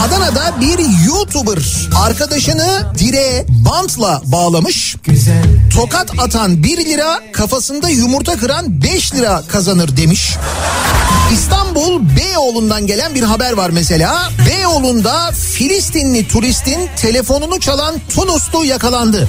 Adana'da bir YouTuber arkadaşını direğe bantla bağlamış. Tokat atan 1 lira kafasında yumurta kıran 5 lira kazanır demiş. İstanbul Beyoğlu'ndan gelen bir haber var mesela. Beyoğlu'nda Filistinli turistin telefonunu çalan Tunuslu yakalandı.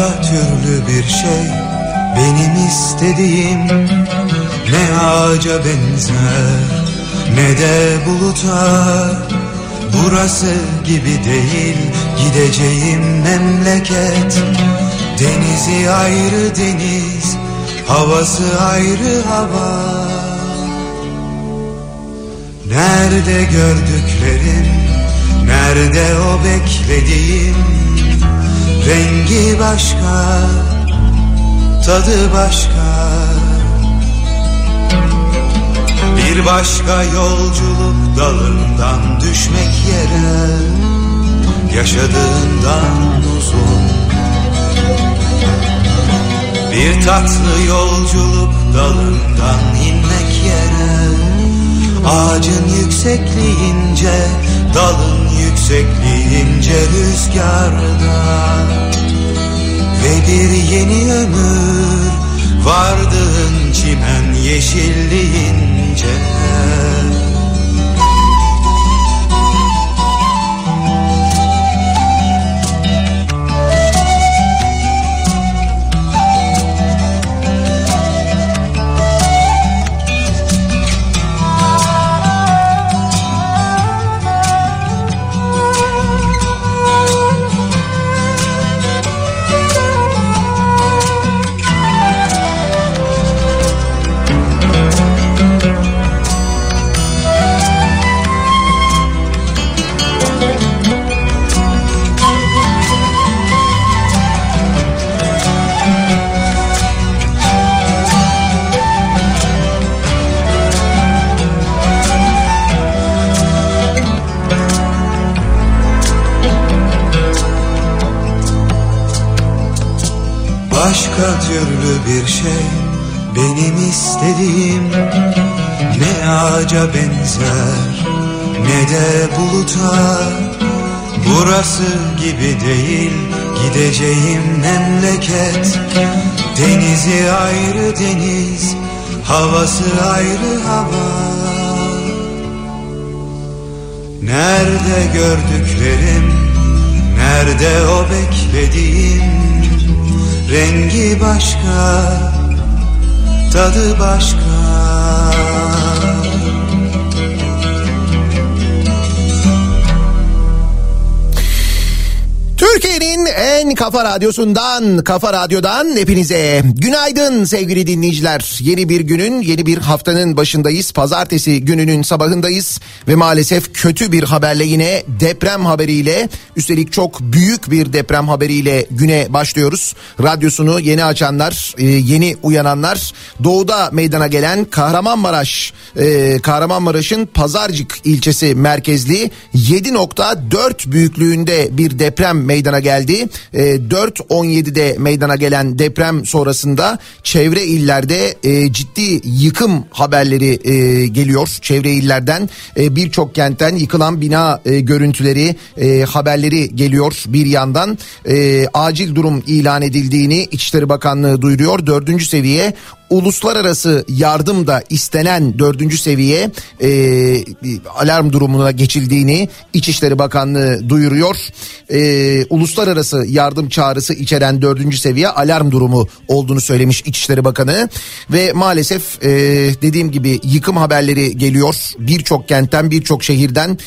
Başka türlü bir şey benim istediğim. Ne ağaca benzer ne de buluta. Burası gibi değil gideceğim memleket. Denizi ayrı deniz havası ayrı hava. Nerede gördüklerim nerede o beklediğim Rengi başka, tadı başka. Bir başka yolculuk dalından düşmek yere Yaşadığından uzun. Bir tatlı yolculuk dalından inmek yere Ağacın yüksekliğince dalın yüksekliğince rüzgarda. Ve bir yeni ömür? Vardığın çimen yeşilliğince Başka türlü bir şey. Benim istediğim Ne ağaca benzer ne de buluta. Burası gibi değil gideceğim memleket. Denizi ayrı deniz havası ayrı hava. Nerede gördüklerim nerede o beklediğim Rengi başka, tadı başka Türkiye'nin en kafa radyosundan, kafa radyodan hepinize günaydın sevgili dinleyiciler. Yeni bir günün, yeni bir haftanın başındayız. Pazartesi gününün sabahındayız ve maalesef kötü bir haberle yine deprem haberiyle, üstelik çok büyük bir deprem haberiyle güne başlıyoruz. Radyosunu yeni açanlar, e, yeni uyananlar, doğuda meydana gelen Kahramanmaraş, e, Kahramanmaraş'ın Pazarcık ilçesi merkezli 7.4 büyüklüğünde bir deprem meydana geldi. E, 4.17'de meydana gelen deprem sonrasında çevre illerde e, ciddi yıkım haberleri e, geliyor. Çevre illerden e, birçok kentten yıkılan bina e, görüntüleri, e, haberleri geliyor bir yandan. E, acil durum ilan edildiğini İçişleri Bakanlığı duyuruyor. Dördüncü seviye uluslararası yardım da istenen dördüncü seviye e, alarm durumuna geçildiğini İçişleri Bakanlığı duyuruyor. E, uluslararası yardım çağrısı içeren dördüncü seviye alarm durumu olduğunu söylemiş İçişleri Bakanı ve maalesef e, dediğim gibi yıkım haberleri geliyor birçok kentten birçok şehirden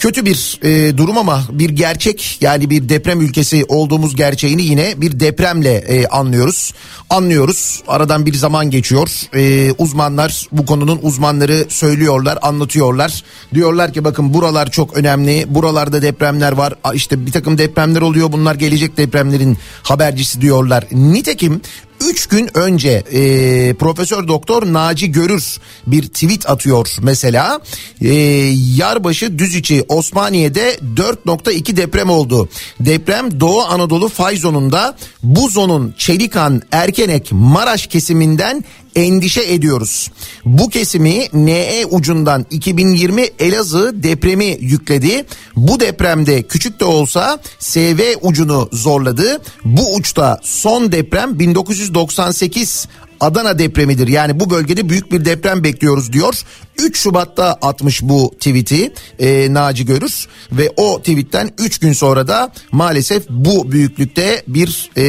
kötü bir e, durum ama bir gerçek yani bir deprem ülkesi olduğumuz gerçeğini yine bir depremle e, anlıyoruz. Anlıyoruz aradan bir zaman geçiyor e, uzmanlar bu konunun uzmanları söylüyorlar anlatıyorlar. Diyorlar ki bakın buralar çok önemli buralarda depremler var işte bir takım depremler oluyor bunlar gelecek depremlerin habercisi diyorlar. Nitekim 3 gün önce e, Profesör Doktor Naci Görür bir tweet atıyor mesela. E, Yarbaşı Düziçi Osmaniye'de 4.2 deprem oldu. Deprem Doğu Anadolu fay zonunda bu zonun Çelikan, Erkenek, Maraş kesiminden endişe ediyoruz. Bu kesimi NE ucundan 2020 Elazığ depremi yükledi. Bu depremde küçük de olsa SV ucunu zorladı. Bu uçta son deprem 1998 Adana depremidir. Yani bu bölgede büyük bir deprem bekliyoruz diyor. 3 Şubat'ta atmış bu tweet'i e, Naci Görür ve o tweetten 3 gün sonra da maalesef bu büyüklükte bir e,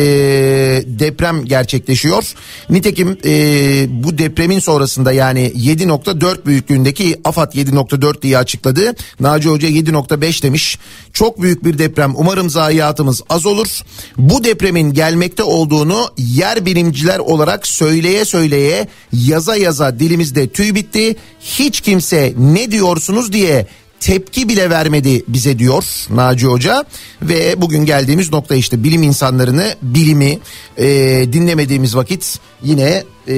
deprem gerçekleşiyor. Nitekim e, bu depremin sonrasında yani 7.4 büyüklüğündeki AFAD 7.4 diye açıkladı. Naci Hoca 7.5 demiş. Çok büyük bir deprem umarım zayiatımız az olur. Bu depremin gelmekte olduğunu yer bilimciler olarak söyleye söyleye yaza yaza dilimizde tüy bitti. Hiç kimse ne diyorsunuz? diye tepki bile vermedi bize diyor Naci Hoca. Ve bugün geldiğimiz nokta işte bilim insanlarını bilimi e, dinlemediğimiz vakit yine e,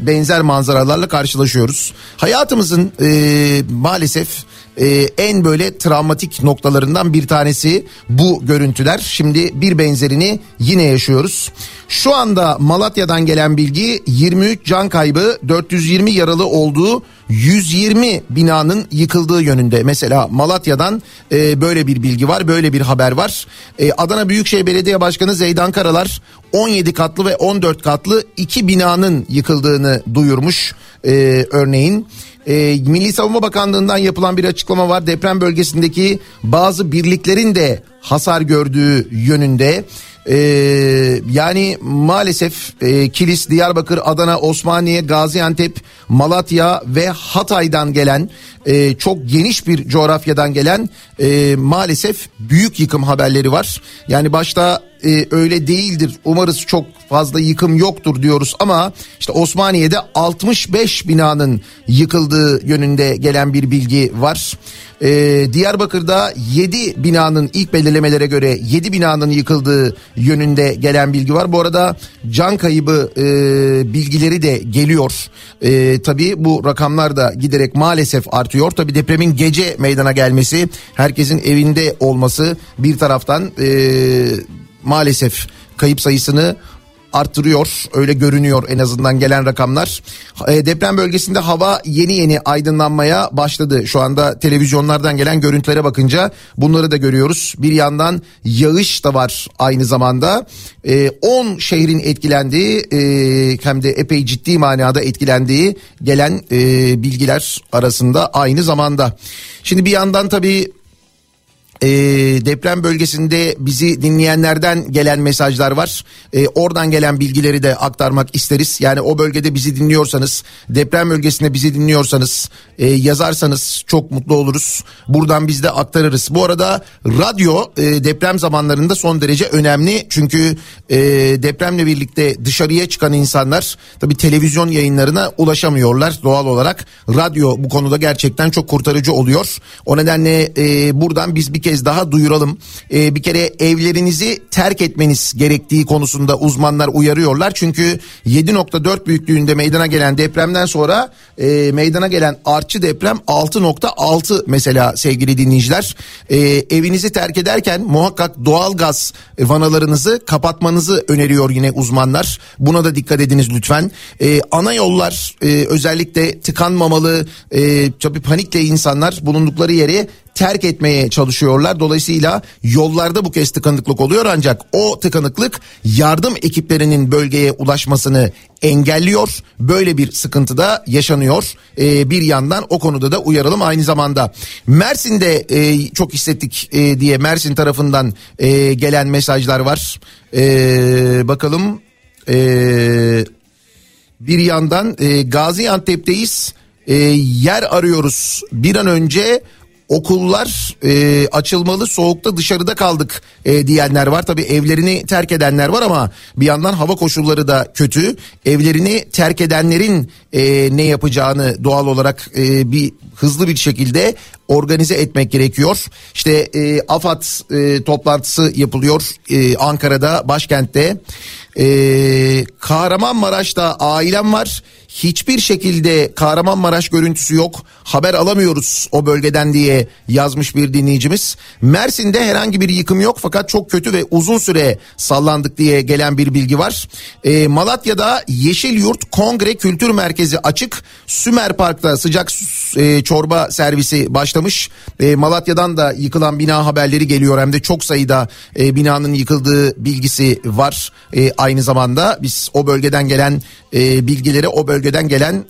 benzer manzaralarla karşılaşıyoruz. Hayatımızın e, maalesef e, en böyle travmatik noktalarından bir tanesi bu görüntüler. Şimdi bir benzerini yine yaşıyoruz. Şu anda Malatya'dan gelen bilgi 23 can kaybı 420 yaralı olduğu 120 binanın yıkıldığı yönünde. Mesela Malatya'dan e, böyle bir bilgi var böyle bir haber var. E, Adana Büyükşehir Belediye Başkanı Zeydan Karalar 17 katlı ve 14 katlı iki binanın yıkıldığını duyurmuş e, örneğin. E, Milli Savunma Bakanlığı'ndan yapılan bir açıklama var. Deprem bölgesindeki bazı birliklerin de hasar gördüğü yönünde. Ee, yani maalesef e, Kilis, Diyarbakır, Adana, Osmaniye, Gaziantep, Malatya ve Hatay'dan gelen e, çok geniş bir coğrafyadan gelen e, maalesef büyük yıkım haberleri var. Yani başta e, öyle değildir umarız çok fazla yıkım yoktur diyoruz ama işte Osmaniye'de 65 binanın yıkıldığı yönünde gelen bir bilgi var. Ee, Diyarbakır'da 7 binanın ilk belirlemelere göre 7 binanın yıkıldığı yönünde gelen bilgi var. Bu arada can kaybı e, bilgileri de geliyor. E, tabii bu rakamlar da giderek maalesef artıyor. Tabii depremin gece meydana gelmesi, herkesin evinde olması bir taraftan e, maalesef kayıp sayısını arttırıyor. Öyle görünüyor en azından gelen rakamlar. E, deprem bölgesinde hava yeni yeni aydınlanmaya başladı. Şu anda televizyonlardan gelen görüntülere bakınca bunları da görüyoruz. Bir yandan yağış da var aynı zamanda. 10 e, şehrin etkilendiği e, hem de epey ciddi manada etkilendiği gelen e, bilgiler arasında aynı zamanda. Şimdi bir yandan tabii e, deprem bölgesinde bizi dinleyenlerden gelen mesajlar var. E, oradan gelen bilgileri de aktarmak isteriz. Yani o bölgede bizi dinliyorsanız, deprem bölgesinde bizi dinliyorsanız, e, yazarsanız çok mutlu oluruz. Buradan biz de aktarırız. Bu arada radyo e, deprem zamanlarında son derece önemli. Çünkü e, depremle birlikte dışarıya çıkan insanlar tabii televizyon yayınlarına ulaşamıyorlar doğal olarak. Radyo bu konuda gerçekten çok kurtarıcı oluyor. O nedenle buradan biz bir kez kez daha duyuralım. Ee, bir kere evlerinizi terk etmeniz gerektiği konusunda uzmanlar uyarıyorlar. Çünkü 7.4 büyüklüğünde meydana gelen depremden sonra e, meydana gelen artçı deprem 6.6 mesela sevgili dinleyiciler. E, evinizi terk ederken muhakkak doğal gaz vanalarınızı kapatmanızı öneriyor yine uzmanlar. Buna da dikkat ediniz lütfen. E, ana yollar e, özellikle tıkanmamalı. E, tabii panikle insanlar bulundukları yeri terk etmeye çalışıyor yaşıyorlar. Dolayısıyla yollarda bu kez tıkanıklık oluyor ancak o tıkanıklık yardım ekiplerinin bölgeye ulaşmasını engelliyor. Böyle bir sıkıntı da yaşanıyor. Ee, bir yandan o konuda da uyaralım aynı zamanda. Mersin'de e, çok hissettik e, diye Mersin tarafından e, gelen mesajlar var. E, bakalım. Eee bir yandan e, Gaziantep'teyiz. E, yer arıyoruz. Bir an önce okullar e, açılmalı soğukta dışarıda kaldık e, diyenler var. Tabii evlerini terk edenler var ama bir yandan hava koşulları da kötü. Evlerini terk edenlerin e, ne yapacağını doğal olarak e, bir hızlı bir şekilde organize etmek gerekiyor. İşte e, AFAD e, toplantısı yapılıyor e, Ankara'da başkentte. Ee, Kahramanmaraş'ta ailem var. Hiçbir şekilde Kahramanmaraş görüntüsü yok. Haber alamıyoruz o bölgeden diye yazmış bir dinleyicimiz. Mersin'de herhangi bir yıkım yok fakat çok kötü ve uzun süre sallandık diye gelen bir bilgi var. Ee, Malatya'da Yeşil Yurt Kongre Kültür Merkezi açık. Sümer Park'ta sıcak e, çorba servisi başlamış. E, Malatya'dan da yıkılan bina haberleri geliyor hem de çok sayıda e, binanın yıkıldığı bilgisi var. E, aynı zamanda biz o bölgeden gelen e, bilgileri o bölgeden gelen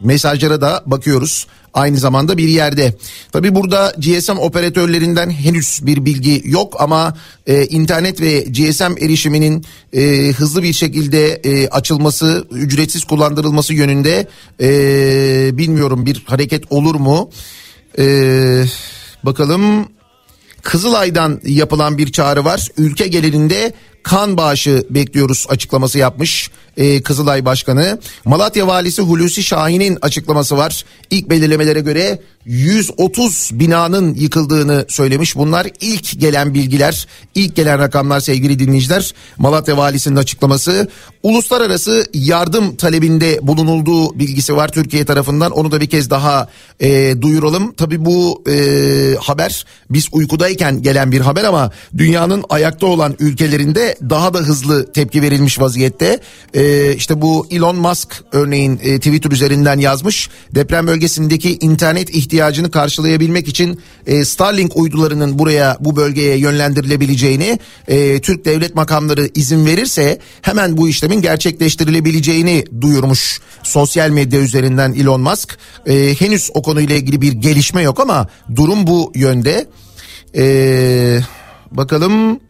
mesajlara da bakıyoruz aynı zamanda bir yerde. Tabi burada GSM operatörlerinden henüz bir bilgi yok ama e, internet ve GSM erişiminin e, hızlı bir şekilde e, açılması, ücretsiz kullandırılması yönünde e, bilmiyorum bir hareket olur mu? E, bakalım Kızılay'dan yapılan bir çağrı var. Ülke genelinde kan bağışı bekliyoruz açıklaması yapmış e, Kızılay Başkanı. Malatya Valisi Hulusi Şahin'in açıklaması var. İlk belirlemelere göre 130 binanın yıkıldığını söylemiş. Bunlar ilk gelen bilgiler, ilk gelen rakamlar sevgili dinleyiciler. Malatya Valisi'nin açıklaması. Uluslararası yardım talebinde bulunulduğu bilgisi var Türkiye tarafından. Onu da bir kez daha e, duyuralım. Tabii bu e, haber biz uykudayken gelen bir haber ama dünyanın ayakta olan ülkelerinde daha da hızlı tepki verilmiş vaziyette. E, işte bu Elon Musk örneğin e, Twitter üzerinden yazmış. Deprem bölgesindeki internet ihtiyacını karşılayabilmek için e, Starlink uydularının buraya bu bölgeye yönlendirilebileceğini e, Türk devlet makamları izin verirse hemen bu işlemin gerçekleştirilebileceğini duyurmuş sosyal medya üzerinden Elon Musk. E, henüz o konuyla ilgili bir gelişme yok ama durum bu yönde. E, bakalım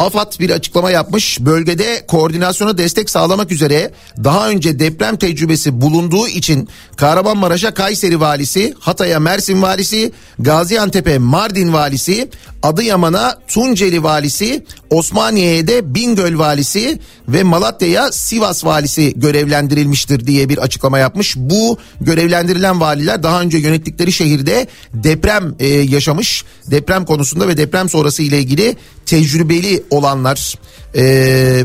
AFAD bir açıklama yapmış. Bölgede koordinasyona destek sağlamak üzere daha önce deprem tecrübesi bulunduğu için Kahramanmaraş'a Kayseri valisi, Hatay'a Mersin valisi, Gaziantep'e Mardin valisi, Adıyaman'a Tunceli valisi, Osmaniye'ye de Bingöl valisi ve Malatya'ya Sivas valisi görevlendirilmiştir diye bir açıklama yapmış. Bu görevlendirilen valiler daha önce yönettikleri şehirde deprem e, yaşamış. Deprem konusunda ve deprem sonrası ile ilgili tecrübeli olanlar e,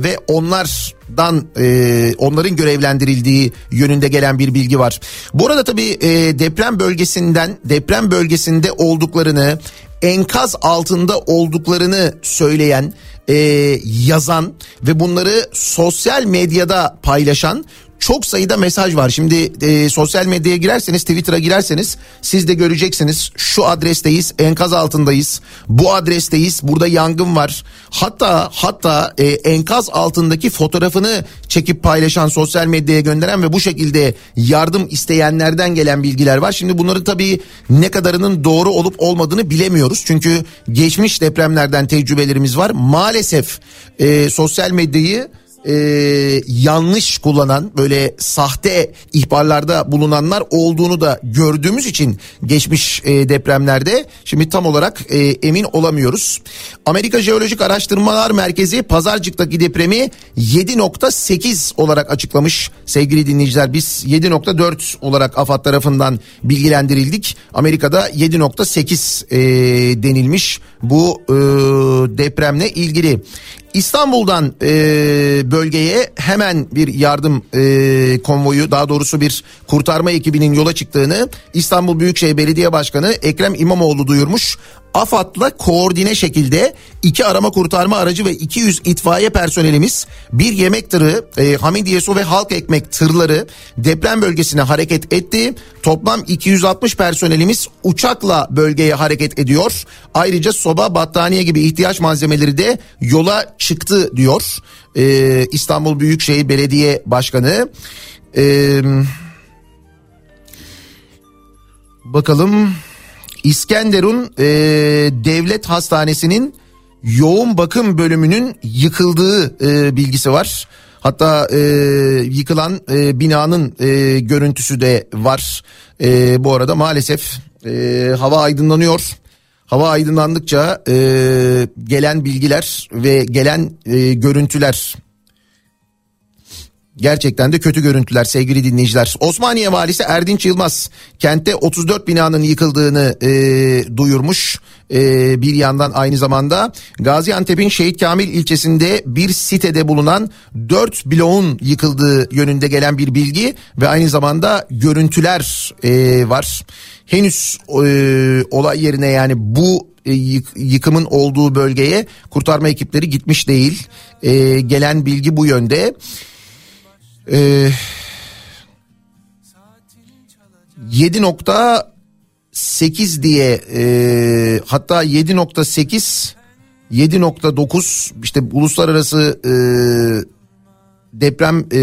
ve onlardan e, onların görevlendirildiği yönünde gelen bir bilgi var. Bu arada tabii e, deprem bölgesinden deprem bölgesinde olduklarını enkaz altında olduklarını söyleyen e, yazan ve bunları sosyal medyada paylaşan çok sayıda mesaj var. Şimdi e, sosyal medyaya girerseniz Twitter'a girerseniz siz de göreceksiniz. Şu adresteyiz enkaz altındayız. Bu adresteyiz burada yangın var. Hatta hatta e, enkaz altındaki fotoğrafını çekip paylaşan sosyal medyaya gönderen ve bu şekilde yardım isteyenlerden gelen bilgiler var. Şimdi bunları tabii ne kadarının doğru olup olmadığını bilemiyoruz. Çünkü geçmiş depremlerden tecrübelerimiz var. Maalesef e, sosyal medyayı e, yanlış kullanan böyle sahte ihbarlarda bulunanlar olduğunu da gördüğümüz için geçmiş e, depremlerde şimdi tam olarak e, emin olamıyoruz. Amerika Jeolojik Araştırmalar Merkezi Pazarcık'taki depremi 7.8 olarak açıklamış sevgili dinleyiciler. Biz 7.4 olarak AFAD tarafından bilgilendirildik. Amerika'da 7.8 e, denilmiş bu e, depremle ilgili. İstanbul'dan e, bölgeye hemen bir yardım e, konvoyu daha doğrusu bir kurtarma ekibinin yola çıktığını İstanbul Büyükşehir Belediye Başkanı Ekrem İmamoğlu duyurmuş. AFAD'la koordine şekilde iki arama kurtarma aracı ve 200 itfaiye personelimiz bir yemek tırı, e, Hamidiye Su ve Halk Ekmek tırları deprem bölgesine hareket etti. Toplam 260 personelimiz uçakla bölgeye hareket ediyor. Ayrıca soba, battaniye gibi ihtiyaç malzemeleri de yola çıktı diyor. Ee, İstanbul Büyükşehir Belediye Başkanı. Ee, bakalım İskenderun e, Devlet Hastanesi'nin yoğun bakım bölümünün yıkıldığı e, bilgisi var. Hatta e, yıkılan e, binanın e, görüntüsü de var. E, bu arada maalesef e, hava aydınlanıyor. Hava aydınlandıkça e, gelen bilgiler ve gelen e, görüntüler Gerçekten de kötü görüntüler sevgili dinleyiciler. Osmaniye valisi Erdinç Yılmaz kentte 34 binanın yıkıldığını e, duyurmuş. E, bir yandan aynı zamanda Gaziantep'in Şehit Kamil ilçesinde bir sitede bulunan 4 bloğun yıkıldığı yönünde gelen bir bilgi ve aynı zamanda görüntüler e, var. Henüz e, olay yerine yani bu e, yıkımın olduğu bölgeye kurtarma ekipleri gitmiş değil. E, gelen bilgi bu yönde. Ee, 7.8 diye e, hatta 7.8 7.9 işte uluslararası e, deprem e,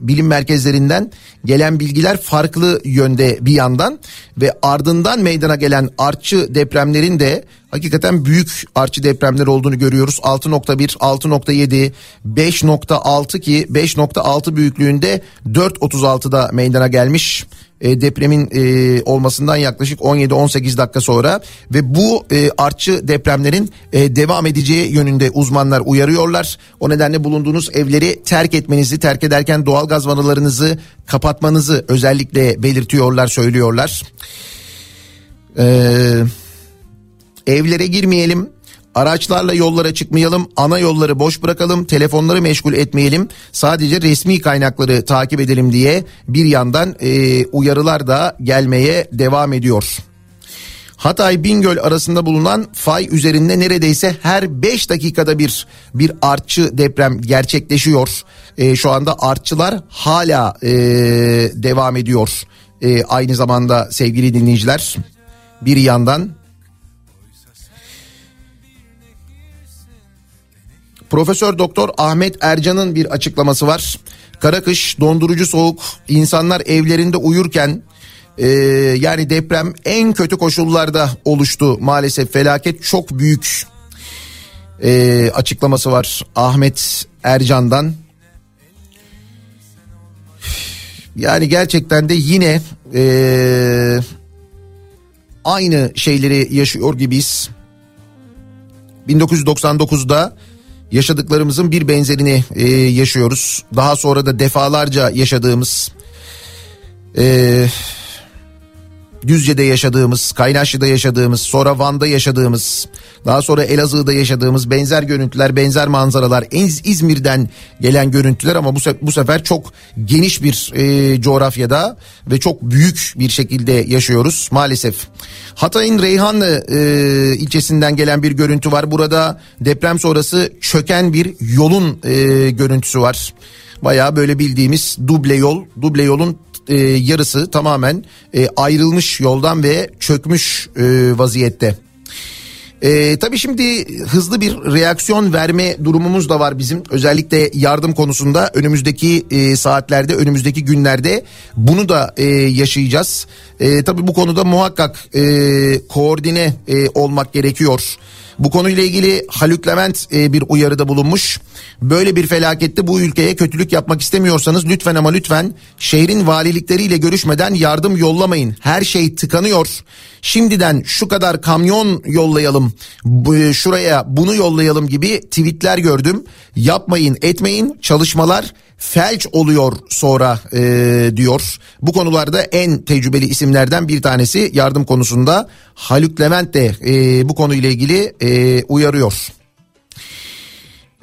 bilim merkezlerinden gelen bilgiler farklı yönde bir yandan ve ardından meydana gelen artçı depremlerin de hakikaten büyük artçı depremler olduğunu görüyoruz. 6.1, 6.7, 5.6 ki 5.6 büyüklüğünde 4.36'da meydana gelmiş e, depremin e, olmasından yaklaşık 17-18 dakika sonra ve bu e, artçı depremlerin e, devam edeceği yönünde uzmanlar uyarıyorlar. O nedenle bulunduğunuz evleri terk etmenizi, terk ederken doğal gaz vanalarınızı kapatmanızı özellikle belirtiyorlar, söylüyorlar. Eee evlere girmeyelim. Araçlarla yollara çıkmayalım, ana yolları boş bırakalım, telefonları meşgul etmeyelim. Sadece resmi kaynakları takip edelim diye bir yandan e, uyarılar da gelmeye devam ediyor. Hatay Bingöl arasında bulunan fay üzerinde neredeyse her 5 dakikada bir bir artçı deprem gerçekleşiyor. E, şu anda artçılar hala e, devam ediyor. E, aynı zamanda sevgili dinleyiciler bir yandan Profesör Doktor Ahmet Ercan'ın bir açıklaması var. Kara kış, dondurucu soğuk, insanlar evlerinde uyurken e, yani deprem en kötü koşullarda oluştu maalesef felaket çok büyük e, açıklaması var Ahmet Ercan'dan. Yani gerçekten de yine e, aynı şeyleri yaşıyor gibiyiz. 1999'da yaşadıklarımızın bir benzerini e, yaşıyoruz. Daha sonra da defalarca yaşadığımız e, Düzce'de yaşadığımız, Kaynaşlı'da yaşadığımız, sonra Van'da yaşadığımız, daha sonra Elazığ'da yaşadığımız benzer görüntüler, benzer manzaralar, İz, İzmir'den gelen görüntüler ama bu, bu sefer çok geniş bir e, coğrafyada ve çok büyük bir şekilde yaşıyoruz maalesef. Hatay'ın Reyhanlı e, ilçesinden gelen bir görüntü var. Burada deprem sonrası çöken bir yolun e, görüntüsü var. Baya böyle bildiğimiz duble yol, duble yolun e, yarısı tamamen e, ayrılmış yoldan ve çökmüş e, vaziyette. E, tabii şimdi hızlı bir reaksiyon verme durumumuz da var bizim. Özellikle yardım konusunda önümüzdeki e, saatlerde, önümüzdeki günlerde bunu da e, yaşayacağız. E, tabii bu konuda muhakkak e, koordine e, olmak gerekiyor. Bu konuyla ilgili Haluk Levent e, bir uyarıda bulunmuş. Böyle bir felakette bu ülkeye kötülük yapmak istemiyorsanız lütfen ama lütfen şehrin valilikleriyle görüşmeden yardım yollamayın. Her şey tıkanıyor. Şimdiden şu kadar kamyon yollayalım, şuraya bunu yollayalım gibi tweetler gördüm. Yapmayın, etmeyin. Çalışmalar felç oluyor sonra e, diyor. Bu konularda en tecrübeli isimlerden bir tanesi yardım konusunda Haluk Levent de e, bu konuyla ilgili e, uyarıyor.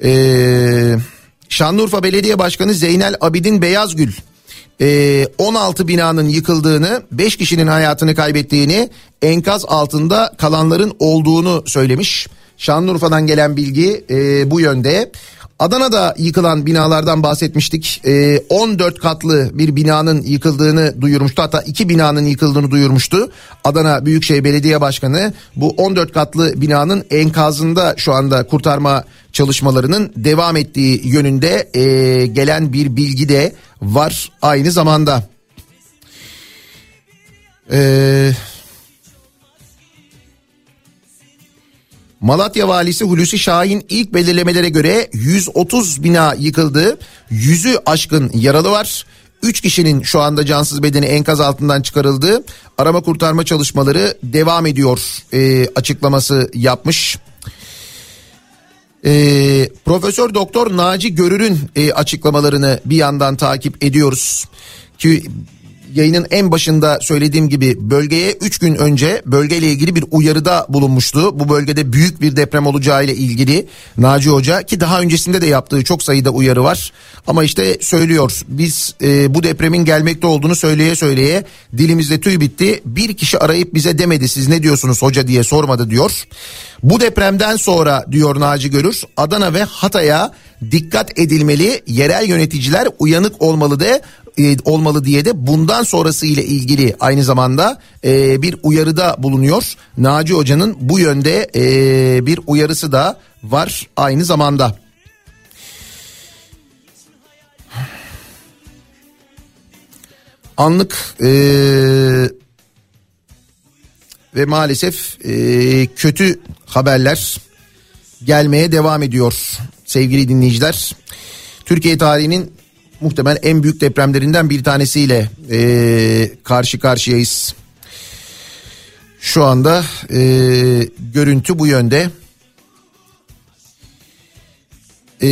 E, Şanlıurfa Belediye Başkanı Zeynel Abidin Beyazgül e, 16 binanın yıkıldığını 5 kişinin hayatını kaybettiğini enkaz altında kalanların olduğunu söylemiş. Şanlıurfa'dan gelen bilgi e, bu yönde. Adana'da yıkılan binalardan bahsetmiştik. Ee, 14 katlı bir binanın yıkıldığını duyurmuştu. Hatta iki binanın yıkıldığını duyurmuştu. Adana Büyükşehir Belediye Başkanı bu 14 katlı binanın enkazında şu anda kurtarma çalışmalarının devam ettiği yönünde e, gelen bir bilgi de var aynı zamanda. Eee... Malatya valisi Hulusi Şahin ilk belirlemelere göre 130 bina yıkıldı. Yüzü aşkın yaralı var. 3 kişinin şu anda cansız bedeni enkaz altından çıkarıldı. Arama kurtarma çalışmaları devam ediyor e, açıklaması yapmış. E, Profesör Doktor Naci Görür'ün e, açıklamalarını bir yandan takip ediyoruz. Ki yayının en başında söylediğim gibi bölgeye 3 gün önce bölgeyle ilgili bir uyarıda bulunmuştu. Bu bölgede büyük bir deprem olacağı ile ilgili Naci Hoca ki daha öncesinde de yaptığı çok sayıda uyarı var. Ama işte söylüyor biz e, bu depremin gelmekte olduğunu söyleye söyleye dilimizde tüy bitti. Bir kişi arayıp bize demedi siz ne diyorsunuz hoca diye sormadı diyor. Bu depremden sonra diyor Naci Görür Adana ve Hatay'a dikkat edilmeli yerel yöneticiler uyanık olmalı de e, olmalı diye de bundan sonrası ile ilgili aynı zamanda e, bir uyarıda bulunuyor. Naci Hoca'nın bu yönde e, bir uyarısı da var aynı zamanda. Anlık e, ve maalesef e, kötü haberler gelmeye devam ediyor sevgili dinleyiciler. Türkiye tarihinin muhtemelen en büyük depremlerinden bir tanesiyle e, karşı karşıyayız. Şu anda e, görüntü bu yönde. E,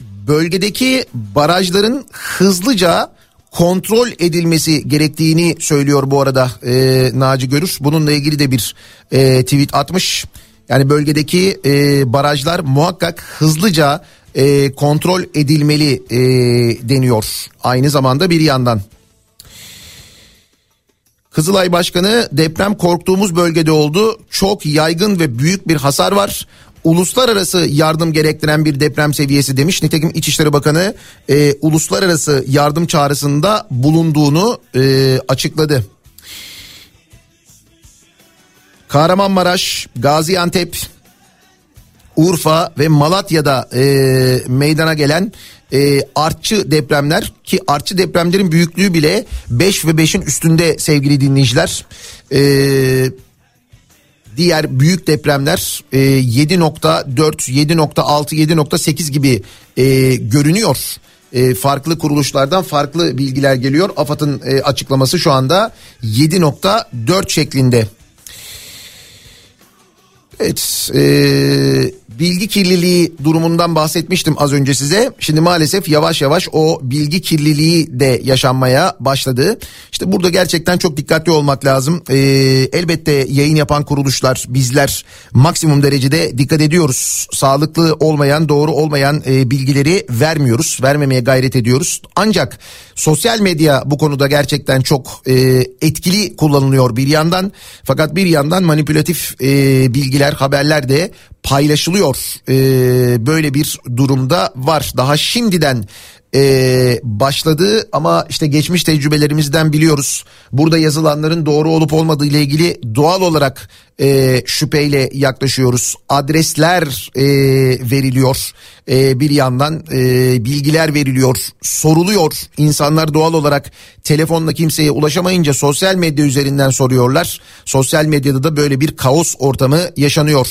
bölgedeki barajların hızlıca kontrol edilmesi gerektiğini söylüyor bu arada e, Naci Görür. Bununla ilgili de bir e, tweet atmış. Yani bölgedeki e, barajlar muhakkak hızlıca e, kontrol edilmeli e, deniyor. Aynı zamanda bir yandan. Kızılay Başkanı deprem korktuğumuz bölgede oldu. Çok yaygın ve büyük bir hasar var. Uluslararası yardım gerektiren bir deprem seviyesi demiş. Nitekim İçişleri Bakanı e, uluslararası yardım çağrısında bulunduğunu e, açıkladı. Kahramanmaraş, Gaziantep, Urfa ve Malatya'da e, meydana gelen e, artçı depremler ki artçı depremlerin büyüklüğü bile 5 ve 5'in üstünde sevgili dinleyiciler. E, diğer büyük depremler e, 7.4, 7.6, 7.8 gibi e, görünüyor. E, farklı kuruluşlardan farklı bilgiler geliyor. AFAD'ın e, açıklaması şu anda 7.4 şeklinde. Evet, e, bilgi kirliliği durumundan bahsetmiştim az önce size. Şimdi maalesef yavaş yavaş o bilgi kirliliği de yaşanmaya başladı. İşte burada gerçekten çok dikkatli olmak lazım. Ee, elbette yayın yapan kuruluşlar, bizler maksimum derecede dikkat ediyoruz. Sağlıklı olmayan, doğru olmayan e, bilgileri vermiyoruz, vermemeye gayret ediyoruz. Ancak sosyal medya bu konuda gerçekten çok e, etkili kullanılıyor bir yandan. Fakat bir yandan manipülatif e, bilgiler, haberler de paylaşılıyor. Ee, böyle bir durumda var. Daha şimdiden e, başladı ama işte geçmiş tecrübelerimizden biliyoruz. Burada yazılanların doğru olup olmadığı ile ilgili doğal olarak e, şüpheyle yaklaşıyoruz. Adresler e, veriliyor e, bir yandan e, bilgiler veriliyor soruluyor. İnsanlar doğal olarak telefonla kimseye ulaşamayınca sosyal medya üzerinden soruyorlar. Sosyal medyada da böyle bir kaos ortamı yaşanıyor.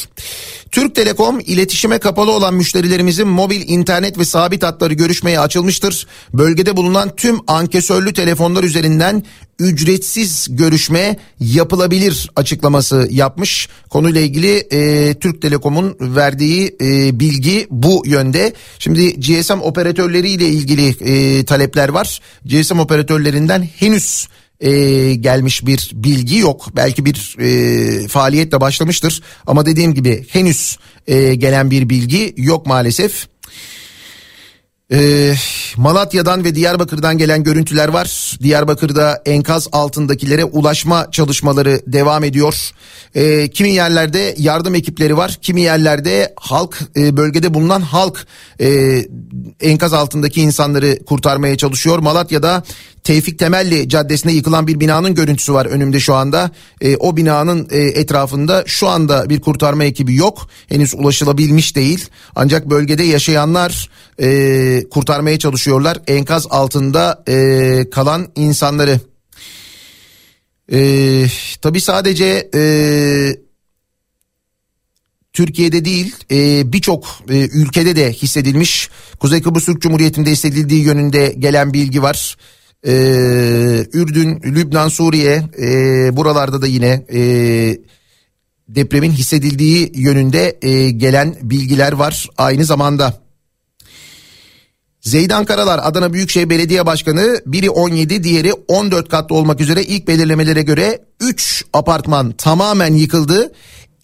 Türk Telekom iletişime kapalı olan müşterilerimizin mobil internet ve sabit hatları görüşmeye açılmıştır. Bölgede bulunan tüm ankesörlü telefonlar üzerinden ücretsiz görüşme yapılabilir açıklaması yapmış. Konuyla ilgili e, Türk Telekom'un verdiği e, bilgi bu yönde. Şimdi GSM operatörleriyle ilgili e, talepler var. GSM operatörlerinden henüz e, gelmiş bir bilgi yok. Belki bir e, faaliyet de başlamıştır ama dediğim gibi henüz e, gelen bir bilgi yok maalesef. Ee, Malatya'dan ve Diyarbakır'dan gelen görüntüler var. Diyarbakır'da enkaz altındakilere ulaşma çalışmaları devam ediyor. Ee, kimi yerlerde yardım ekipleri var, kimi yerlerde halk e, bölgede bulunan halk e, enkaz altındaki insanları kurtarmaya çalışıyor. Malatya'da Tevfik Temelli Caddesi'nde yıkılan bir binanın görüntüsü var önümde şu anda. E, o binanın e, etrafında şu anda bir kurtarma ekibi yok. Henüz ulaşılabilmiş değil. Ancak bölgede yaşayanlar e, kurtarmaya çalışıyorlar. Enkaz altında e, kalan insanları. E, tabii sadece... E, Türkiye'de değil e, birçok e, ülkede de hissedilmiş. Kuzey Kıbrıs Türk Cumhuriyeti'nde hissedildiği yönünde gelen bilgi var. E, Ürdün, Lübnan, Suriye e, buralarda da yine e, depremin hissedildiği yönünde e, gelen bilgiler var aynı zamanda. Zeydan Karalar Adana Büyükşehir Belediye Başkanı biri 17 diğeri 14 katlı olmak üzere ilk belirlemelere göre 3 apartman tamamen yıkıldı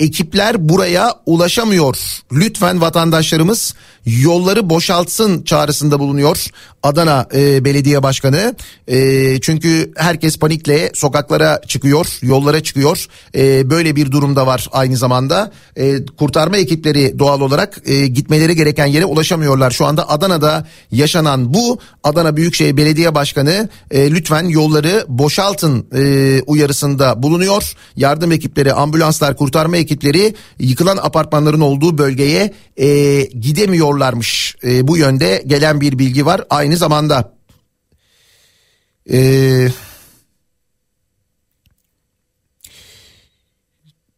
ekipler buraya ulaşamıyor. Lütfen vatandaşlarımız yolları boşaltsın çağrısında bulunuyor Adana e, Belediye Başkanı. E, çünkü herkes panikle sokaklara çıkıyor, yollara çıkıyor. E, böyle bir durumda var aynı zamanda. E, kurtarma ekipleri doğal olarak e, gitmeleri gereken yere ulaşamıyorlar. Şu anda Adana'da yaşanan bu Adana Büyükşehir Belediye Başkanı e, lütfen yolları boşaltın e, uyarısında bulunuyor. Yardım ekipleri, ambulanslar, kurtarma ekipleri yıkılan apartmanların olduğu bölgeye e, gidemiyorlarmış. E, bu yönde gelen bir bilgi var. Aynı zamanda. E,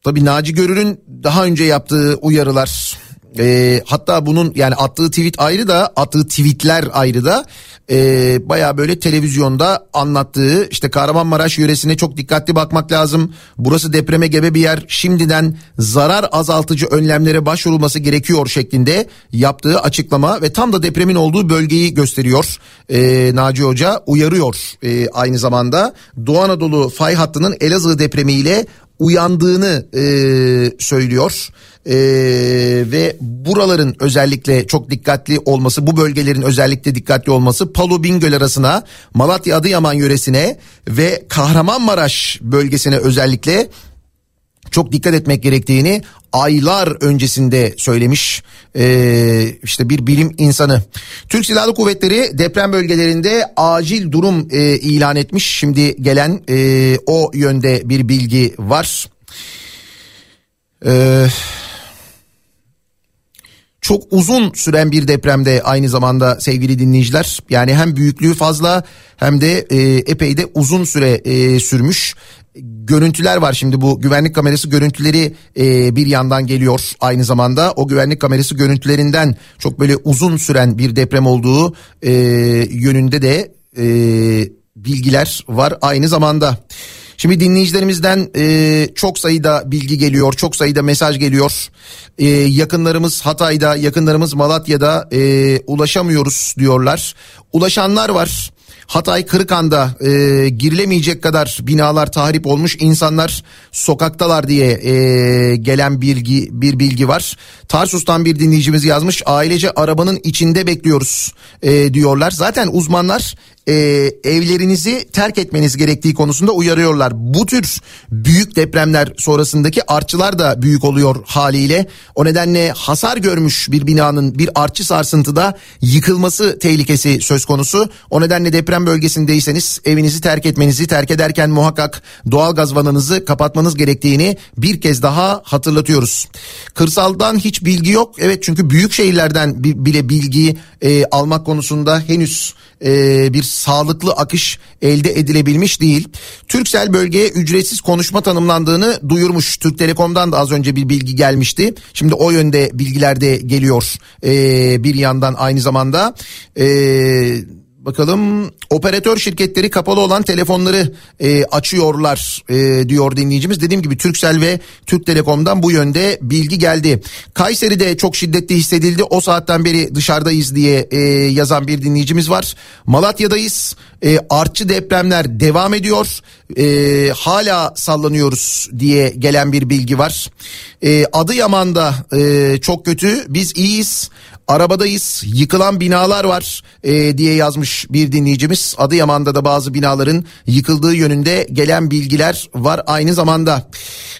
tabii Naci Görür'ün daha önce yaptığı uyarılar e, hatta bunun yani attığı tweet ayrı da attığı tweetler ayrı da e, baya böyle televizyonda anlattığı işte Kahramanmaraş yöresine çok dikkatli bakmak lazım. Burası depreme gebe bir yer şimdiden zarar azaltıcı önlemlere başvurulması gerekiyor şeklinde yaptığı açıklama ve tam da depremin olduğu bölgeyi gösteriyor. E, Naci Hoca uyarıyor e, aynı zamanda Doğu Anadolu fay hattının Elazığ depremiyle uyandığını e, söylüyor. Ee, ve buraların özellikle çok dikkatli olması bu bölgelerin özellikle dikkatli olması Palu Bingöl arasına Malatya Adıyaman yöresine ve Kahramanmaraş bölgesine özellikle çok dikkat etmek gerektiğini aylar öncesinde söylemiş ee, işte bir bilim insanı. Türk Silahlı Kuvvetleri deprem bölgelerinde acil durum e, ilan etmiş. Şimdi gelen e, o yönde bir bilgi var. Eee çok uzun süren bir depremde aynı zamanda sevgili dinleyiciler. Yani hem büyüklüğü fazla hem de e, epey de uzun süre e, sürmüş. Görüntüler var şimdi bu güvenlik kamerası görüntüleri e, bir yandan geliyor aynı zamanda o güvenlik kamerası görüntülerinden çok böyle uzun süren bir deprem olduğu e, yönünde de e, bilgiler var aynı zamanda. Şimdi dinleyicilerimizden e, çok sayıda bilgi geliyor, çok sayıda mesaj geliyor. E, yakınlarımız Hatay'da, yakınlarımız Malatya'da e, ulaşamıyoruz diyorlar. Ulaşanlar var. Hatay Kırıkan'da e, girilemeyecek kadar binalar tahrip olmuş insanlar sokaktalar diye e, gelen bilgi bir bilgi var. Tarsus'tan bir dinleyicimiz yazmış ailece arabanın içinde bekliyoruz e, diyorlar. Zaten uzmanlar e, evlerinizi terk etmeniz gerektiği konusunda uyarıyorlar. Bu tür büyük depremler sonrasındaki artçılar da büyük oluyor haliyle. O nedenle hasar görmüş bir binanın bir artçı sarsıntıda yıkılması tehlikesi söz konusu. O nedenle deprem bölgesindeyseniz evinizi terk etmenizi terk ederken muhakkak doğal gaz vananızı kapatmanız gerektiğini bir kez daha hatırlatıyoruz. Kırsaldan hiç bilgi yok. Evet çünkü büyük şehirlerden bile bilgi e, almak konusunda henüz e, bir sağlıklı akış elde edilebilmiş değil. Türksel bölgeye ücretsiz konuşma tanımlandığını duyurmuş. Türk Telekom'dan da az önce bir bilgi gelmişti. Şimdi o yönde bilgiler de geliyor e, bir yandan aynı zamanda. Eee Bakalım operatör şirketleri kapalı olan telefonları e, açıyorlar e, diyor dinleyicimiz. Dediğim gibi Türksel ve Türk Telekom'dan bu yönde bilgi geldi. Kayseri'de çok şiddetli hissedildi. O saatten beri dışarıdayız diye e, yazan bir dinleyicimiz var. Malatya'dayız. E, artçı depremler devam ediyor. E, hala sallanıyoruz diye gelen bir bilgi var. E, Adıyaman'da e, çok kötü. Biz iyiyiz. Arabadayız yıkılan binalar var e, diye yazmış bir dinleyicimiz. Adıyaman'da da bazı binaların yıkıldığı yönünde gelen bilgiler var aynı zamanda.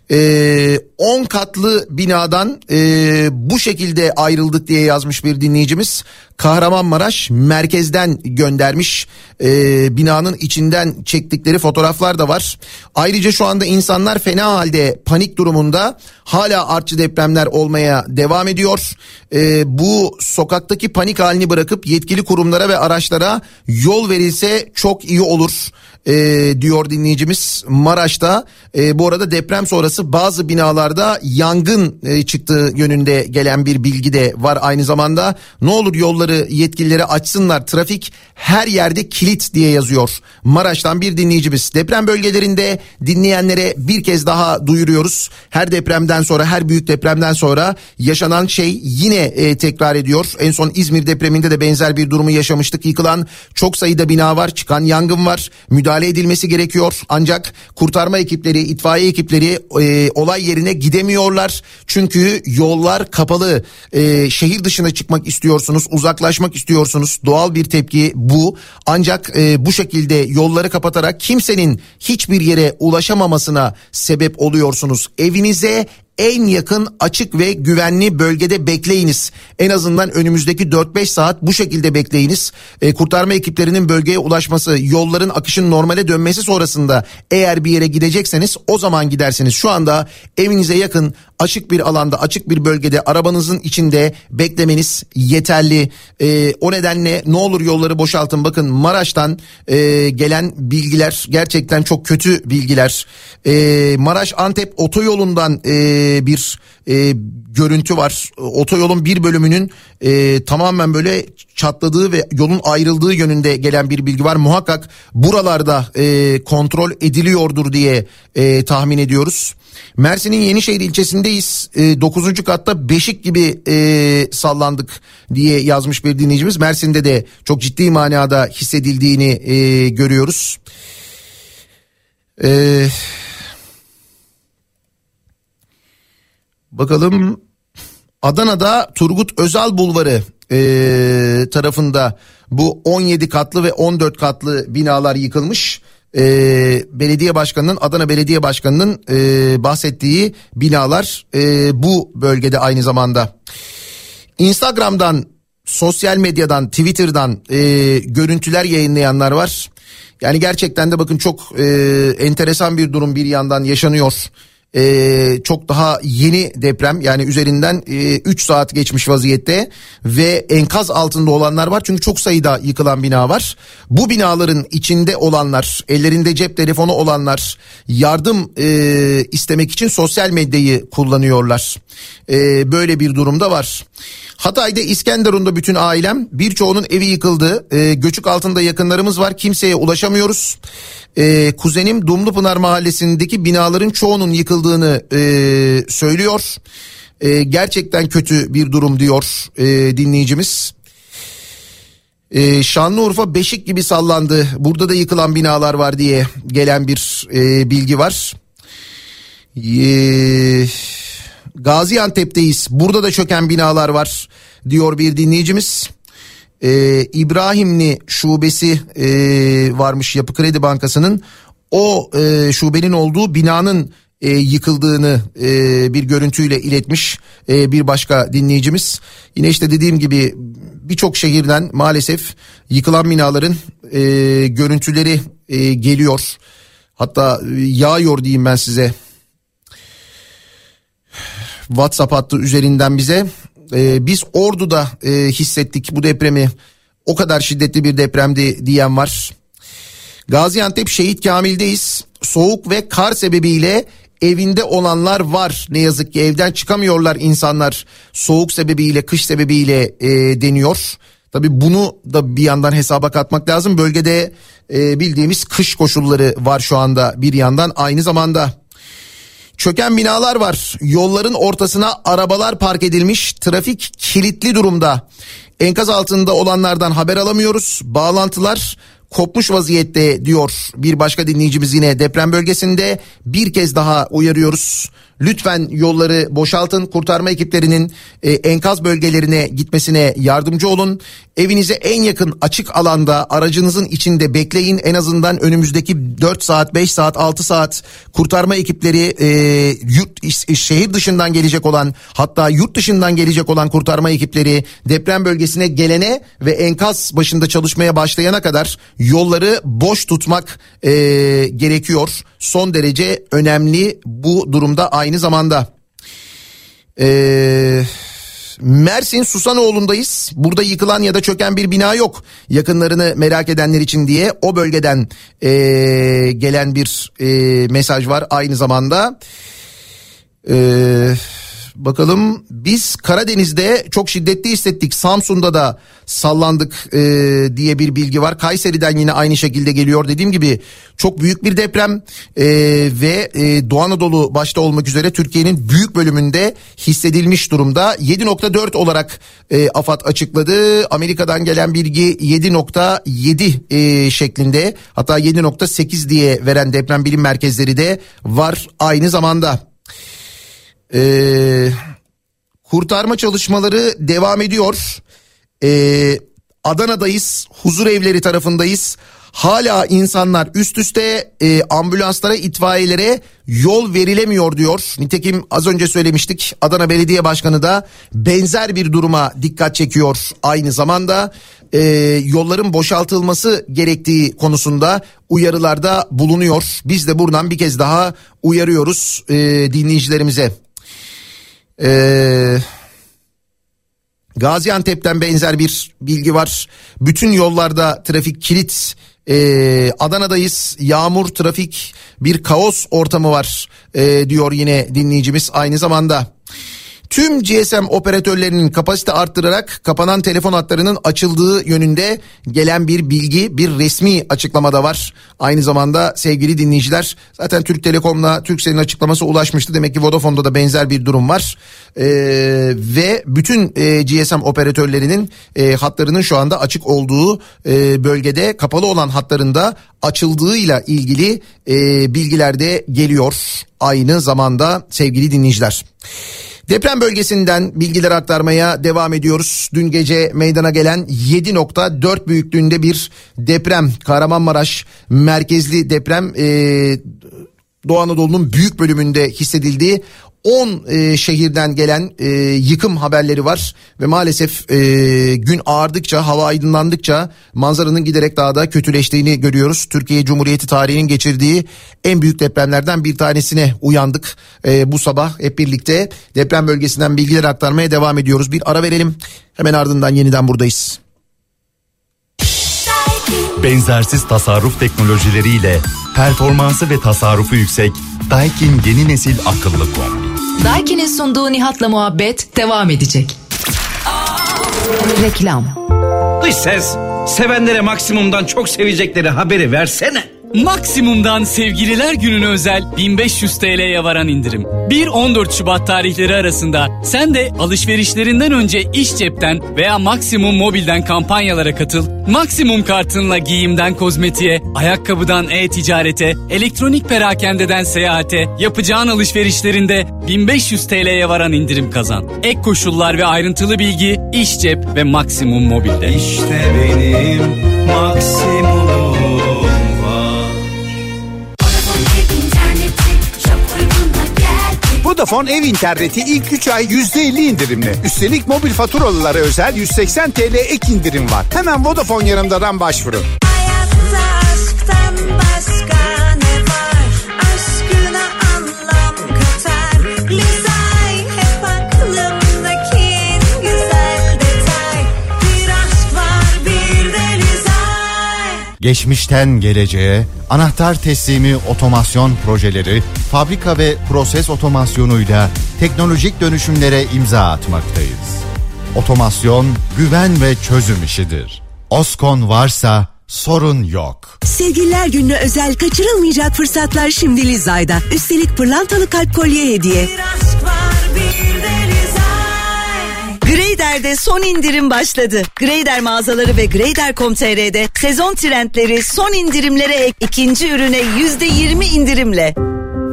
10 e, katlı binadan e, bu şekilde ayrıldık diye yazmış bir dinleyicimiz. Kahramanmaraş merkezden göndermiş e, binanın içinden çektikleri fotoğraflar da var. Ayrıca şu anda insanlar fena halde panik durumunda hala artçı depremler olmaya devam ediyor. E, bu sokaktaki panik halini bırakıp yetkili kurumlara ve araçlara yol verilse çok iyi olur e, diyor dinleyicimiz Maraş'ta. E, bu arada deprem sonrası bazı binalarda yangın e, çıktığı yönünde gelen bir bilgi de var aynı zamanda. Ne olur yolları yetkilileri açsınlar trafik her yerde kilit diye yazıyor. Maraş'tan bir dinleyicimiz. Deprem bölgelerinde dinleyenlere bir kez daha duyuruyoruz. Her depremden sonra her büyük depremden sonra yaşanan şey yine e, tekrar ediyor. En son İzmir depreminde de benzer bir durumu yaşamıştık. Yıkılan çok sayıda bina var, çıkan yangın var. Müdahale edilmesi gerekiyor. Ancak kurtarma ekipleri, itfaiye ekipleri e, olay yerine gidemiyorlar. Çünkü yollar kapalı. E, şehir dışına çıkmak istiyorsunuz, uzaklaşmak istiyorsunuz. Doğal bir tepki bu. Ancak e, bu şekilde yolları kapatarak kimsenin hiçbir yere ulaşamamasına sebep oluyorsunuz. Evinize en yakın açık ve güvenli bölgede bekleyiniz. En azından önümüzdeki 4-5 saat bu şekilde bekleyiniz. E, kurtarma ekiplerinin bölgeye ulaşması, yolların akışın normale dönmesi sonrasında eğer bir yere gidecekseniz o zaman gidersiniz. Şu anda evinize yakın açık bir alanda, açık bir bölgede arabanızın içinde beklemeniz yeterli. E, o nedenle ne olur yolları boşaltın. Bakın Maraş'tan e, gelen bilgiler gerçekten çok kötü bilgiler. E, Maraş Antep otoyolundan e, bir e, görüntü var. Otoyolun bir bölümünün e, tamamen böyle çatladığı ve yolun ayrıldığı yönünde gelen bir bilgi var. Muhakkak buralarda e, kontrol ediliyordur diye e, tahmin ediyoruz. Mersin'in Yenişehir ilçesindeyiz. E, 9. katta beşik gibi e, sallandık diye yazmış bir dinleyicimiz. Mersin'de de çok ciddi manada hissedildiğini e, görüyoruz. Eee Bakalım Adana'da Turgut Özal Bulvarı e, tarafında bu 17 katlı ve 14 katlı binalar yıkılmış. E, belediye başkanının Adana Belediye Başkanı'nın e, bahsettiği binalar e, bu bölgede aynı zamanda. Instagram'dan, sosyal medyadan, Twitter'dan e, görüntüler yayınlayanlar var. Yani gerçekten de bakın çok e, enteresan bir durum bir yandan yaşanıyor e, çok daha yeni deprem yani üzerinden 3 e, saat geçmiş vaziyette ve enkaz altında olanlar var çünkü çok sayıda yıkılan bina var. Bu binaların içinde olanlar ellerinde cep telefonu olanlar yardım e, istemek için sosyal medyayı kullanıyorlar. E, böyle bir durumda var. Hatay'da İskenderun'da bütün ailem birçoğunun evi yıkıldı. E, göçük altında yakınlarımız var kimseye ulaşamıyoruz. E, kuzenim Dumlupınar mahallesindeki binaların çoğunun yıkıldığını e, söylüyor. E, gerçekten kötü bir durum diyor e, dinleyicimiz. Ee, Şanlıurfa Beşik gibi sallandı. Burada da yıkılan binalar var diye gelen bir e, bilgi var. Ee, Gaziantep'teyiz. Burada da çöken binalar var diyor bir dinleyicimiz. Ee, İbrahimli şubesi e, varmış Yapı Kredi Bankası'nın. O e, şubenin olduğu binanın e, yıkıldığını e, bir görüntüyle iletmiş e, bir başka dinleyicimiz. Yine işte dediğim gibi birçok şehirden maalesef yıkılan binaların e, görüntüleri e, geliyor. Hatta e, yağıyor diyeyim ben size. WhatsApp hattı üzerinden bize. Ee, biz Ordu'da e, hissettik bu depremi. O kadar şiddetli bir depremdi diyen var. Gaziantep Şehit Kamil'deyiz. Soğuk ve kar sebebiyle evinde olanlar var. Ne yazık ki evden çıkamıyorlar insanlar. Soğuk sebebiyle, kış sebebiyle e, deniyor. Tabi bunu da bir yandan hesaba katmak lazım. Bölgede e, bildiğimiz kış koşulları var şu anda bir yandan aynı zamanda. Çöken binalar var. Yolların ortasına arabalar park edilmiş. Trafik kilitli durumda. Enkaz altında olanlardan haber alamıyoruz. Bağlantılar kopmuş vaziyette diyor bir başka dinleyicimiz yine deprem bölgesinde bir kez daha uyarıyoruz. Lütfen yolları boşaltın. Kurtarma ekiplerinin e, enkaz bölgelerine gitmesine yardımcı olun. Evinize en yakın açık alanda aracınızın içinde bekleyin. En azından önümüzdeki 4 saat, 5 saat, 6 saat kurtarma ekipleri e, yurt şehir dışından gelecek olan hatta yurt dışından gelecek olan kurtarma ekipleri deprem bölgesine gelene ve enkaz başında çalışmaya başlayana kadar yolları boş tutmak e, gerekiyor. Son derece önemli bu durumda aynı zamanda. Eee Mersin Susanoğlu'ndayız. Burada yıkılan ya da çöken bir bina yok. Yakınlarını merak edenler için diye o bölgeden e, gelen bir e, mesaj var aynı zamanda. Eee Bakalım biz Karadeniz'de çok şiddetli hissettik. Samsun'da da sallandık e, diye bir bilgi var. Kayseri'den yine aynı şekilde geliyor. Dediğim gibi çok büyük bir deprem e, ve e, Doğu Anadolu başta olmak üzere Türkiye'nin büyük bölümünde hissedilmiş durumda. 7.4 olarak e, AFAD açıkladı. Amerika'dan gelen bilgi 7.7 e, şeklinde hatta 7.8 diye veren deprem bilim merkezleri de var aynı zamanda. Ee, kurtarma çalışmaları devam ediyor. Ee, Adana'dayız, huzur evleri tarafındayız. Hala insanlar üst üste e, ambulanslara, itfaiyelere yol verilemiyor diyor. Nitekim az önce söylemiştik Adana Belediye Başkanı da benzer bir duruma dikkat çekiyor. Aynı zamanda e, yolların boşaltılması gerektiği konusunda uyarılarda bulunuyor. Biz de buradan bir kez daha uyarıyoruz e, dinleyicilerimize. Ee, Gaziantep'ten benzer bir bilgi var. Bütün yollarda trafik kilit. Ee, Adana'dayız. Yağmur, trafik, bir kaos ortamı var ee, diyor yine dinleyicimiz aynı zamanda. Tüm GSM operatörlerinin kapasite arttırarak kapanan telefon hatlarının açıldığı yönünde gelen bir bilgi, bir resmi açıklamada var. Aynı zamanda sevgili dinleyiciler zaten Türk Telekom'la Turkcell'in açıklaması ulaşmıştı. Demek ki Vodafone'da da benzer bir durum var. Ee, ve bütün e, GSM operatörlerinin e, hatlarının şu anda açık olduğu e, bölgede kapalı olan hatlarında açıldığıyla ilgili e, bilgiler de geliyor. Aynı zamanda sevgili dinleyiciler. Deprem bölgesinden bilgiler aktarmaya devam ediyoruz. Dün gece meydana gelen 7.4 büyüklüğünde bir deprem Kahramanmaraş merkezli deprem e, Doğu Anadolu'nun büyük bölümünde hissedildi. 10 e, şehirden gelen e, yıkım haberleri var ve maalesef e, gün ağardıkça hava aydınlandıkça manzaranın giderek daha da kötüleştiğini görüyoruz. Türkiye Cumhuriyeti tarihinin geçirdiği en büyük depremlerden bir tanesine uyandık e, bu sabah hep birlikte deprem bölgesinden bilgiler aktarmaya devam ediyoruz. Bir ara verelim hemen ardından yeniden buradayız. Benzersiz tasarruf teknolojileriyle performansı ve tasarrufu yüksek Daikin yeni nesil akıllı kombi. Daiki'nin sunduğu Nihat'la muhabbet devam edecek. Reklam. Dış ses, sevenlere maksimumdan çok sevecekleri haberi versene. Maksimum'dan sevgililer gününe özel 1500 TL'ye varan indirim. 1-14 Şubat tarihleri arasında sen de alışverişlerinden önce iş cepten veya Maksimum mobilden kampanyalara katıl. Maksimum kartınla giyimden kozmetiğe, ayakkabıdan e-ticarete, elektronik perakendeden seyahate, yapacağın alışverişlerinde 1500 TL'ye varan indirim kazan. Ek koşullar ve ayrıntılı bilgi iş cep ve Maksimum mobilde. İşte benim maksimumum Vodafone ev interneti ilk 3 ay %50 indirimli. Üstelik mobil faturalılara özel 180 TL ek indirim var. Hemen Vodafone yanımdadan başvurun. Geçmişten geleceğe anahtar teslimi otomasyon projeleri, fabrika ve proses otomasyonuyla teknolojik dönüşümlere imza atmaktayız. Otomasyon güven ve çözüm işidir. Oskon varsa sorun yok. Sevgililer gününe özel kaçırılmayacak fırsatlar şimdi Lizay'da. Üstelik pırlantalı kalp kolye hediye. Bir aşk var bir Greyder'de son indirim başladı. Greyder mağazaları ve Greyder.com.tr'de sezon trendleri son indirimlere ek ikinci ürüne yüzde yirmi indirimle.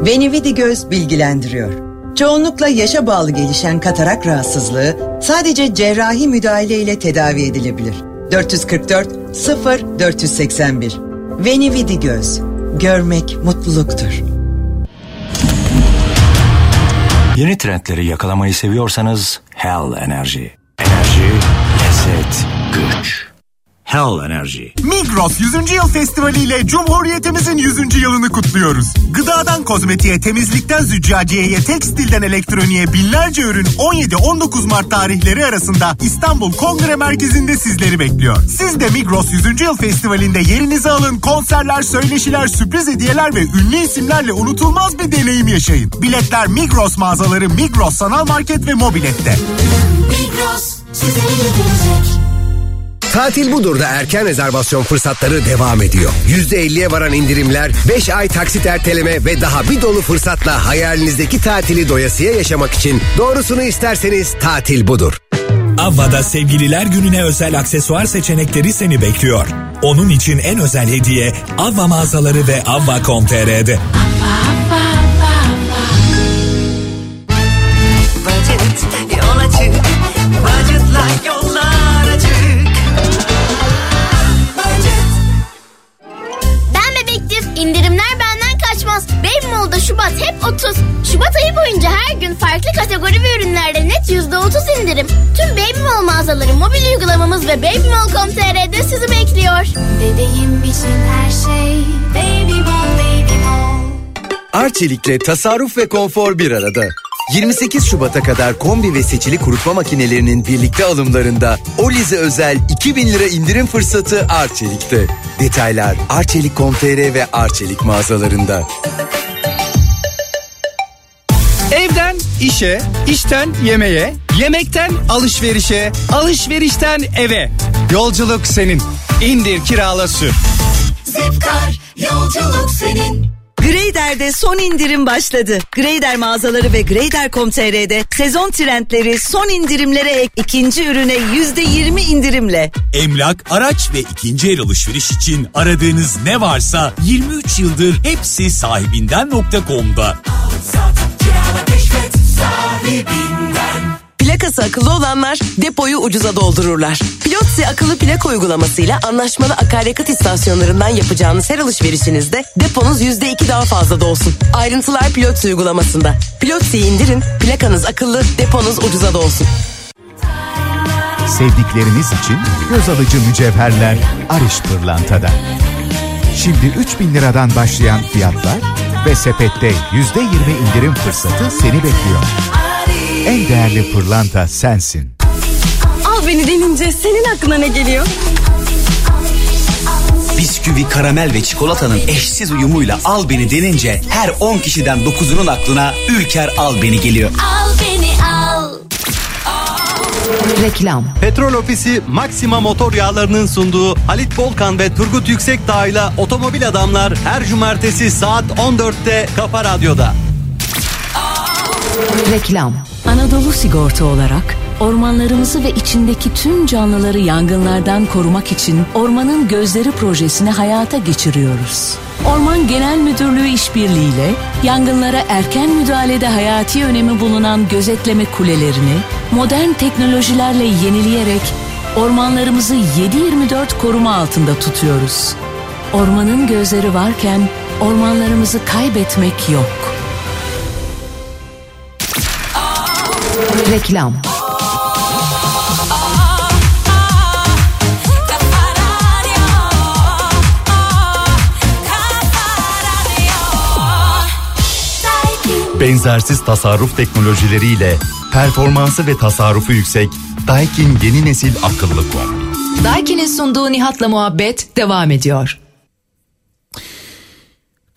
Venividi Göz bilgilendiriyor. Çoğunlukla yaşa bağlı gelişen katarak rahatsızlığı sadece cerrahi müdahale ile tedavi edilebilir. 444 0 481 Venividi Göz Görmek mutluluktur. Yeni trendleri yakalamayı seviyorsanız Hell Enerji. Enerji, lezzet, güç. Hell Enerji. Migros 100. Yıl Festivali ile Cumhuriyetimizin 100. yılını kutluyoruz. Gıdadan kozmetiğe, temizlikten züccaciyeye, tekstilden elektroniğe binlerce ürün 17-19 Mart tarihleri arasında İstanbul Kongre Merkezi'nde sizleri bekliyor. Siz de Migros 100. Yıl Festivali'nde yerinizi alın, konserler, söyleşiler, sürpriz hediyeler ve ünlü isimlerle unutulmaz bir deneyim yaşayın. Biletler Migros mağazaları Migros Sanal Market ve Mobilet'te. Migros size getirecek. Tatil Budur'da erken rezervasyon fırsatları devam ediyor. %50'ye varan indirimler, 5 ay taksit erteleme ve daha bir dolu fırsatla hayalinizdeki tatili doyasıya yaşamak için doğrusunu isterseniz Tatil Budur. Avva'da sevgililer gününe özel aksesuar seçenekleri seni bekliyor. Onun için en özel hediye Avva mağazaları ve Avva.com.tr'de. Budget 30. Şubat ayı boyunca her gün farklı kategori ve ürünlerde net %30 indirim. Tüm Baby Mall mağazaları mobil uygulamamız ve babymall.com.tr'de sizi bekliyor. Bebeğim için her şey Baby Mall Baby Mall Arçelik'le tasarruf ve konfor bir arada. 28 Şubat'a kadar kombi ve seçili kurutma makinelerinin birlikte alımlarında Olize özel 2000 lira indirim fırsatı Arçelik'te. Detaylar arçelik.com.tr ve Arçelik mağazalarında. İşe, işten yemeğe, yemekten alışverişe, alışverişten eve. Yolculuk senin. İndir kirala sür. Zipkar yolculuk senin Greyder'de son indirim başladı. Greyder mağazaları ve Greyder.com.tr'de sezon trendleri son indirimlere ek ikinci ürüne yüzde yirmi indirimle. Emlak, araç ve ikinci el alışveriş için aradığınız ne varsa 23 yıldır hepsi sahibinden.com'da. Plakası akıllı olanlar depoyu ucuza doldururlar. Pilotsi akıllı plaka uygulamasıyla anlaşmalı akaryakıt istasyonlarından yapacağınız her alışverişinizde deponuz %2 daha fazla dolsun. Ayrıntılar Pilotsi uygulamasında. Pilotsi'yi indirin, plakanız akıllı, deponuz ucuza dolsun. Sevdikleriniz için göz alıcı mücevherler Ariş Pırlanta'da. Şimdi 3000 liradan başlayan fiyatlar ve sepette %20 indirim fırsatı seni bekliyor. En değerli pırlanta sensin. Al beni denince senin aklına ne geliyor? Bisküvi, karamel ve çikolatanın eşsiz uyumuyla al beni denince her 10 kişiden 9'unun aklına Ülker al beni geliyor. Al beni al. Reklam. Petrol Ofisi Maxima Motor Yağları'nın sunduğu Halit Volkan ve Turgut Yüksekdağ ile Otomobil Adamlar her cumartesi saat 14'te Kafa Radyo'da. Reklam. Anadolu Sigorta olarak ormanlarımızı ve içindeki tüm canlıları yangınlardan korumak için Ormanın Gözleri projesini hayata geçiriyoruz. Orman Genel Müdürlüğü işbirliğiyle yangınlara erken müdahalede hayati önemi bulunan gözetleme kulelerini modern teknolojilerle yenileyerek ormanlarımızı 7/24 koruma altında tutuyoruz. Ormanın gözleri varken ormanlarımızı kaybetmek yok. Reklam. Benzersiz tasarruf teknolojileriyle performansı ve tasarrufu yüksek Daikin yeni nesil akıllı kombi. Daiki'nin sunduğu Nihat'la muhabbet devam ediyor.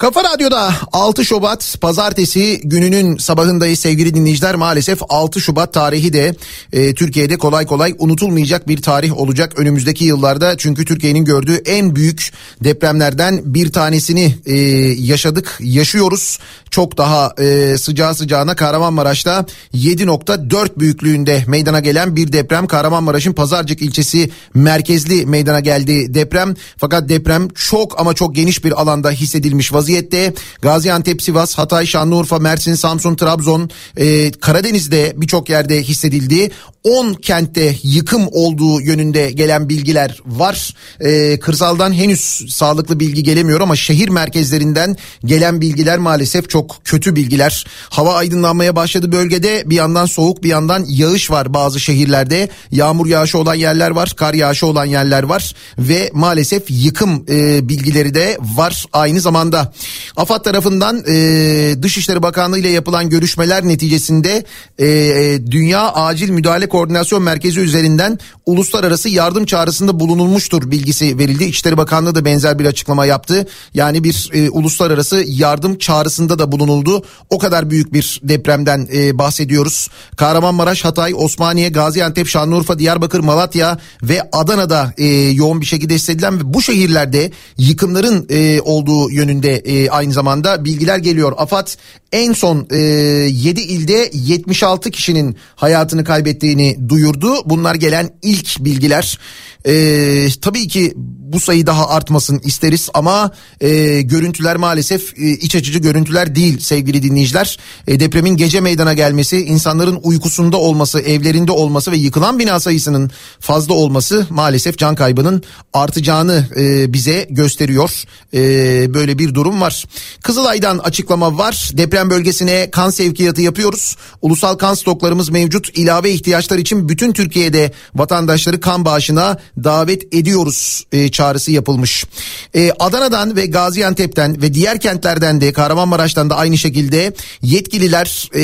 Kafa Radyo'da 6 Şubat pazartesi gününün sabahındayız sevgili dinleyiciler. Maalesef 6 Şubat tarihi de e, Türkiye'de kolay kolay unutulmayacak bir tarih olacak önümüzdeki yıllarda. Çünkü Türkiye'nin gördüğü en büyük depremlerden bir tanesini e, yaşadık, yaşıyoruz. Çok daha e, sıcağı sıcağına Kahramanmaraş'ta 7.4 büyüklüğünde meydana gelen bir deprem. Kahramanmaraş'ın Pazarcık ilçesi merkezli meydana geldi deprem. Fakat deprem çok ama çok geniş bir alanda hissedilmiş vaziyette vaziyette. Gaziantep, Sivas, Hatay, Şanlıurfa, Mersin, Samsun, Trabzon, e, Karadeniz'de birçok yerde hissedildi. 10 kentte yıkım olduğu yönünde gelen bilgiler var. E, kırsaldan henüz sağlıklı bilgi gelemiyor ama şehir merkezlerinden gelen bilgiler maalesef çok kötü bilgiler. Hava aydınlanmaya başladı bölgede. Bir yandan soğuk bir yandan yağış var bazı şehirlerde. Yağmur yağışı olan yerler var, kar yağışı olan yerler var ve maalesef yıkım e, bilgileri de var aynı zamanda. AFAD tarafından e, Dışişleri Bakanlığı ile yapılan görüşmeler neticesinde e, Dünya Acil Müdahale Koordinasyon Merkezi üzerinden uluslararası yardım çağrısında bulunulmuştur bilgisi verildi. İçişleri Bakanlığı da benzer bir açıklama yaptı. Yani bir e, uluslararası yardım çağrısında da bulunuldu. O kadar büyük bir depremden e, bahsediyoruz. Kahramanmaraş, Hatay, Osmaniye, Gaziantep, Şanlıurfa, Diyarbakır, Malatya ve Adana'da e, yoğun bir şekilde hissedilen ve bu şehirlerde yıkımların e, olduğu yönünde e, aynı zamanda bilgiler geliyor. AFAD en son e, 7 ilde 76 kişinin hayatını kaybettiğini duyurdu. Bunlar gelen ilk bilgiler. E, tabii ki bu sayı daha artmasın isteriz ama e, görüntüler maalesef e, iç açıcı görüntüler değil sevgili dinleyiciler. E, depremin gece meydana gelmesi, insanların uykusunda olması, evlerinde olması ve yıkılan bina sayısının fazla olması maalesef can kaybının artacağını e, bize gösteriyor. E, böyle bir durum var. Kızılay'dan açıklama var. Deprem bölgesine kan sevkiyatı yapıyoruz. Ulusal kan stoklarımız mevcut. İlave ihtiyaçlar için bütün Türkiye'de vatandaşları kan bağışına davet ediyoruz e, çağrısı yapılmış. E, Adana'dan ve Gaziantep'ten ve diğer kentlerden de Kahramanmaraş'tan da aynı şekilde yetkililer e,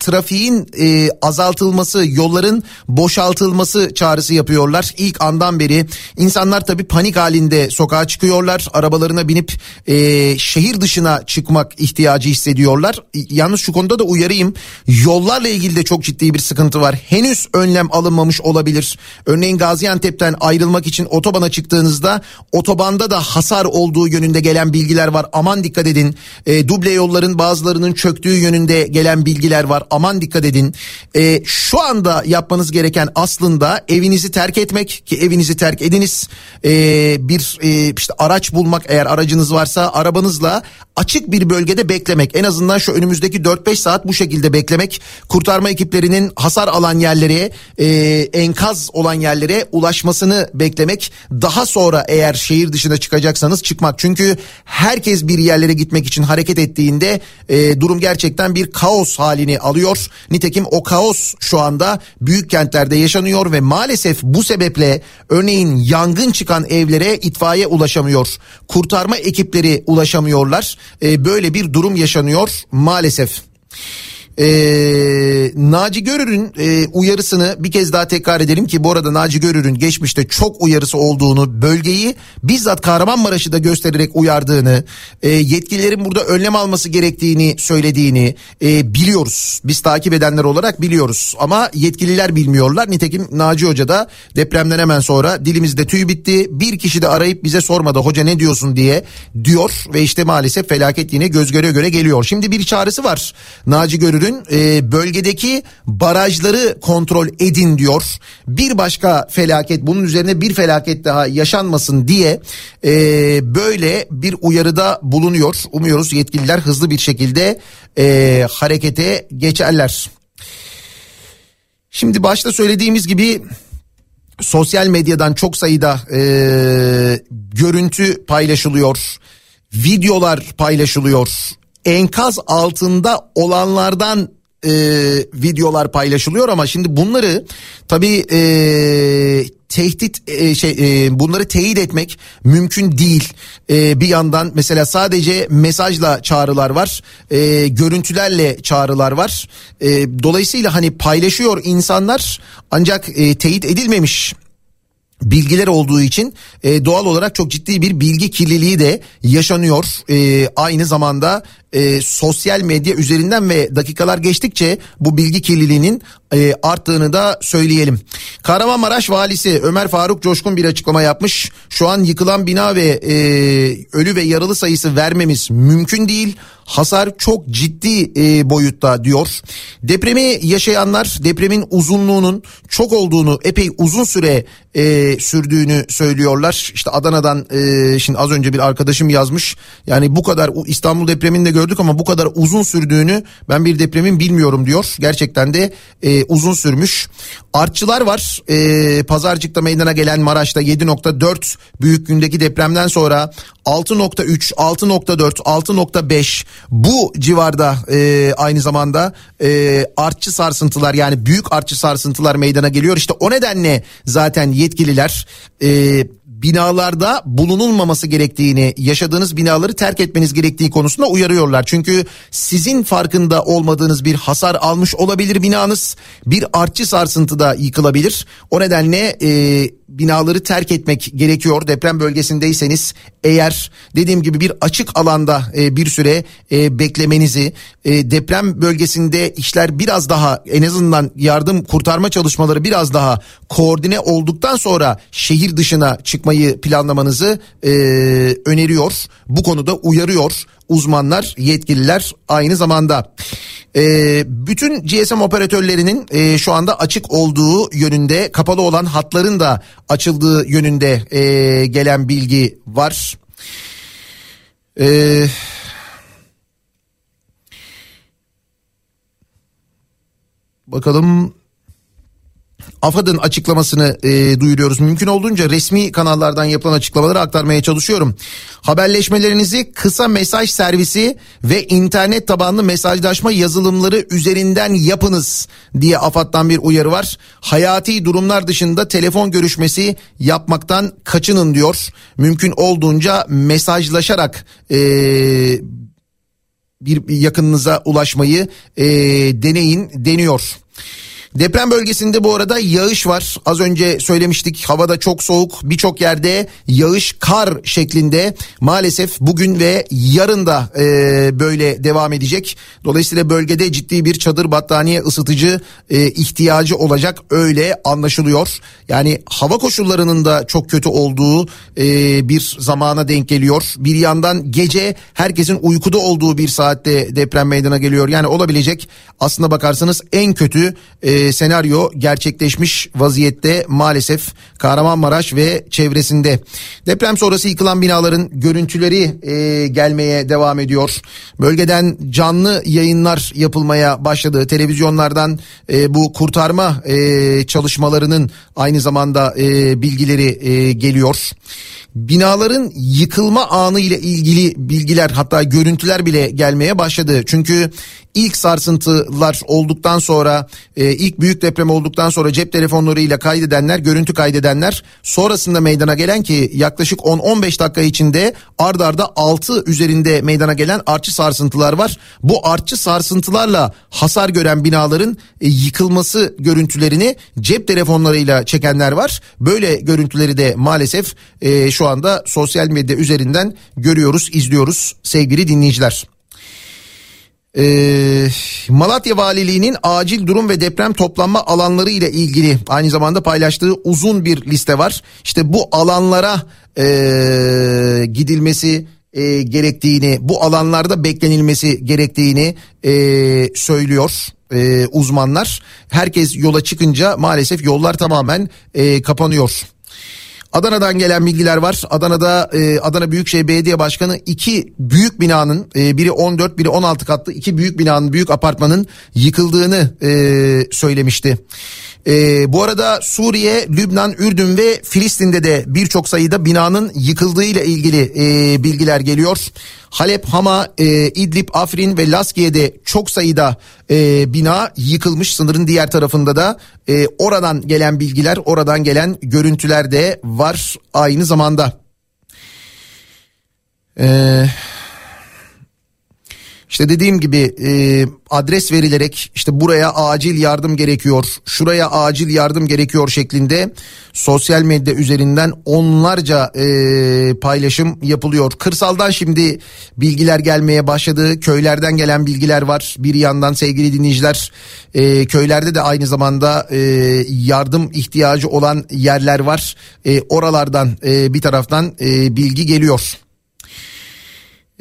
trafiğin e, azaltılması, yolların boşaltılması çağrısı yapıyorlar. İlk andan beri insanlar tabii panik halinde sokağa çıkıyorlar. Arabalarına binip e, şehir dışına çıkmak ihtiyacı hissediyorlar. Yalnız şu konuda da uyarayım. Yollarla ilgili de çok ciddi bir sıkıntı var. Henüz önlem alınmamış olabilir. Örneğin Gaziantep'ten ayrılmak için otobana çıktığınızda otobanda da hasar olduğu yönünde gelen bilgiler var. Aman dikkat edin. E, duble yolların bazılarının çöktüğü yönünde gelen bilgiler var. Aman dikkat edin. E, şu anda yapmanız gereken aslında evinizi terk etmek ki evinizi terk ediniz. E, bir e, işte araç bulmak eğer aracınız varsa arabanızla açık bir bölgede beklemek. En azından şu önümüzdeki 4-5 saat bu şekilde beklemek. Kurtarma ekiplerinin hasar alan yerlere, e, enkaz olan yerlere ulaşmasını beklemek. Daha sonra eğer şehir dışına çıkacaksanız çıkmak. Çünkü herkes bir yerlere gitmek için hareket ettiğinde e, durum gerçekten bir kaos halini alıyor. Nitekim o kaos şu anda büyük kentlerde yaşanıyor ve maalesef bu sebeple örneğin yangın çıkan evlere itfaiye ulaşamıyor. Kurtarma ekipleri ulaşamıyorlar. E, böyle bir durum yaşanıyor maalesef. Ee, Naci Görür'ün e, uyarısını bir kez daha tekrar edelim ki bu arada Naci Görür'ün geçmişte çok uyarısı olduğunu bölgeyi bizzat Kahramanmaraş'ı da göstererek uyardığını e, yetkililerin burada önlem alması gerektiğini söylediğini e, biliyoruz. Biz takip edenler olarak biliyoruz ama yetkililer bilmiyorlar. Nitekim Naci Hoca da depremden hemen sonra dilimizde tüy bitti bir kişi de arayıp bize sormadı hoca ne diyorsun diye diyor ve işte maalesef felaket yine göz göre göre geliyor. Şimdi bir çağrısı var Naci Görür Görür'ün e, bölgedeki barajları kontrol edin diyor. Bir başka felaket bunun üzerine bir felaket daha yaşanmasın diye e, böyle bir uyarıda bulunuyor. Umuyoruz yetkililer hızlı bir şekilde e, harekete geçerler. Şimdi başta söylediğimiz gibi sosyal medyadan çok sayıda e, görüntü paylaşılıyor, videolar paylaşılıyor, enkaz altında olanlardan e, videolar paylaşılıyor ama şimdi bunları tabii e, tehdit e, şey e, bunları teyit etmek mümkün değil. E, bir yandan mesela sadece mesajla çağrılar var, e, görüntülerle çağrılar var. E, dolayısıyla hani paylaşıyor insanlar ancak e, teyit edilmemiş bilgiler olduğu için e, doğal olarak çok ciddi bir bilgi kirliliği de yaşanıyor. E, aynı zamanda e, sosyal medya üzerinden ve dakikalar geçtikçe bu bilgi kirliliğinin e, arttığını da söyleyelim. Kahramanmaraş valisi Ömer Faruk Coşkun bir açıklama yapmış. Şu an yıkılan bina ve e, ölü ve yaralı sayısı vermemiz mümkün değil. Hasar çok ciddi e, boyutta diyor. Depremi yaşayanlar depremin uzunluğunun çok olduğunu epey uzun süre e, sürdüğünü söylüyorlar. İşte Adana'dan e, şimdi az önce bir arkadaşım yazmış. Yani bu kadar İstanbul depremini de gördük ama bu kadar uzun sürdüğünü ben bir depremin bilmiyorum diyor. Gerçekten de e, uzun sürmüş. Artçılar var. E, Pazarcık'ta meydana gelen Maraş'ta 7.4 büyük gündeki depremden sonra 6.3, 6.4, 6.5 bu civarda e, aynı zamanda e, artçı sarsıntılar yani büyük artçı sarsıntılar meydana geliyor. İşte o nedenle zaten yetkililer e, binalarda bulunulmaması gerektiğini, yaşadığınız binaları terk etmeniz gerektiği konusunda uyarıyorlar. Çünkü sizin farkında olmadığınız bir hasar almış olabilir binanız. Bir artçı sarsıntıda yıkılabilir. O nedenle e, binaları terk etmek gerekiyor. Deprem bölgesindeyseniz eğer dediğim gibi bir açık alanda e, bir süre e, beklemenizi, e, deprem bölgesinde işler biraz daha en azından yardım kurtarma çalışmaları biraz daha koordine olduktan sonra şehir dışına çıkmayı planlamanızı e, öneriyor. Bu konuda uyarıyor uzmanlar, yetkililer aynı zamanda. E, bütün GSM operatörlerinin e, şu anda açık olduğu yönünde, kapalı olan hatların da açıldığı yönünde e, gelen bilgi var. Eee... Bakalım AFAD'ın açıklamasını e, duyuruyoruz. Mümkün olduğunca resmi kanallardan yapılan açıklamaları aktarmaya çalışıyorum. Haberleşmelerinizi kısa mesaj servisi ve internet tabanlı mesajlaşma yazılımları üzerinden yapınız diye AFAD'dan bir uyarı var. Hayati durumlar dışında telefon görüşmesi yapmaktan kaçının diyor. Mümkün olduğunca mesajlaşarak e, bir yakınınıza ulaşmayı e, deneyin deniyor. Deprem bölgesinde bu arada yağış var. Az önce söylemiştik havada çok soğuk birçok yerde yağış kar şeklinde maalesef bugün ve yarın da e, böyle devam edecek. Dolayısıyla bölgede ciddi bir çadır battaniye ısıtıcı e, ihtiyacı olacak öyle anlaşılıyor. Yani hava koşullarının da çok kötü olduğu e, bir zamana denk geliyor. Bir yandan gece herkesin uykuda olduğu bir saatte deprem meydana geliyor. Yani olabilecek aslında bakarsanız en kötü e, senaryo gerçekleşmiş vaziyette maalesef Kahramanmaraş ve çevresinde. Deprem sonrası yıkılan binaların görüntüleri e, gelmeye devam ediyor. Bölgeden canlı yayınlar yapılmaya başladı. Televizyonlardan e, bu kurtarma e, çalışmalarının aynı zamanda e, bilgileri e, geliyor binaların yıkılma anı ile ilgili bilgiler hatta görüntüler bile gelmeye başladı. Çünkü ilk sarsıntılar olduktan sonra e, ilk büyük deprem olduktan sonra cep telefonlarıyla kaydedenler görüntü kaydedenler sonrasında meydana gelen ki yaklaşık 10-15 dakika içinde ard arda 6 üzerinde meydana gelen artçı sarsıntılar var. Bu artçı sarsıntılarla hasar gören binaların e, yıkılması görüntülerini cep telefonlarıyla çekenler var. Böyle görüntüleri de maalesef e, şu anda sosyal medya üzerinden görüyoruz, izliyoruz sevgili dinleyiciler. Ee, Malatya Valiliği'nin acil durum ve deprem toplanma alanları ile ilgili aynı zamanda paylaştığı uzun bir liste var. İşte bu alanlara e, gidilmesi e, gerektiğini, bu alanlarda beklenilmesi gerektiğini e, söylüyor e, uzmanlar. Herkes yola çıkınca maalesef yollar tamamen e, kapanıyor. Adana'dan gelen bilgiler var. Adana'da e, Adana Büyükşehir Belediye Başkanı iki büyük binanın e, biri 14 biri 16 katlı iki büyük binanın büyük apartmanın yıkıldığını e, söylemişti. E, bu arada Suriye, Lübnan, Ürdün ve Filistin'de de birçok sayıda binanın yıkıldığı ile ilgili e, bilgiler geliyor. Halep, Hama, e, İdlib, Afrin ve Laskiye'de çok sayıda e, bina yıkılmış. Sınırın diğer tarafında da e, oradan gelen bilgiler, oradan gelen görüntüler de var aynı zamanda. Eee... İşte dediğim gibi e, adres verilerek işte buraya acil yardım gerekiyor, şuraya acil yardım gerekiyor şeklinde sosyal medya üzerinden onlarca e, paylaşım yapılıyor. Kırsaldan şimdi bilgiler gelmeye başladı, köylerden gelen bilgiler var. Bir yandan sevgili dinleyiciler e, köylerde de aynı zamanda e, yardım ihtiyacı olan yerler var. E, oralardan e, bir taraftan e, bilgi geliyor.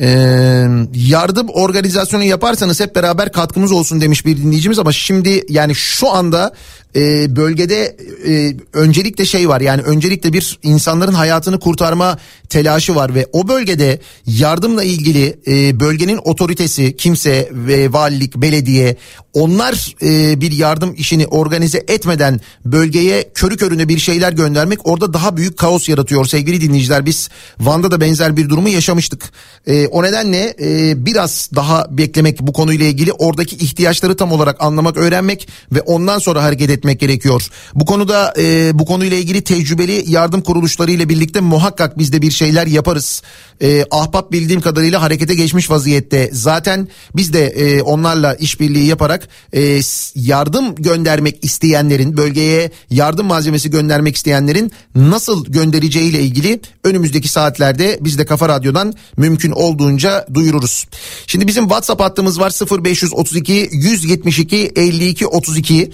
Ee, yardım organizasyonu yaparsanız hep beraber katkımız olsun demiş bir dinleyicimiz ama şimdi yani şu anda e, bölgede e, öncelikle şey var yani öncelikle bir insanların hayatını kurtarma telaşı var ve o bölgede yardımla ilgili e, bölgenin otoritesi kimse ve valilik belediye onlar e, bir yardım işini organize etmeden bölgeye körü körüne bir şeyler göndermek orada daha büyük kaos yaratıyor. Sevgili dinleyiciler biz Van'da da benzer bir durumu yaşamıştık. E, o nedenle e, biraz daha beklemek bu konuyla ilgili oradaki ihtiyaçları tam olarak anlamak öğrenmek ve ondan sonra hareket etmek gerekiyor. Bu konuda e, bu konuyla ilgili tecrübeli yardım kuruluşları ile birlikte muhakkak biz de bir şeyler yaparız. E, ahbap bildiğim kadarıyla harekete geçmiş vaziyette. Zaten biz de e, onlarla işbirliği yaparak e, yardım göndermek isteyenlerin bölgeye yardım malzemesi göndermek isteyenlerin nasıl göndereceğiyle ilgili önümüzdeki saatlerde biz de Kafa Radyo'dan mümkün olduğunca duyururuz. Şimdi bizim WhatsApp hattımız var 0532 172 52 32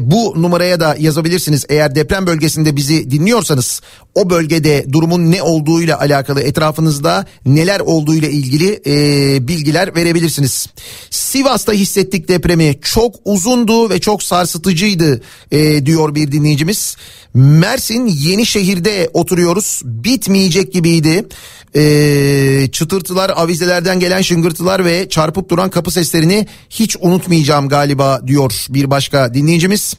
bu numaraya da yazabilirsiniz. Eğer deprem bölgesinde bizi dinliyorsanız o bölgede durumun ne olduğuyla alakalı etrafınızda neler olduğuyla ilgili e, bilgiler verebilirsiniz. Sivas'ta hissettik depremi çok uzundu ve çok sarsıtıcıydı e, diyor bir dinleyicimiz. Mersin Yenişehir'de oturuyoruz bitmeyecek gibiydi. Ee, çıtırtılar avizelerden gelen şıngırtılar ve çarpıp duran kapı seslerini hiç unutmayacağım galiba diyor bir başka dinleyicimiz.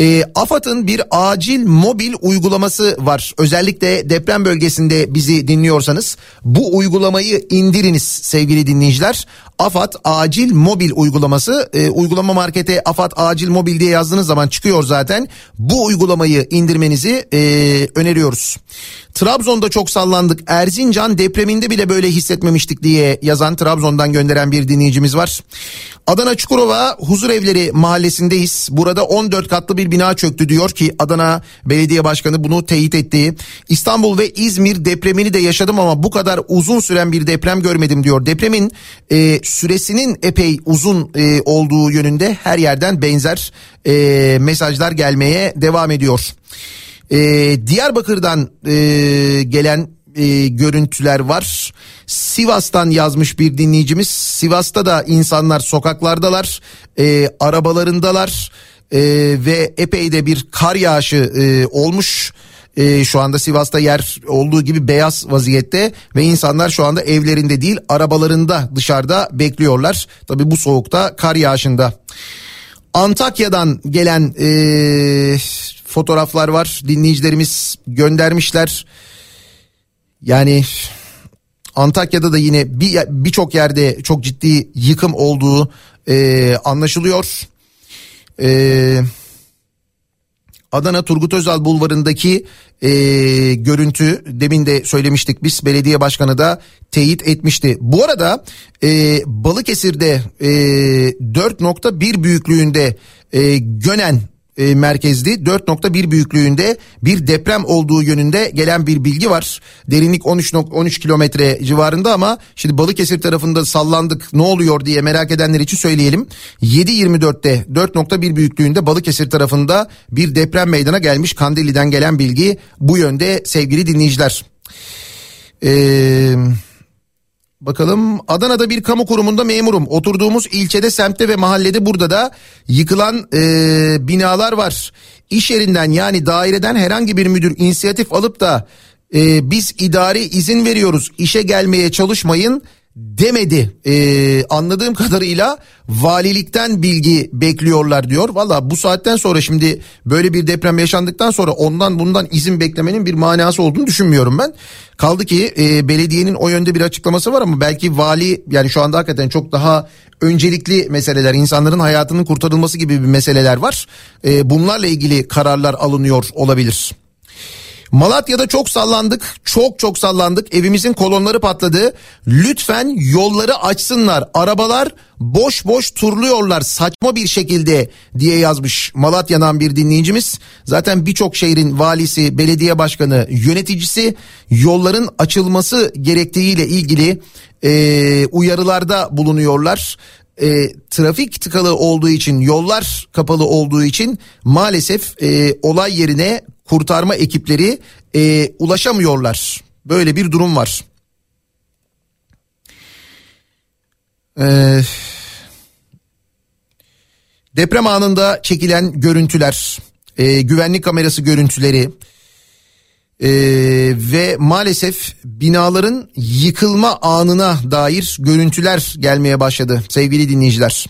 Ee, AFAD'ın bir acil mobil uygulaması var. Özellikle deprem bölgesinde bizi dinliyorsanız bu uygulamayı indiriniz sevgili dinleyiciler. AFAD acil mobil uygulaması e, uygulama markete AFAD acil mobil diye yazdığınız zaman çıkıyor zaten. Bu uygulamayı indirmenizi e, öneriyoruz. Trabzon'da çok sallandık. Erzincan depreminde bile böyle hissetmemiştik diye yazan Trabzon'dan gönderen bir dinleyicimiz var. Adana Çukurova Huzur Evleri mahallesindeyiz. Burada 14 katlı bir bina çöktü diyor ki Adana Belediye Başkanı bunu teyit etti. İstanbul ve İzmir depremini de yaşadım ama bu kadar uzun süren bir deprem görmedim diyor. Depremin e, süresinin epey uzun e, olduğu yönünde her yerden benzer e, mesajlar gelmeye devam ediyor. E, Diyarbakır'dan e, gelen e, görüntüler var. Sivas'tan yazmış bir dinleyicimiz. Sivas'ta da insanlar sokaklardalar, e, arabalarındalar e, ve epey de bir kar yağışı e, olmuş. E, şu anda Sivas'ta yer olduğu gibi beyaz vaziyette ve insanlar şu anda evlerinde değil arabalarında dışarıda bekliyorlar. Tabi bu soğukta kar yağışında. Antakya'dan gelen e, fotoğraflar var dinleyicilerimiz göndermişler. Yani Antakya'da da yine bir birçok yerde çok ciddi yıkım olduğu e, anlaşılıyor. E, Adana Turgut Özal Bulvarı'ndaki e, görüntü demin de söylemiştik biz belediye başkanı da teyit etmişti. Bu arada e, Balıkesir'de e, 4.1 büyüklüğünde e, Gönen e, merkezli 4.1 büyüklüğünde bir deprem olduğu yönünde gelen bir bilgi var. Derinlik 13 13 kilometre civarında ama şimdi Balıkesir tarafında sallandık ne oluyor diye merak edenler için söyleyelim. 7.24'te 4.1 büyüklüğünde Balıkesir tarafında bir deprem meydana gelmiş. Kandilli'den gelen bilgi bu yönde sevgili dinleyiciler. Eee... Bakalım Adana'da bir kamu kurumunda memurum. Oturduğumuz ilçede, semtte ve mahallede burada da yıkılan e, binalar var. İş yerinden yani daireden herhangi bir müdür inisiyatif alıp da e, biz idari izin veriyoruz işe gelmeye çalışmayın demedi. Ee, anladığım kadarıyla valilikten bilgi bekliyorlar diyor. Valla bu saatten sonra şimdi böyle bir deprem yaşandıktan sonra ondan bundan izin beklemenin bir manası olduğunu düşünmüyorum ben. Kaldı ki e, belediyenin o yönde bir açıklaması var ama belki vali yani şu anda hakikaten çok daha öncelikli meseleler insanların hayatının kurtarılması gibi bir meseleler var. E, bunlarla ilgili kararlar alınıyor olabilir. Malatya'da çok sallandık. Çok çok sallandık. Evimizin kolonları patladı. Lütfen yolları açsınlar. Arabalar boş boş turluyorlar saçma bir şekilde diye yazmış Malatya'dan bir dinleyicimiz. Zaten birçok şehrin valisi, belediye başkanı, yöneticisi yolların açılması gerektiğiyle ilgili e, uyarılarda bulunuyorlar e, trafik tıkalı olduğu için yollar kapalı olduğu için maalesef e, olay yerine kurtarma ekipleri e, ulaşamıyorlar. Böyle bir durum var. Ee, deprem anında çekilen görüntüler, e, güvenlik kamerası görüntüleri e, ve maalesef binaların yıkılma anına dair görüntüler gelmeye başladı sevgili dinleyiciler.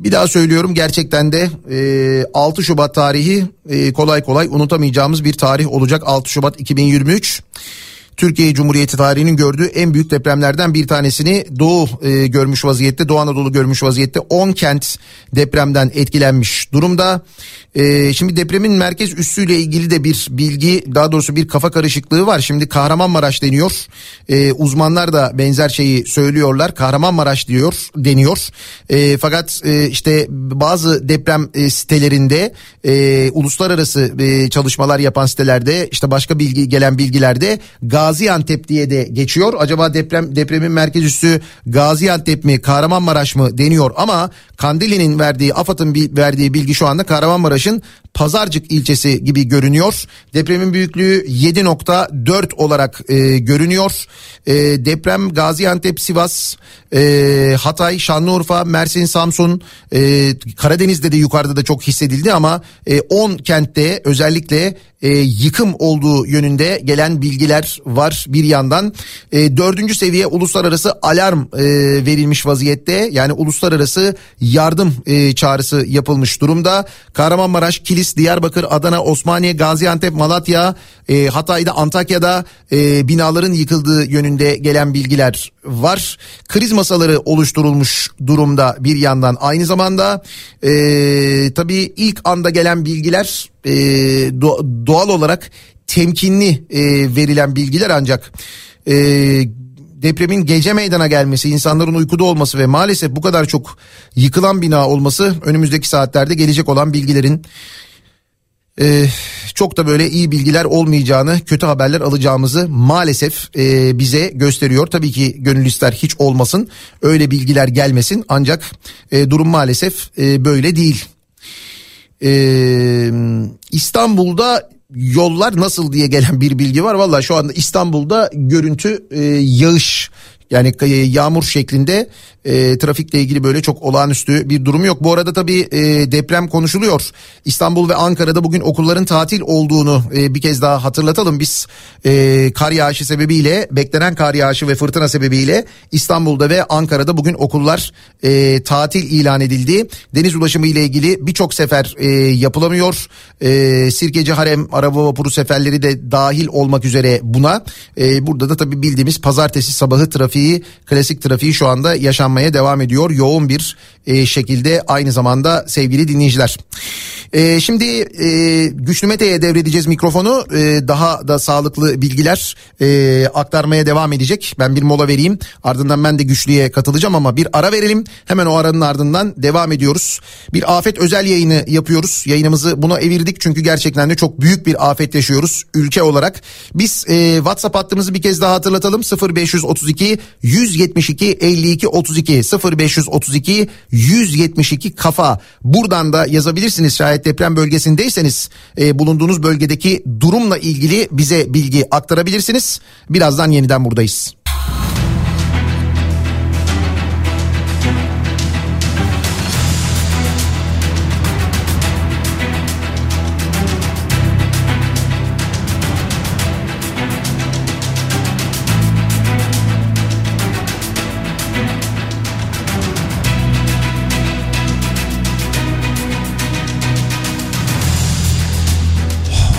Bir daha söylüyorum gerçekten de e, 6 Şubat tarihi e, kolay kolay unutamayacağımız bir tarih olacak 6 Şubat 2023. Türkiye Cumhuriyeti tarihinin gördüğü en büyük depremlerden bir tanesini Doğu e, görmüş vaziyette, Doğu Anadolu görmüş vaziyette 10 kent depremden etkilenmiş durumda. E, şimdi depremin merkez üssüyle ilgili de bir bilgi, daha doğrusu bir kafa karışıklığı var. Şimdi Kahramanmaraş deniyor. E, uzmanlar da benzer şeyi söylüyorlar. Kahramanmaraş diyor, deniyor. E, fakat e, işte bazı deprem e, sitelerinde, e, uluslararası e, çalışmalar yapan sitelerde, işte başka bilgi gelen bilgilerde Gaziantep diye de geçiyor. Acaba deprem depremin merkez üssü Gaziantep mi Kahramanmaraş mı deniyor ama Kandili'nin verdiği AFAD'ın verdiği bilgi şu anda Kahramanmaraş'ın Pazarcık ilçesi gibi görünüyor. Depremin büyüklüğü 7.4 olarak e, görünüyor. E, deprem Gaziantep, Sivas, e, Hatay, Şanlıurfa, Mersin, Samsun, e, Karadeniz'de de yukarıda da çok hissedildi ama e, 10 kentte özellikle e, yıkım olduğu yönünde gelen bilgiler var bir yandan. E, dördüncü seviye uluslararası alarm e, verilmiş vaziyette. Yani uluslararası yardım e, çağrısı yapılmış durumda. Kahramanmaraş, Kilis, Diyarbakır, Adana, Osmaniye, Gaziantep, Malatya, e, Hatay'da, Antakya'da e, binaların yıkıldığı yönünde gelen bilgiler var. Kriz masaları oluşturulmuş durumda bir yandan. Aynı zamanda e, tabii ilk anda gelen bilgiler e, do- doğal olarak temkinli e, verilen bilgiler ancak e, depremin gece meydana gelmesi, insanların uykuda olması ve maalesef bu kadar çok yıkılan bina olması önümüzdeki saatlerde gelecek olan bilgilerin e, çok da böyle iyi bilgiler olmayacağını, kötü haberler alacağımızı maalesef e, bize gösteriyor. Tabii ki gönül ister hiç olmasın, öyle bilgiler gelmesin ancak e, durum maalesef e, böyle değil. E, İstanbul'da yollar nasıl diye gelen bir bilgi var. Valla şu anda İstanbul'da görüntü e, yağış yani yağmur şeklinde e, trafikle ilgili böyle çok olağanüstü bir durum yok. Bu arada tabii e, deprem konuşuluyor. İstanbul ve Ankara'da bugün okulların tatil olduğunu e, bir kez daha hatırlatalım. Biz e, kar yağışı sebebiyle beklenen kar yağışı ve fırtına sebebiyle İstanbul'da ve Ankara'da bugün okullar e, tatil ilan edildi. Deniz ulaşımı ile ilgili birçok sefer e, yapılamıyor. E, Sirkeci Harem araba vapuru seferleri de dahil olmak üzere buna. E, burada da tabii bildiğimiz pazartesi sabahı trafiği, klasik trafiği şu anda yaşanmaya devam ediyor. Yoğun bir e, şekilde aynı zamanda sevgili dinleyiciler. E, şimdi e, Güçlü Mete'ye devredeceğiz mikrofonu. E, daha da sağlıklı bilgiler e, aktarmaya devam edecek. Ben bir mola vereyim. Ardından ben de Güçlü'ye katılacağım ama bir ara verelim. Hemen o aranın ardından devam ediyoruz. Bir afet özel yayını yapıyoruz. Yayınımızı buna evirdik çünkü gerçekten de çok büyük bir afet yaşıyoruz ülke olarak. Biz e, WhatsApp hattımızı bir kez daha hatırlatalım. 0532 172 52 32 0532 172 kafa. Buradan da yazabilirsiniz şayet deprem bölgesindeyseniz e, bulunduğunuz bölgedeki durumla ilgili bize bilgi aktarabilirsiniz. Birazdan yeniden buradayız.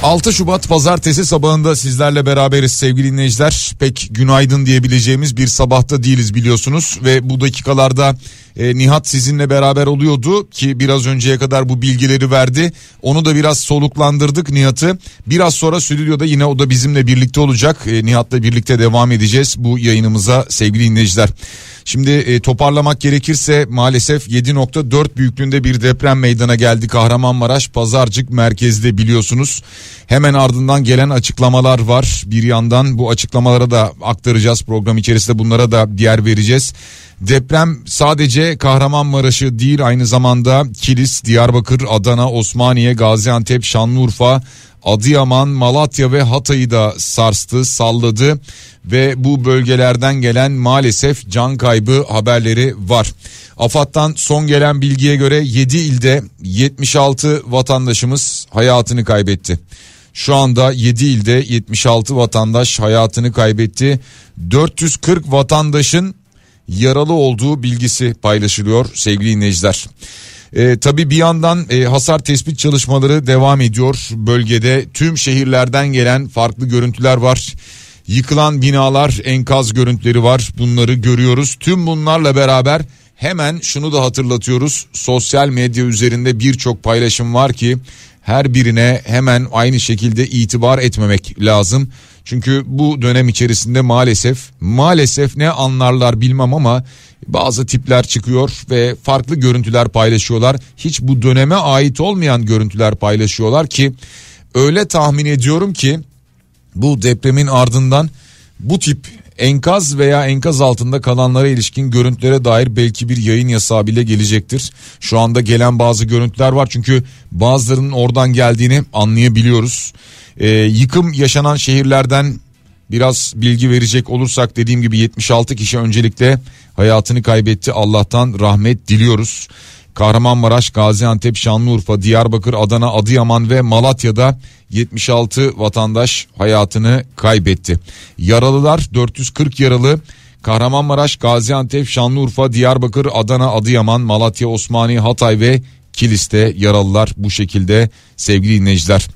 6 Şubat pazartesi sabahında sizlerle beraberiz sevgili dinleyiciler. Pek günaydın diyebileceğimiz bir sabahta değiliz biliyorsunuz ve bu dakikalarda e, Nihat sizinle beraber oluyordu ki biraz önceye kadar bu bilgileri verdi. Onu da biraz soluklandırdık Nihat'ı. Biraz sonra stüdyoda yine o da bizimle birlikte olacak. E, Nihat'la birlikte devam edeceğiz bu yayınımıza sevgili dinleyiciler. Şimdi e, toparlamak gerekirse maalesef 7.4 büyüklüğünde bir deprem meydana geldi Kahramanmaraş Pazarcık merkezde biliyorsunuz. Hemen ardından gelen açıklamalar var. Bir yandan bu açıklamalara da aktaracağız program içerisinde bunlara da diğer vereceğiz. Deprem sadece Kahramanmaraş'ı değil aynı zamanda Kilis, Diyarbakır, Adana, Osmaniye, Gaziantep, Şanlıurfa, Adıyaman, Malatya ve Hatay'ı da sarstı, salladı ve bu bölgelerden gelen maalesef can kaybı haberleri var. AFAD'dan son gelen bilgiye göre 7 ilde 76 vatandaşımız hayatını kaybetti. Şu anda 7 ilde 76 vatandaş hayatını kaybetti. 440 vatandaşın yaralı olduğu bilgisi paylaşılıyor sevgili dinleyiciler. E, tabii bir yandan e, hasar tespit çalışmaları devam ediyor. Bölgede tüm şehirlerden gelen farklı görüntüler var. Yıkılan binalar, enkaz görüntüleri var. Bunları görüyoruz. Tüm bunlarla beraber hemen şunu da hatırlatıyoruz. Sosyal medya üzerinde birçok paylaşım var ki her birine hemen aynı şekilde itibar etmemek lazım. Çünkü bu dönem içerisinde maalesef maalesef ne anlarlar bilmem ama bazı tipler çıkıyor ve farklı görüntüler paylaşıyorlar. Hiç bu döneme ait olmayan görüntüler paylaşıyorlar ki öyle tahmin ediyorum ki bu depremin ardından bu tip enkaz veya enkaz altında kalanlara ilişkin görüntülere dair belki bir yayın yasağı bile gelecektir. Şu anda gelen bazı görüntüler var çünkü bazılarının oradan geldiğini anlayabiliyoruz. Ee, yıkım yaşanan şehirlerden biraz bilgi verecek olursak dediğim gibi 76 kişi öncelikle hayatını kaybetti. Allah'tan rahmet diliyoruz. Kahramanmaraş, Gaziantep, Şanlıurfa, Diyarbakır, Adana, Adıyaman ve Malatya'da 76 vatandaş hayatını kaybetti. Yaralılar 440 yaralı Kahramanmaraş, Gaziantep, Şanlıurfa, Diyarbakır, Adana, Adıyaman, Malatya, Osmaniye, Hatay ve Kilis'te yaralılar bu şekilde sevgili dinleyiciler.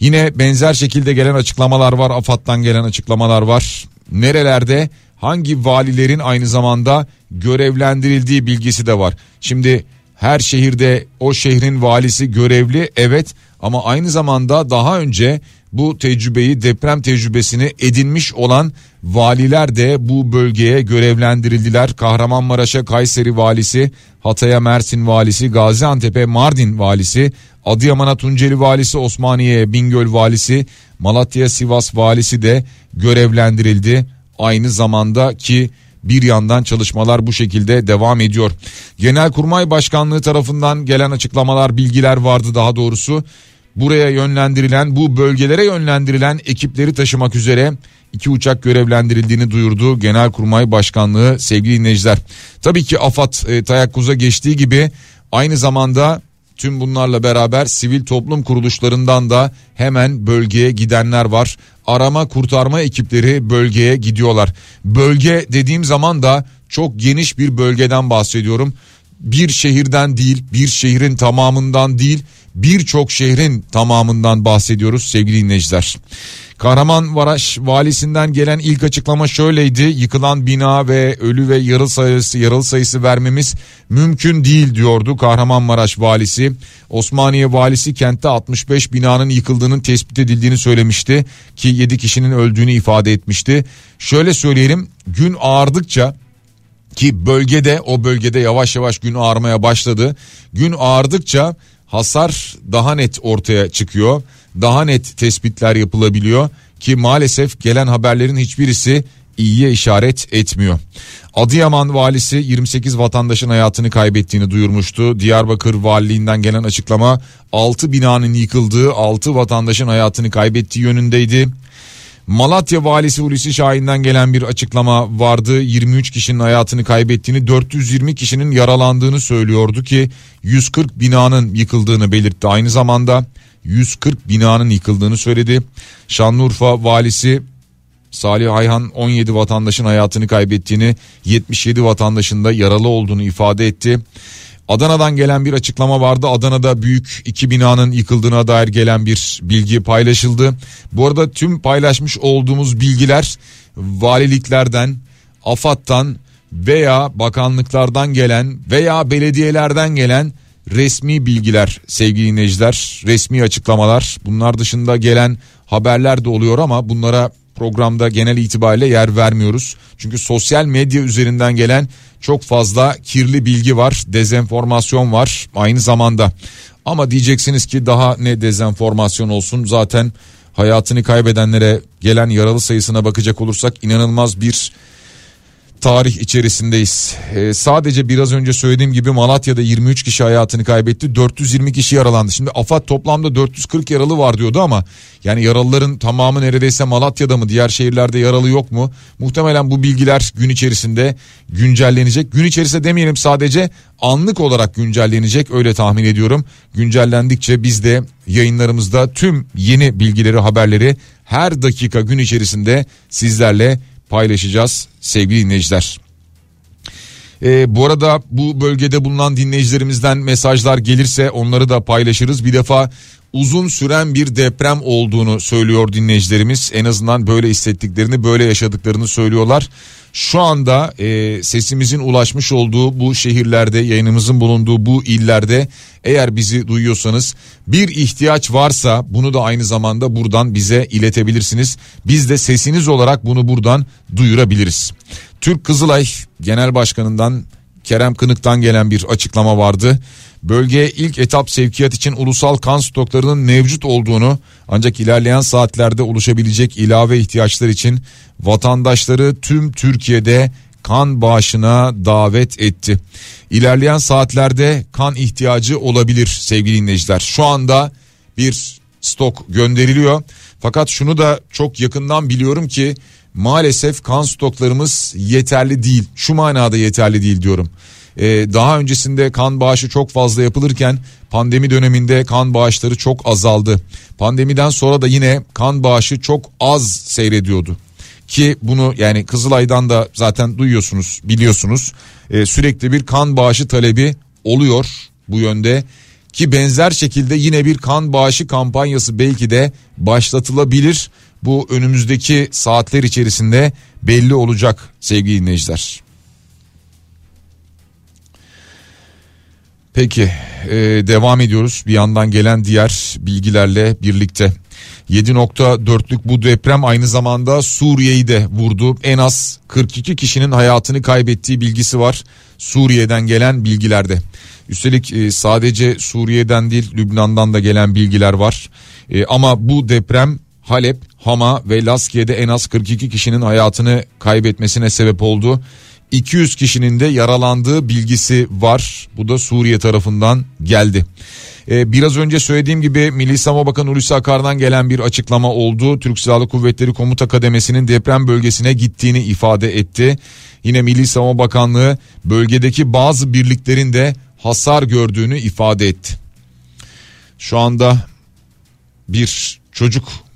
Yine benzer şekilde gelen açıklamalar var. AFAD'dan gelen açıklamalar var. Nerelerde hangi valilerin aynı zamanda görevlendirildiği bilgisi de var. Şimdi her şehirde o şehrin valisi görevli evet ama aynı zamanda daha önce bu tecrübeyi deprem tecrübesini edinmiş olan valiler de bu bölgeye görevlendirildiler. Kahramanmaraş'a Kayseri valisi, Hatay'a Mersin valisi, Gaziantep'e Mardin valisi, Adıyaman'a Tunceli valisi, Osmaniye'ye Bingöl valisi, Malatya Sivas valisi de görevlendirildi. Aynı zamanda ki bir yandan çalışmalar bu şekilde devam ediyor. Genelkurmay Başkanlığı tarafından gelen açıklamalar, bilgiler vardı daha doğrusu. Buraya yönlendirilen, bu bölgelere yönlendirilen ekipleri taşımak üzere iki uçak görevlendirildiğini duyurdu Genelkurmay Başkanlığı sevgili dinleyiciler. Tabii ki AFAD e, tayakkuz'a geçtiği gibi aynı zamanda tüm bunlarla beraber sivil toplum kuruluşlarından da hemen bölgeye gidenler var. Arama kurtarma ekipleri bölgeye gidiyorlar. Bölge dediğim zaman da çok geniş bir bölgeden bahsediyorum. Bir şehirden değil, bir şehrin tamamından değil, birçok şehrin tamamından bahsediyoruz sevgili dinleyiciler. Kahramanmaraş valisinden gelen ilk açıklama şöyleydi. Yıkılan bina ve ölü ve yaralı sayısı, yaralı sayısı vermemiz mümkün değil diyordu Kahramanmaraş valisi. Osmaniye valisi kentte 65 binanın yıkıldığının tespit edildiğini söylemişti ki 7 kişinin öldüğünü ifade etmişti. Şöyle söyleyelim gün ağardıkça ki bölgede o bölgede yavaş yavaş gün ağarmaya başladı. Gün ağardıkça hasar daha net ortaya çıkıyor. Daha net tespitler yapılabiliyor ki maalesef gelen haberlerin hiçbirisi iyiye işaret etmiyor. Adıyaman valisi 28 vatandaşın hayatını kaybettiğini duyurmuştu. Diyarbakır valiliğinden gelen açıklama 6 binanın yıkıldığı 6 vatandaşın hayatını kaybettiği yönündeydi. Malatya valisi Hulusi Şahin'den gelen bir açıklama vardı. 23 kişinin hayatını kaybettiğini 420 kişinin yaralandığını söylüyordu ki 140 binanın yıkıldığını belirtti. Aynı zamanda 140 binanın yıkıldığını söyledi. Şanlıurfa valisi Salih Ayhan 17 vatandaşın hayatını kaybettiğini 77 vatandaşın da yaralı olduğunu ifade etti. Adana'dan gelen bir açıklama vardı. Adana'da büyük iki binanın yıkıldığına dair gelen bir bilgi paylaşıldı. Bu arada tüm paylaşmış olduğumuz bilgiler valiliklerden, AFAD'dan veya bakanlıklardan gelen veya belediyelerden gelen resmi bilgiler sevgili dinleyiciler. Resmi açıklamalar bunlar dışında gelen haberler de oluyor ama bunlara programda genel itibariyle yer vermiyoruz. Çünkü sosyal medya üzerinden gelen çok fazla kirli bilgi var, dezenformasyon var aynı zamanda. Ama diyeceksiniz ki daha ne dezenformasyon olsun zaten hayatını kaybedenlere gelen yaralı sayısına bakacak olursak inanılmaz bir tarih içerisindeyiz. Ee, sadece biraz önce söylediğim gibi Malatya'da 23 kişi hayatını kaybetti. 420 kişi yaralandı. Şimdi AFAD toplamda 440 yaralı var diyordu ama yani yaralıların tamamı neredeyse Malatya'da mı diğer şehirlerde yaralı yok mu? Muhtemelen bu bilgiler gün içerisinde güncellenecek. Gün içerisinde demeyelim sadece anlık olarak güncellenecek öyle tahmin ediyorum. Güncellendikçe biz de yayınlarımızda tüm yeni bilgileri haberleri her dakika gün içerisinde sizlerle paylaşacağız sevgili dinleyiciler. Ee, bu arada bu bölgede bulunan dinleyicilerimizden mesajlar gelirse onları da paylaşırız. Bir defa uzun süren bir deprem olduğunu söylüyor dinleyicilerimiz. En azından böyle hissettiklerini, böyle yaşadıklarını söylüyorlar. Şu anda e, sesimizin ulaşmış olduğu bu şehirlerde, yayınımızın bulunduğu bu illerde eğer bizi duyuyorsanız bir ihtiyaç varsa bunu da aynı zamanda buradan bize iletebilirsiniz. Biz de sesiniz olarak bunu buradan duyurabiliriz. Türk Kızılay Genel Başkanı'ndan Kerem Kınık'tan gelen bir açıklama vardı. Bölgeye ilk etap sevkiyat için ulusal kan stoklarının mevcut olduğunu ancak ilerleyen saatlerde oluşabilecek ilave ihtiyaçlar için vatandaşları tüm Türkiye'de kan bağışına davet etti. İlerleyen saatlerde kan ihtiyacı olabilir sevgili dinleyiciler. Şu anda bir stok gönderiliyor. Fakat şunu da çok yakından biliyorum ki maalesef kan stoklarımız yeterli değil. Şu manada yeterli değil diyorum. Ee, daha öncesinde kan bağışı çok fazla yapılırken pandemi döneminde kan bağışları çok azaldı. Pandemiden sonra da yine kan bağışı çok az seyrediyordu. Ki bunu yani Kızılay'dan da zaten duyuyorsunuz biliyorsunuz Ee, sürekli bir kan bağışı talebi oluyor bu yönde ki benzer şekilde yine bir kan bağışı kampanyası belki de başlatılabilir. Bu önümüzdeki saatler içerisinde belli olacak sevgili dinleyiciler. Peki e, devam ediyoruz bir yandan gelen diğer bilgilerle birlikte. 7.4'lük bu deprem aynı zamanda Suriye'yi de vurdu. En az 42 kişinin hayatını kaybettiği bilgisi var Suriye'den gelen bilgilerde. Üstelik e, sadece Suriye'den değil Lübnan'dan da gelen bilgiler var. E, ama bu deprem Halep, Hama ve Laskiye'de en az 42 kişinin hayatını kaybetmesine sebep oldu. 200 kişinin de yaralandığı bilgisi var. Bu da Suriye tarafından geldi. Ee, biraz önce söylediğim gibi Milli Savunma Bakanı Hulusi Akar'dan gelen bir açıklama oldu. Türk Silahlı Kuvvetleri Komuta Kademesi'nin deprem bölgesine gittiğini ifade etti. Yine Milli Savunma Bakanlığı bölgedeki bazı birliklerin de hasar gördüğünü ifade etti. Şu anda bir çocuk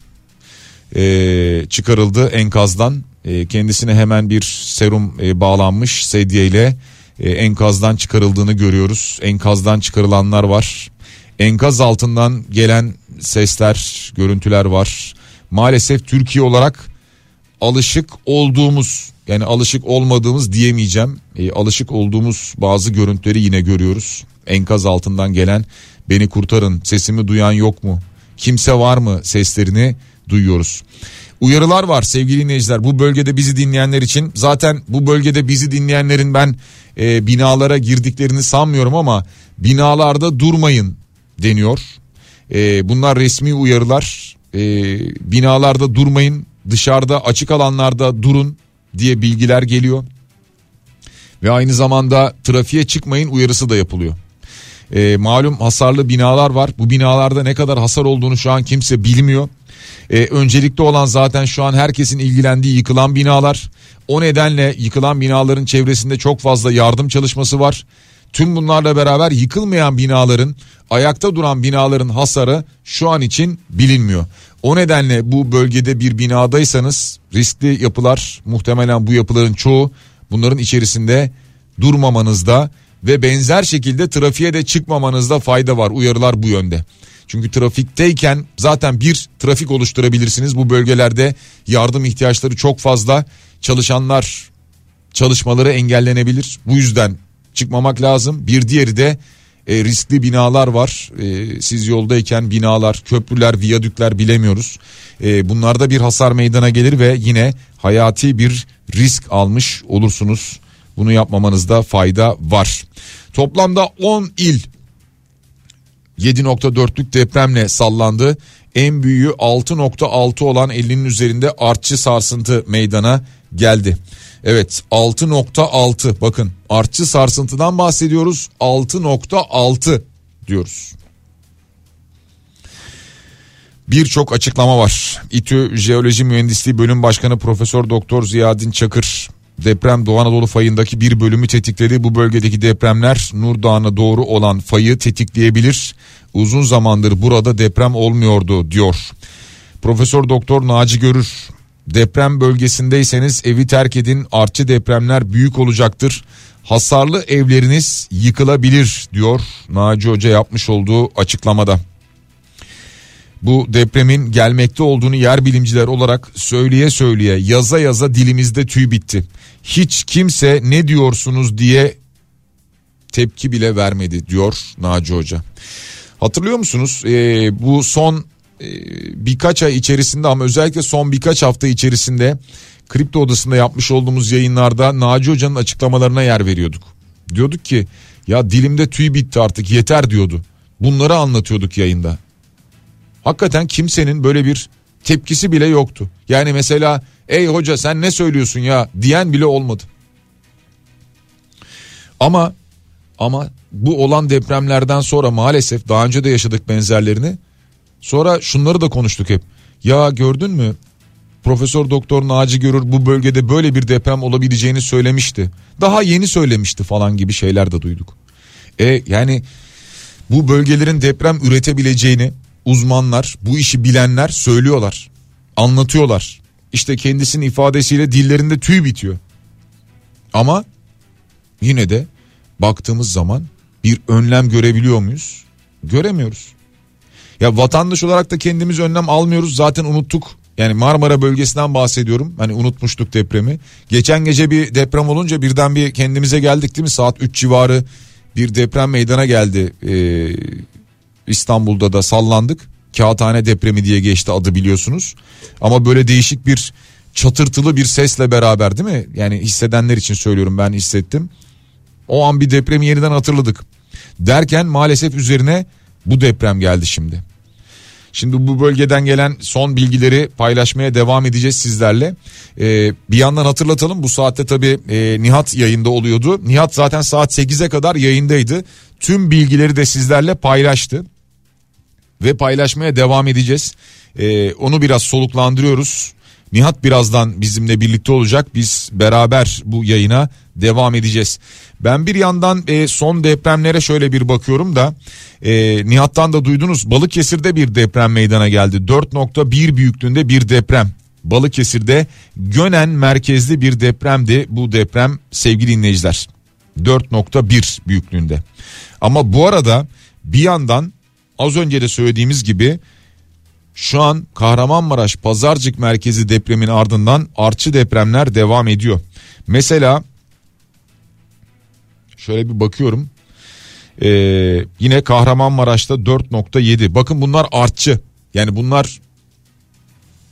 e, çıkarıldı enkazdan. E, kendisine hemen bir serum e, bağlanmış sedye ile e, enkazdan çıkarıldığını görüyoruz. Enkazdan çıkarılanlar var. Enkaz altından gelen sesler, görüntüler var. Maalesef Türkiye olarak alışık olduğumuz yani alışık olmadığımız diyemeyeceğim. E, alışık olduğumuz bazı görüntüleri yine görüyoruz. Enkaz altından gelen beni kurtarın sesimi duyan yok mu? Kimse var mı seslerini duyuyoruz. Uyarılar var sevgili dinleyiciler bu bölgede bizi dinleyenler için zaten bu bölgede bizi dinleyenlerin ben e, binalara girdiklerini sanmıyorum ama binalarda durmayın deniyor. E, bunlar resmi uyarılar e, binalarda durmayın dışarıda açık alanlarda durun diye bilgiler geliyor. Ve aynı zamanda trafiğe çıkmayın uyarısı da yapılıyor. E, malum hasarlı binalar var bu binalarda ne kadar hasar olduğunu şu an kimse bilmiyor. Ee, öncelikli olan zaten şu an herkesin ilgilendiği yıkılan binalar. O nedenle yıkılan binaların çevresinde çok fazla yardım çalışması var. Tüm bunlarla beraber yıkılmayan binaların, ayakta duran binaların hasarı şu an için bilinmiyor. O nedenle bu bölgede bir binadaysanız riskli yapılar muhtemelen bu yapıların çoğu bunların içerisinde durmamanızda ve benzer şekilde trafiğe de çıkmamanızda fayda var. Uyarılar bu yönde. Çünkü trafikteyken zaten bir trafik oluşturabilirsiniz. Bu bölgelerde yardım ihtiyaçları çok fazla. Çalışanlar çalışmaları engellenebilir. Bu yüzden çıkmamak lazım. Bir diğeri de e, riskli binalar var. E, siz yoldayken binalar, köprüler, viyadükler bilemiyoruz. E, bunlarda bir hasar meydana gelir ve yine hayati bir risk almış olursunuz. Bunu yapmamanızda fayda var. Toplamda 10 il 7.4'lük depremle sallandı. En büyüğü 6.6 olan 50'nin üzerinde artçı sarsıntı meydana geldi. Evet 6.6 bakın artçı sarsıntıdan bahsediyoruz 6.6 diyoruz. Birçok açıklama var. İTÜ Jeoloji Mühendisliği Bölüm Başkanı Profesör Doktor Ziyadin Çakır deprem Doğu Anadolu fayındaki bir bölümü tetikledi. Bu bölgedeki depremler Nur Dağı'na doğru olan fayı tetikleyebilir. Uzun zamandır burada deprem olmuyordu diyor. Profesör Doktor Naci Görür deprem bölgesindeyseniz evi terk edin artçı depremler büyük olacaktır. Hasarlı evleriniz yıkılabilir diyor Naci Hoca yapmış olduğu açıklamada. Bu depremin gelmekte olduğunu yer bilimciler olarak söyleye söyleye yaza yaza dilimizde tüy bitti. Hiç kimse ne diyorsunuz diye tepki bile vermedi diyor Naci Hoca. Hatırlıyor musunuz ee, bu son e, birkaç ay içerisinde ama özellikle son birkaç hafta içerisinde kripto odasında yapmış olduğumuz yayınlarda Naci Hoca'nın açıklamalarına yer veriyorduk. Diyorduk ki ya dilimde tüy bitti artık yeter diyordu. Bunları anlatıyorduk yayında. Hakikaten kimsenin böyle bir tepkisi bile yoktu. Yani mesela ey hoca sen ne söylüyorsun ya diyen bile olmadı. Ama ama bu olan depremlerden sonra maalesef daha önce de yaşadık benzerlerini. Sonra şunları da konuştuk hep. Ya gördün mü? Profesör Doktor Naci Görür bu bölgede böyle bir deprem olabileceğini söylemişti. Daha yeni söylemişti falan gibi şeyler de duyduk. E yani bu bölgelerin deprem üretebileceğini uzmanlar, bu işi bilenler söylüyorlar. Anlatıyorlar. İşte kendisinin ifadesiyle dillerinde tüy bitiyor. Ama yine de baktığımız zaman bir önlem görebiliyor muyuz? Göremiyoruz. Ya vatandaş olarak da kendimiz önlem almıyoruz zaten unuttuk. Yani Marmara bölgesinden bahsediyorum. Hani unutmuştuk depremi. Geçen gece bir deprem olunca birden bir kendimize geldik değil mi? Saat 3 civarı bir deprem meydana geldi. Ee, İstanbul'da da sallandık. Kağıthane depremi diye geçti adı biliyorsunuz. Ama böyle değişik bir çatırtılı bir sesle beraber değil mi? Yani hissedenler için söylüyorum ben hissettim. O an bir depremi yeniden hatırladık. Derken maalesef üzerine bu deprem geldi şimdi. Şimdi bu bölgeden gelen son bilgileri paylaşmaya devam edeceğiz sizlerle. Ee, bir yandan hatırlatalım bu saatte tabii e, Nihat yayında oluyordu. Nihat zaten saat 8'e kadar yayındaydı. Tüm bilgileri de sizlerle paylaştı. Ve paylaşmaya devam edeceğiz. Ee, onu biraz soluklandırıyoruz. Nihat birazdan bizimle birlikte olacak. Biz beraber bu yayına devam edeceğiz. Ben bir yandan e, son depremlere şöyle bir bakıyorum da e, Nihat'tan da duydunuz Balıkesir'de bir deprem meydana geldi. 4.1 büyüklüğünde bir deprem. Balıkesir'de Gönen merkezli bir depremdi bu deprem sevgili dinleyiciler. 4.1 büyüklüğünde. Ama bu arada bir yandan az önce de söylediğimiz gibi şu an Kahramanmaraş Pazarcık merkezi depremin ardından artçı depremler devam ediyor. Mesela şöyle bir bakıyorum. Ee, yine Kahramanmaraş'ta 4.7. Bakın bunlar artçı. Yani bunlar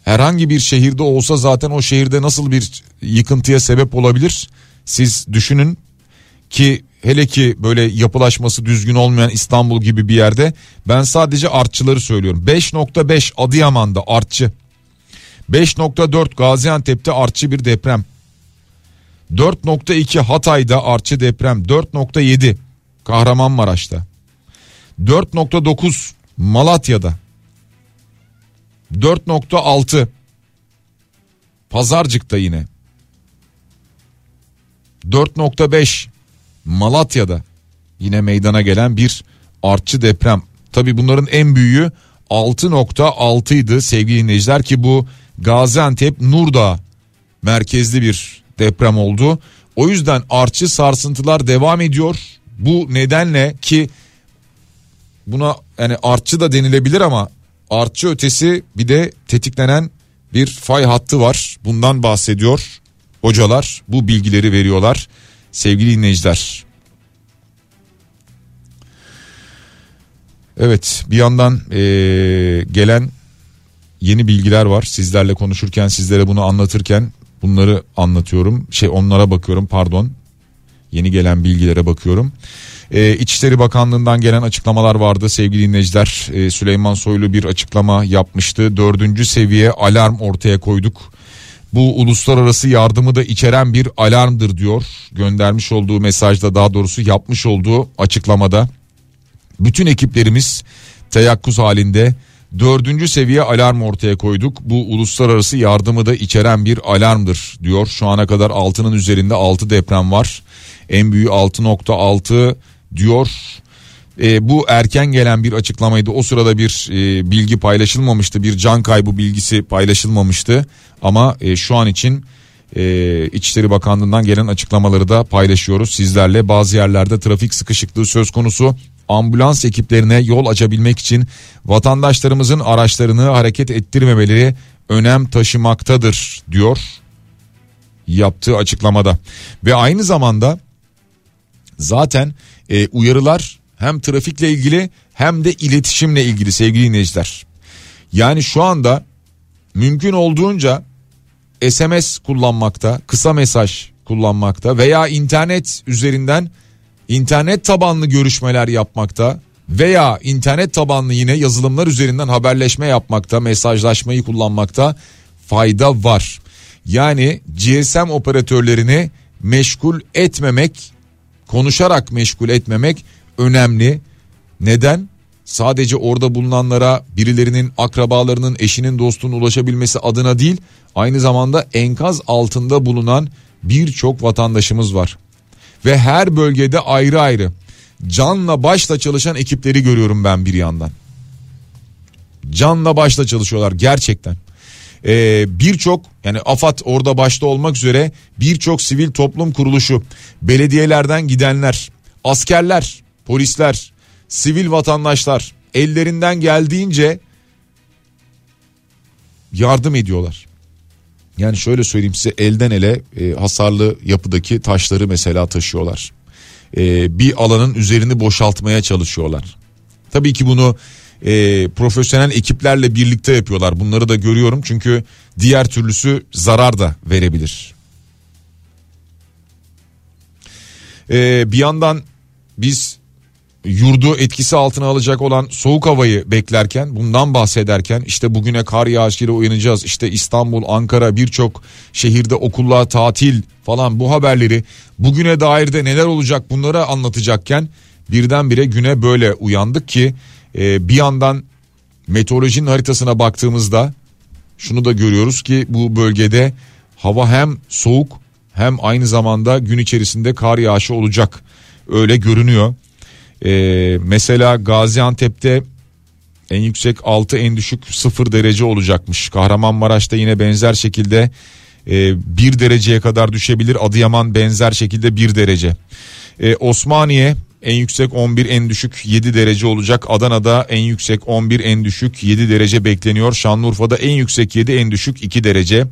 herhangi bir şehirde olsa zaten o şehirde nasıl bir yıkıntıya sebep olabilir? Siz düşünün ki hele ki böyle yapılaşması düzgün olmayan İstanbul gibi bir yerde ben sadece artçıları söylüyorum. 5.5 Adıyaman'da artçı. 5.4 Gaziantep'te artçı bir deprem. 4.2 Hatay'da artçı deprem. 4.7 Kahramanmaraş'ta. 4.9 Malatya'da. 4.6 Pazarcık'ta yine. 4.5 Malatya'da yine meydana gelen bir artçı deprem. Tabi bunların en büyüğü 6.6 idi sevgili dinleyiciler ki bu Gaziantep Nurdağ merkezli bir deprem oldu. O yüzden artçı sarsıntılar devam ediyor. Bu nedenle ki buna yani artçı da denilebilir ama artçı ötesi bir de tetiklenen bir fay hattı var. Bundan bahsediyor hocalar bu bilgileri veriyorlar sevgili dinleyiciler. Evet bir yandan ee, gelen yeni bilgiler var sizlerle konuşurken sizlere bunu anlatırken bunları anlatıyorum şey onlara bakıyorum pardon yeni gelen bilgilere bakıyorum. Ee, İçişleri Bakanlığı'ndan gelen açıklamalar vardı sevgili dinleyiciler. Ee, Süleyman Soylu bir açıklama yapmıştı. Dördüncü seviye alarm ortaya koyduk. Bu uluslararası yardımı da içeren bir alarmdır diyor. Göndermiş olduğu mesajda daha doğrusu yapmış olduğu açıklamada. Bütün ekiplerimiz teyakkuz halinde dördüncü seviye alarm ortaya koyduk. Bu uluslararası yardımı da içeren bir alarmdır diyor. Şu ana kadar altının üzerinde 6 deprem var. En büyüğü 6.6 diyor. E, bu erken gelen bir açıklamaydı. O sırada bir e, bilgi paylaşılmamıştı. Bir can kaybı bilgisi paylaşılmamıştı. Ama e, şu an için e, İçişleri Bakanlığı'ndan gelen açıklamaları da paylaşıyoruz sizlerle. Bazı yerlerde trafik sıkışıklığı söz konusu. Ambulans ekiplerine yol açabilmek için vatandaşlarımızın araçlarını hareket ettirmemeleri önem taşımaktadır diyor yaptığı açıklamada. Ve aynı zamanda zaten e, uyarılar hem trafikle ilgili hem de iletişimle ilgili sevgili dinleyiciler. Yani şu anda mümkün olduğunca SMS kullanmakta, kısa mesaj kullanmakta veya internet üzerinden internet tabanlı görüşmeler yapmakta veya internet tabanlı yine yazılımlar üzerinden haberleşme yapmakta, mesajlaşmayı kullanmakta fayda var. Yani GSM operatörlerini meşgul etmemek, konuşarak meşgul etmemek önemli. Neden? Sadece orada bulunanlara birilerinin akrabalarının eşinin dostunun ulaşabilmesi adına değil aynı zamanda enkaz altında bulunan birçok vatandaşımız var. Ve her bölgede ayrı ayrı canla başla çalışan ekipleri görüyorum ben bir yandan. Canla başla çalışıyorlar gerçekten. Ee, birçok yani AFAD orada başta olmak üzere birçok sivil toplum kuruluşu, belediyelerden gidenler, askerler, polisler, sivil vatandaşlar ellerinden geldiğince yardım ediyorlar. Yani şöyle söyleyeyim size elden ele e, hasarlı yapıdaki taşları mesela taşıyorlar. E, bir alanın üzerini boşaltmaya çalışıyorlar. Tabii ki bunu e, profesyonel ekiplerle birlikte yapıyorlar. Bunları da görüyorum çünkü diğer türlüsü zarar da verebilir. E, bir yandan biz yurdu etkisi altına alacak olan soğuk havayı beklerken bundan bahsederken işte bugüne kar yağışıyla uyanacağız işte İstanbul Ankara birçok şehirde okullar tatil falan bu haberleri bugüne dair de neler olacak bunları anlatacakken birdenbire güne böyle uyandık ki e, bir yandan meteorolojinin haritasına baktığımızda şunu da görüyoruz ki bu bölgede hava hem soğuk hem aynı zamanda gün içerisinde kar yağışı olacak öyle görünüyor. Ee, mesela Gaziantep'te en yüksek 6 en düşük 0 derece olacakmış. Kahramanmaraş'ta yine benzer şekilde e, 1 dereceye kadar düşebilir. Adıyaman benzer şekilde 1 derece. Ee, Osmaniye en yüksek 11 en düşük 7 derece olacak. Adana'da en yüksek 11 en düşük 7 derece bekleniyor. Şanlıurfa'da en yüksek 7 en düşük 2 derece.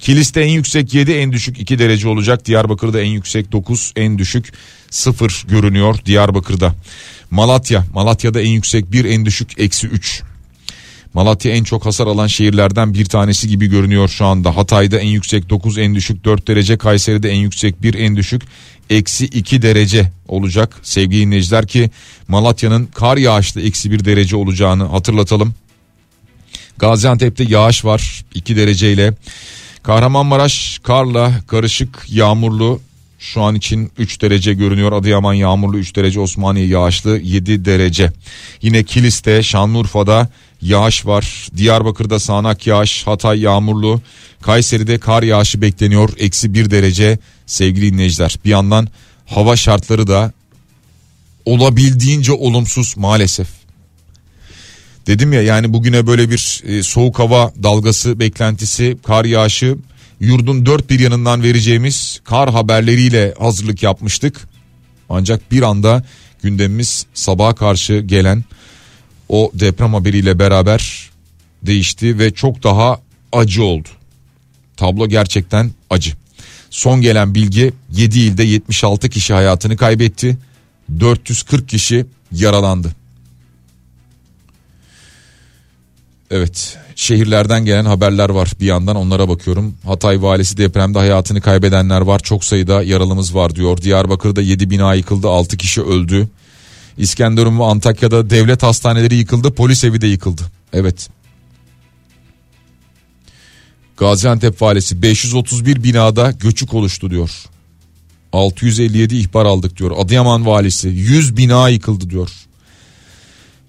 Kilis'te en yüksek 7 en düşük 2 derece olacak. Diyarbakır'da en yüksek 9 en düşük 0 görünüyor Diyarbakır'da. Malatya, Malatya'da en yüksek 1 en düşük eksi 3. Malatya en çok hasar alan şehirlerden bir tanesi gibi görünüyor şu anda. Hatay'da en yüksek 9 en düşük 4 derece. Kayseri'de en yüksek 1 en düşük eksi 2 derece olacak sevgili dinleyiciler ki Malatya'nın kar yağışlı eksi 1 derece olacağını hatırlatalım. Gaziantep'te yağış var 2 dereceyle. Kahramanmaraş karla karışık yağmurlu şu an için 3 derece görünüyor. Adıyaman yağmurlu 3 derece, Osmaniye yağışlı 7 derece. Yine Kilis'te, Şanlıurfa'da yağış var. Diyarbakır'da sağanak yağış, Hatay yağmurlu. Kayseri'de kar yağışı bekleniyor. Eksi 1 derece sevgili dinleyiciler. Bir yandan hava şartları da olabildiğince olumsuz maalesef. Dedim ya yani bugüne böyle bir e, soğuk hava dalgası beklentisi, kar yağışı yurdun dört bir yanından vereceğimiz kar haberleriyle hazırlık yapmıştık. Ancak bir anda gündemimiz sabaha karşı gelen o deprem haberiyle beraber değişti ve çok daha acı oldu. Tablo gerçekten acı. Son gelen bilgi 7 ilde 76 kişi hayatını kaybetti. 440 kişi yaralandı. Evet şehirlerden gelen haberler var bir yandan onlara bakıyorum. Hatay valisi depremde hayatını kaybedenler var çok sayıda yaralımız var diyor. Diyarbakır'da 7 bina yıkıldı 6 kişi öldü. İskenderun ve Antakya'da devlet hastaneleri yıkıldı polis evi de yıkıldı. Evet Gaziantep valisi 531 binada göçük oluştu diyor. 657 ihbar aldık diyor. Adıyaman valisi 100 bina yıkıldı diyor.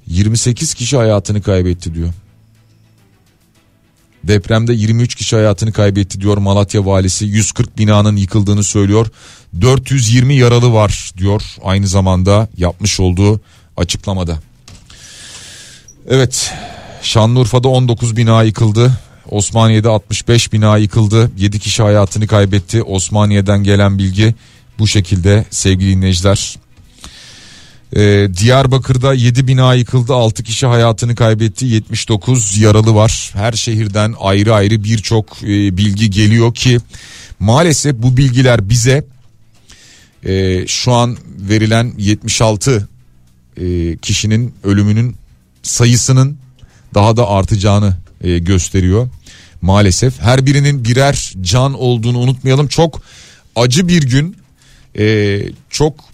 28 kişi hayatını kaybetti diyor. Depremde 23 kişi hayatını kaybetti diyor Malatya valisi. 140 binanın yıkıldığını söylüyor. 420 yaralı var diyor aynı zamanda yapmış olduğu açıklamada. Evet Şanlıurfa'da 19 bina yıkıldı. Osmaniye'de 65 bina yıkıldı. 7 kişi hayatını kaybetti. Osmaniye'den gelen bilgi bu şekilde sevgili dinleyiciler. Ee, Diyarbakır'da 7 bina yıkıldı 6 kişi hayatını kaybetti 79 yaralı var. Her şehirden ayrı ayrı birçok e, bilgi geliyor ki maalesef bu bilgiler bize e, şu an verilen 76 e, kişinin ölümünün sayısının daha da artacağını e, gösteriyor. Maalesef her birinin birer can olduğunu unutmayalım. Çok acı bir gün e, çok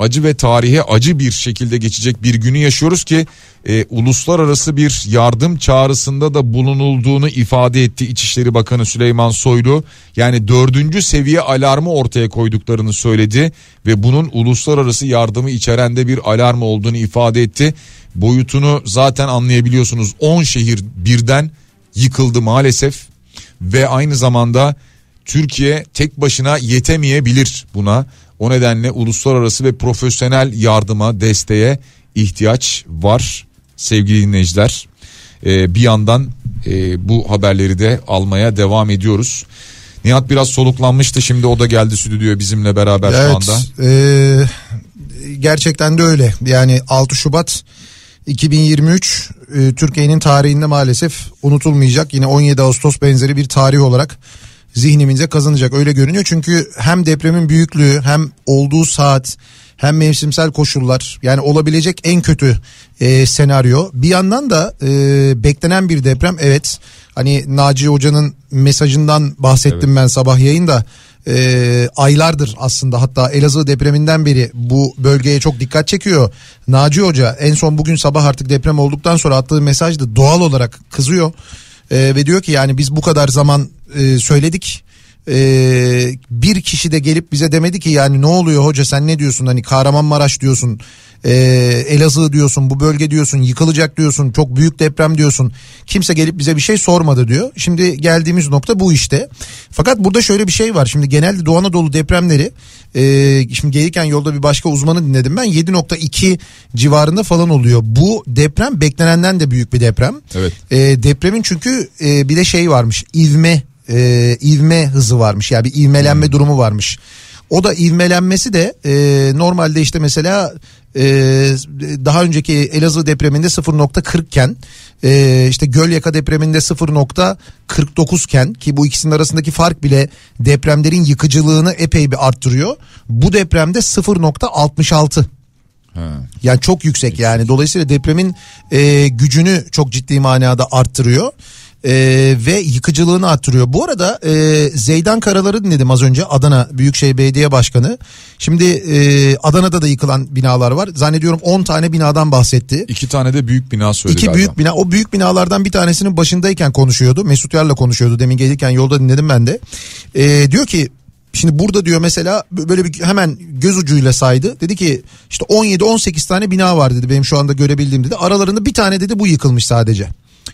acı ve tarihe acı bir şekilde geçecek bir günü yaşıyoruz ki e, uluslararası bir yardım çağrısında da bulunulduğunu ifade etti İçişleri Bakanı Süleyman Soylu. Yani dördüncü seviye alarmı ortaya koyduklarını söyledi ve bunun uluslararası yardımı içeren de bir alarm olduğunu ifade etti. Boyutunu zaten anlayabiliyorsunuz 10 şehir birden yıkıldı maalesef ve aynı zamanda Türkiye tek başına yetemeyebilir buna. O nedenle uluslararası ve profesyonel yardıma, desteğe ihtiyaç var sevgili dinleyiciler. Ee, bir yandan e, bu haberleri de almaya devam ediyoruz. Nihat biraz soluklanmıştı şimdi o da geldi stüdyoya bizimle beraber şu anda. e, gerçekten de öyle. Yani 6 Şubat 2023 e, Türkiye'nin tarihinde maalesef unutulmayacak. Yine 17 Ağustos benzeri bir tarih olarak zihnimize kazanacak öyle görünüyor. Çünkü hem depremin büyüklüğü hem olduğu saat hem mevsimsel koşullar yani olabilecek en kötü e, senaryo. Bir yandan da e, beklenen bir deprem evet hani Naci Hoca'nın mesajından bahsettim ben sabah yayında. E, aylardır aslında hatta Elazığ depreminden beri bu bölgeye çok dikkat çekiyor. Naci Hoca en son bugün sabah artık deprem olduktan sonra attığı mesajda doğal olarak kızıyor. E, ve diyor ki yani biz bu kadar zaman e, söyledik. E, bir kişi de gelip bize demedi ki yani ne oluyor hoca sen ne diyorsun? Hani Kahramanmaraş diyorsun e, Elazığ diyorsun bu bölge diyorsun yıkılacak diyorsun çok büyük deprem diyorsun. Kimse gelip bize bir şey sormadı diyor. Şimdi geldiğimiz nokta bu işte. Fakat burada şöyle bir şey var. Şimdi genelde Doğu Anadolu depremleri e, şimdi gelirken yolda bir başka uzmanı dinledim ben. 7.2 civarında falan oluyor. Bu deprem beklenenden de büyük bir deprem. Evet. E, depremin çünkü e, bir de şey varmış ivme e, ivme hızı varmış yani bir ivmelenme durumu varmış. O da ivmelenmesi de e, normalde işte mesela e, daha önceki Elazığ depreminde 0.40 iken e, işte Gölyaka depreminde 0.49 iken ki bu ikisinin arasındaki fark bile depremlerin yıkıcılığını epey bir arttırıyor. Bu depremde 0.66. Yani çok yüksek yani dolayısıyla depremin e, gücünü çok ciddi manada arttırıyor. Ee, ve yıkıcılığını arttırıyor. Bu arada e, Zeydan Karalar'ı dinledim az önce Adana Büyükşehir Belediye Başkanı. Şimdi e, Adana'da da yıkılan binalar var. Zannediyorum 10 tane binadan bahsetti. İki tane de büyük bina söyledi İki galiba. büyük bina. O büyük binalardan bir tanesinin başındayken konuşuyordu. Mesut Yar'la konuşuyordu. Demin gelirken yolda dinledim ben de. Ee, diyor ki Şimdi burada diyor mesela böyle bir hemen göz ucuyla saydı. Dedi ki işte 17-18 tane bina var dedi benim şu anda görebildiğim dedi. Aralarında bir tane dedi bu yıkılmış sadece.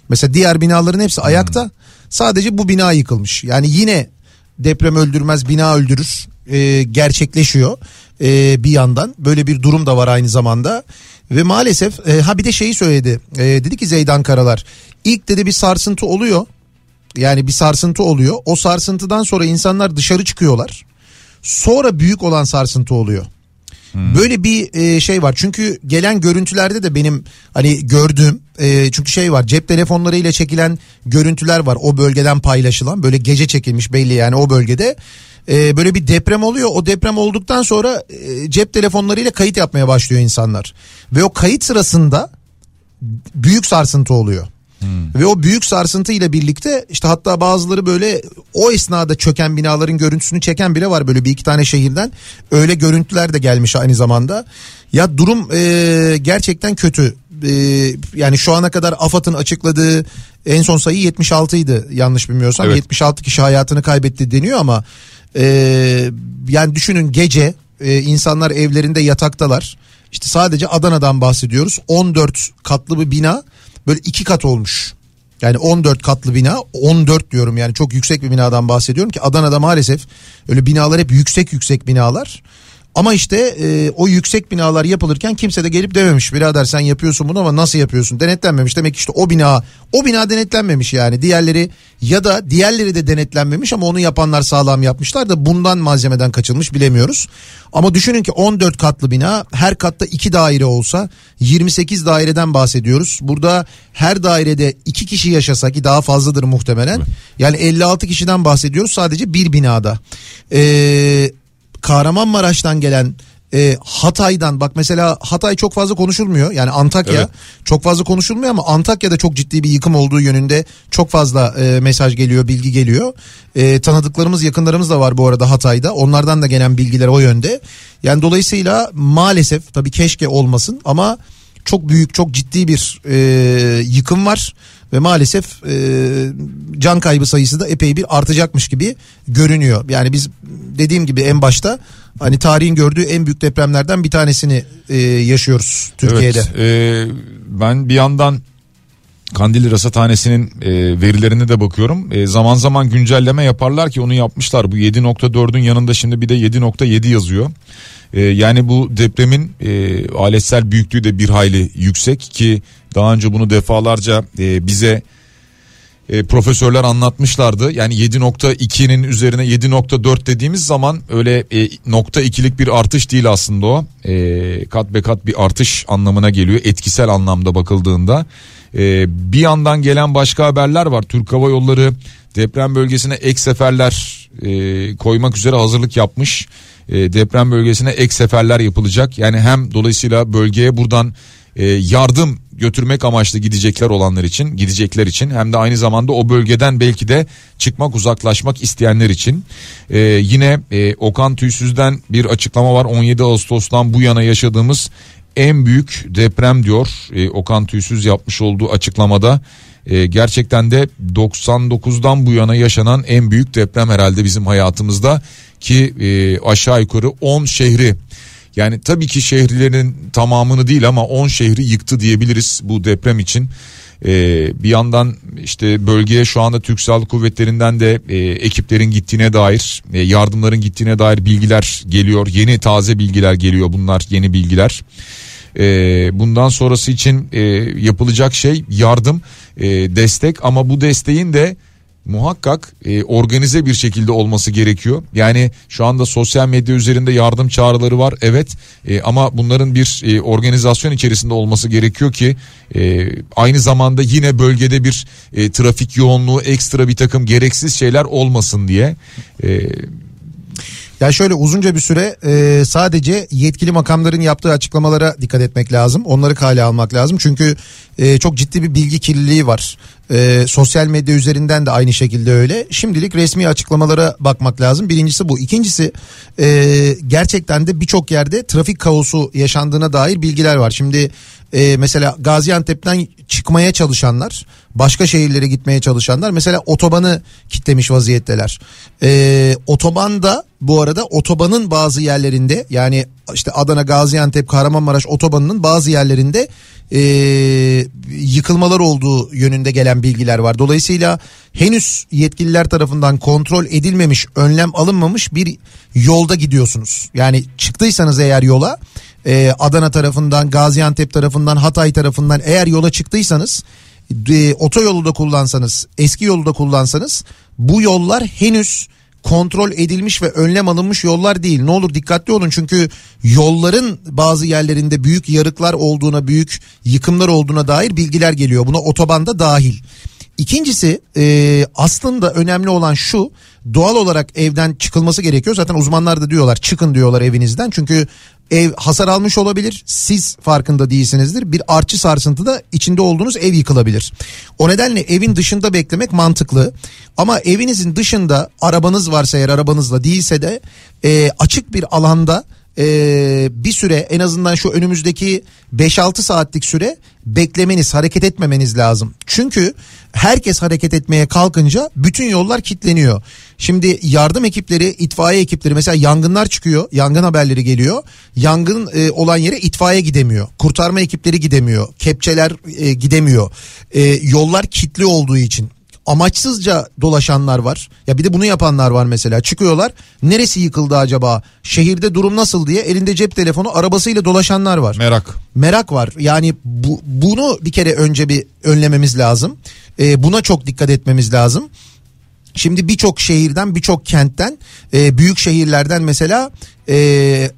Mesela diğer binaların hepsi ayakta. Sadece bu bina yıkılmış. Yani yine deprem öldürmez bina öldürür e, gerçekleşiyor e, bir yandan. Böyle bir durum da var aynı zamanda. Ve maalesef e, ha bir de şeyi söyledi. E, dedi ki Zeydan Karalar ilk dedi bir sarsıntı oluyor. Yani bir sarsıntı oluyor. O sarsıntıdan sonra insanlar dışarı çıkıyorlar. Sonra büyük olan sarsıntı oluyor. Böyle bir e, şey var. Çünkü gelen görüntülerde de benim hani gördüğüm e, çünkü şey var. Cep telefonlarıyla çekilen görüntüler var. O bölgeden paylaşılan böyle gece çekilmiş belli yani o bölgede. E, böyle bir deprem oluyor. O deprem olduktan sonra e, cep telefonlarıyla kayıt yapmaya başlıyor insanlar. Ve o kayıt sırasında büyük sarsıntı oluyor. Ve o büyük sarsıntı ile birlikte işte hatta bazıları böyle o esnada çöken binaların görüntüsünü çeken bile var böyle bir iki tane şehirden. Öyle görüntüler de gelmiş aynı zamanda. Ya durum e, gerçekten kötü. e, yani şu ana kadar AFAD'ın açıkladığı en son sayı 76 idi yanlış bilmiyorsam. Evet. 76 kişi hayatını kaybetti deniyor ama e, yani düşünün gece e, insanlar evlerinde yataktalar. İşte sadece Adana'dan bahsediyoruz. 14 katlı bir bina böyle iki kat olmuş. Yani 14 katlı bina 14 diyorum yani çok yüksek bir binadan bahsediyorum ki Adana'da maalesef öyle binalar hep yüksek yüksek binalar. Ama işte e, o yüksek binalar yapılırken kimse de gelip dememiş birader sen yapıyorsun bunu ama nasıl yapıyorsun denetlenmemiş. Demek ki işte o bina o bina denetlenmemiş yani diğerleri ya da diğerleri de denetlenmemiş ama onu yapanlar sağlam yapmışlar da bundan malzemeden kaçılmış bilemiyoruz. Ama düşünün ki 14 katlı bina her katta 2 daire olsa 28 daireden bahsediyoruz. Burada her dairede 2 kişi yaşasa ki daha fazladır muhtemelen. Yani 56 kişiden bahsediyoruz sadece bir binada. Eee Kahramanmaraş'tan gelen e, Hatay'dan bak mesela Hatay çok fazla konuşulmuyor. Yani Antakya Evet. çok fazla konuşulmuyor ama Antakya'da çok ciddi bir yıkım olduğu yönünde çok fazla e, mesaj geliyor bilgi geliyor. E, tanıdıklarımız yakınlarımız da var bu arada Hatay'da. Onlardan da gelen bilgiler o yönde. Yani dolayısıyla maalesef tabii keşke olmasın ama çok büyük çok ciddi bir e, yıkım var ve maalesef e, can kaybı sayısı da epey bir artacakmış gibi görünüyor. Yani biz dediğim gibi en başta hani tarihin gördüğü en büyük depremlerden bir tanesini e, yaşıyoruz Türkiye'de. Evet, e, ben bir yandan Kandilli Rasathanesi'nin e, verilerine de bakıyorum. E, zaman zaman güncelleme yaparlar ki onu yapmışlar. Bu 7.4'ün yanında şimdi bir de 7.7 yazıyor. E, yani bu depremin e, aletsel büyüklüğü de bir hayli yüksek ki daha önce bunu defalarca e, bize e, profesörler anlatmışlardı. Yani 7.2'nin üzerine 7.4 dediğimiz zaman öyle e, nokta ikilik bir artış değil aslında o. E, kat be kat bir artış anlamına geliyor etkisel anlamda bakıldığında. E, bir yandan gelen başka haberler var. Türk Hava Yolları deprem bölgesine ek seferler e, koymak üzere hazırlık yapmış. E, deprem bölgesine ek seferler yapılacak. Yani hem dolayısıyla bölgeye buradan e, yardım götürmek amaçlı gidecekler olanlar için gidecekler için. Hem de aynı zamanda o bölgeden belki de çıkmak uzaklaşmak isteyenler için. E, yine e, Okan Tüysüz'den bir açıklama var. 17 Ağustos'tan bu yana yaşadığımız en büyük deprem diyor E, Okan Tüysüz yapmış olduğu açıklamada. E, gerçekten de 99'dan bu yana yaşanan en büyük deprem herhalde bizim hayatımızda ki e, aşağı yukarı 10 şehri yani tabii ki şehirlerin tamamını değil ama 10 şehri yıktı diyebiliriz bu deprem için. Ee, bir yandan işte bölgeye şu anda Türk Silahlı Kuvvetleri'nden de e, ekiplerin gittiğine dair e, yardımların gittiğine dair bilgiler geliyor. Yeni taze bilgiler geliyor bunlar yeni bilgiler. Ee, bundan sonrası için e, yapılacak şey yardım e, destek ama bu desteğin de muhakkak e, organize bir şekilde olması gerekiyor. Yani şu anda sosyal medya üzerinde yardım çağrıları var evet E, ama bunların bir e, organizasyon içerisinde olması gerekiyor ki e, aynı zamanda yine bölgede bir e, trafik yoğunluğu ekstra bir takım gereksiz şeyler olmasın diye. E, Ya şöyle uzunca bir süre e, sadece yetkili makamların yaptığı açıklamalara dikkat etmek lazım. Onları kale almak lazım. Çünkü e, çok ciddi bir bilgi kirliliği var. E, sosyal medya üzerinden de aynı şekilde öyle. Şimdilik resmi açıklamalara bakmak lazım. Birincisi bu. İkincisi e, gerçekten de birçok yerde trafik kaosu yaşandığına dair bilgiler var. Şimdi e, mesela Gaziantep'ten çıkmaya çalışanlar başka şehirlere gitmeye çalışanlar mesela otobanı kitlemiş vaziyetteler. E, otobanda bu arada otobanın bazı yerlerinde yani işte Adana Gaziantep Kahramanmaraş otobanının bazı yerlerinde e, yıkılmalar olduğu yönünde gelen bilgiler var. Dolayısıyla henüz yetkililer tarafından kontrol edilmemiş, önlem alınmamış bir yolda gidiyorsunuz. Yani çıktıysanız eğer yola e, Adana tarafından, Gaziantep tarafından, Hatay tarafından eğer yola çıktıysanız e, otoyolu da kullansanız, eski yolu da kullansanız bu yollar henüz kontrol edilmiş ve önlem alınmış yollar değil. Ne olur dikkatli olun çünkü yolların bazı yerlerinde büyük yarıklar olduğuna, büyük yıkımlar olduğuna dair bilgiler geliyor. Buna otobanda dahil. İkincisi e, aslında önemli olan şu doğal olarak evden çıkılması gerekiyor. Zaten uzmanlar da diyorlar çıkın diyorlar evinizden. Çünkü ev hasar almış olabilir siz farkında değilsinizdir. Bir artçı sarsıntıda içinde olduğunuz ev yıkılabilir. O nedenle evin dışında beklemek mantıklı. Ama evinizin dışında arabanız varsa eğer arabanızla değilse de e, açık bir alanda e, bir süre en azından şu önümüzdeki 5-6 saatlik süre beklemeniz, hareket etmemeniz lazım. Çünkü herkes hareket etmeye kalkınca bütün yollar kilitleniyor. Şimdi yardım ekipleri, itfaiye ekipleri mesela yangınlar çıkıyor, yangın haberleri geliyor. Yangın e, olan yere itfaiye gidemiyor. Kurtarma ekipleri gidemiyor. Kepçeler e, gidemiyor. E, yollar kilitli olduğu için amaçsızca dolaşanlar var. Ya bir de bunu yapanlar var mesela. Çıkıyorlar. Neresi yıkıldı acaba? Şehirde durum nasıl diye elinde cep telefonu arabasıyla dolaşanlar var. Merak. Merak var. Yani bu, bunu bir kere önce bir önlememiz lazım. Ee, buna çok dikkat etmemiz lazım. Şimdi birçok şehirden birçok kentten e, büyük şehirlerden mesela e,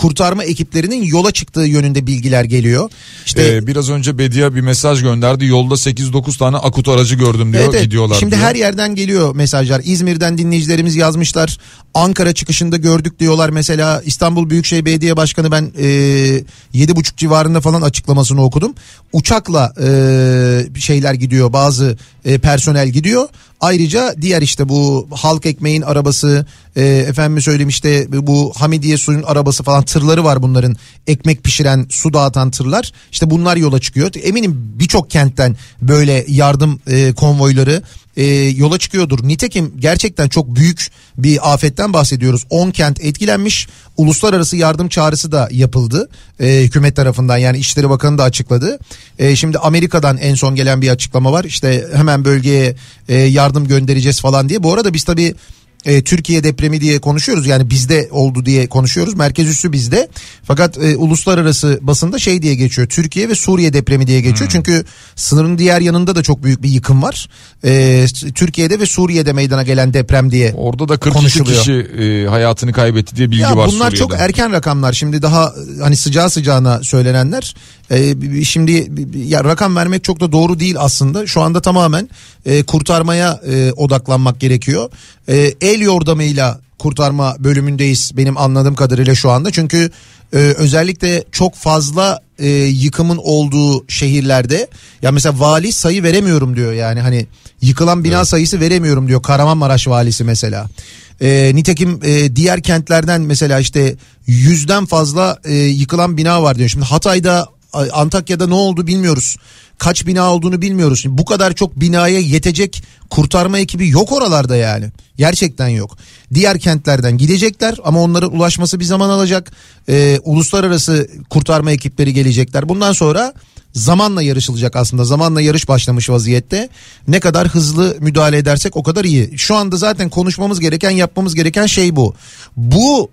kurtarma ekiplerinin yola çıktığı yönünde bilgiler geliyor. İşte Ee, biraz önce Bedia bir mesaj gönderdi. Yolda 8-9 tane akut aracı gördüm diyor. Evet, evet. Gidiyorlar Şimdi diyor. her yerden geliyor mesajlar. İzmir'den dinleyicilerimiz yazmışlar. Ankara çıkışında gördük diyorlar mesela. İstanbul Büyükşehir Belediye Başkanı ben e, yedi buçuk civarında falan açıklamasını okudum. Uçakla e, şeyler gidiyor bazı e, personel gidiyor. Ayrıca diğer işte bu halk ekmeğin arabası e, efendim söyleyeyim işte bu Hamidiye suyun arabası falan tırları var bunların ekmek pişiren su dağıtan tırlar işte bunlar yola çıkıyor eminim birçok kentten böyle yardım e, konvoyları e, yola çıkıyordur. Nitekim gerçekten çok büyük bir afetten bahsediyoruz. 10 kent etkilenmiş. Uluslararası yardım çağrısı da yapıldı. E, hükümet tarafından yani İçişleri Bakanı da açıkladı. E, şimdi Amerika'dan en son gelen bir açıklama var. İşte hemen bölgeye e, yardım göndereceğiz falan diye. Bu arada biz tabii e, Türkiye depremi diye konuşuyoruz yani bizde oldu diye konuşuyoruz merkez üssü bizde fakat e, uluslararası basında şey diye geçiyor Türkiye ve Suriye depremi diye geçiyor çünkü sınırın diğer yanında da çok büyük bir yıkım var e, Türkiye'de ve Suriye'de meydana gelen deprem diye Orada da 42 konuşuluyor. kişi e, hayatını kaybetti diye bilgi Ya var bunlar Suriye'de. çok erken rakamlar. Şimdi daha hani sıcağı sıcağına söylenenler. Ee, şimdi ya rakam vermek çok da doğru değil aslında. Şu anda tamamen e, kurtarmaya e, odaklanmak gerekiyor. E, el yordamıyla kurtarma bölümündeyiz benim anladığım kadarıyla şu anda. Çünkü e, özellikle çok fazla e, yıkımın olduğu şehirlerde ya mesela vali sayı veremiyorum diyor yani hani yıkılan bina sayısı veremiyorum diyor Kahramanmaraş valisi mesela. E, nitekim e, diğer kentlerden mesela işte yüzden fazla e, yıkılan bina var diyor. Şimdi Hatay'da Antakya'da ne oldu bilmiyoruz. Kaç bina olduğunu bilmiyoruz. Şimdi bu kadar çok binaya yetecek kurtarma ekibi yok oralarda yani. Gerçekten yok. Diğer kentlerden gidecekler ama onların ulaşması bir zaman alacak. Ee, uluslararası kurtarma ekipleri gelecekler. Bundan sonra zamanla yarışılacak aslında. Zamanla yarış başlamış vaziyette. Ne kadar hızlı müdahale edersek o kadar iyi. Şu anda zaten konuşmamız gereken, yapmamız gereken şey bu. Bu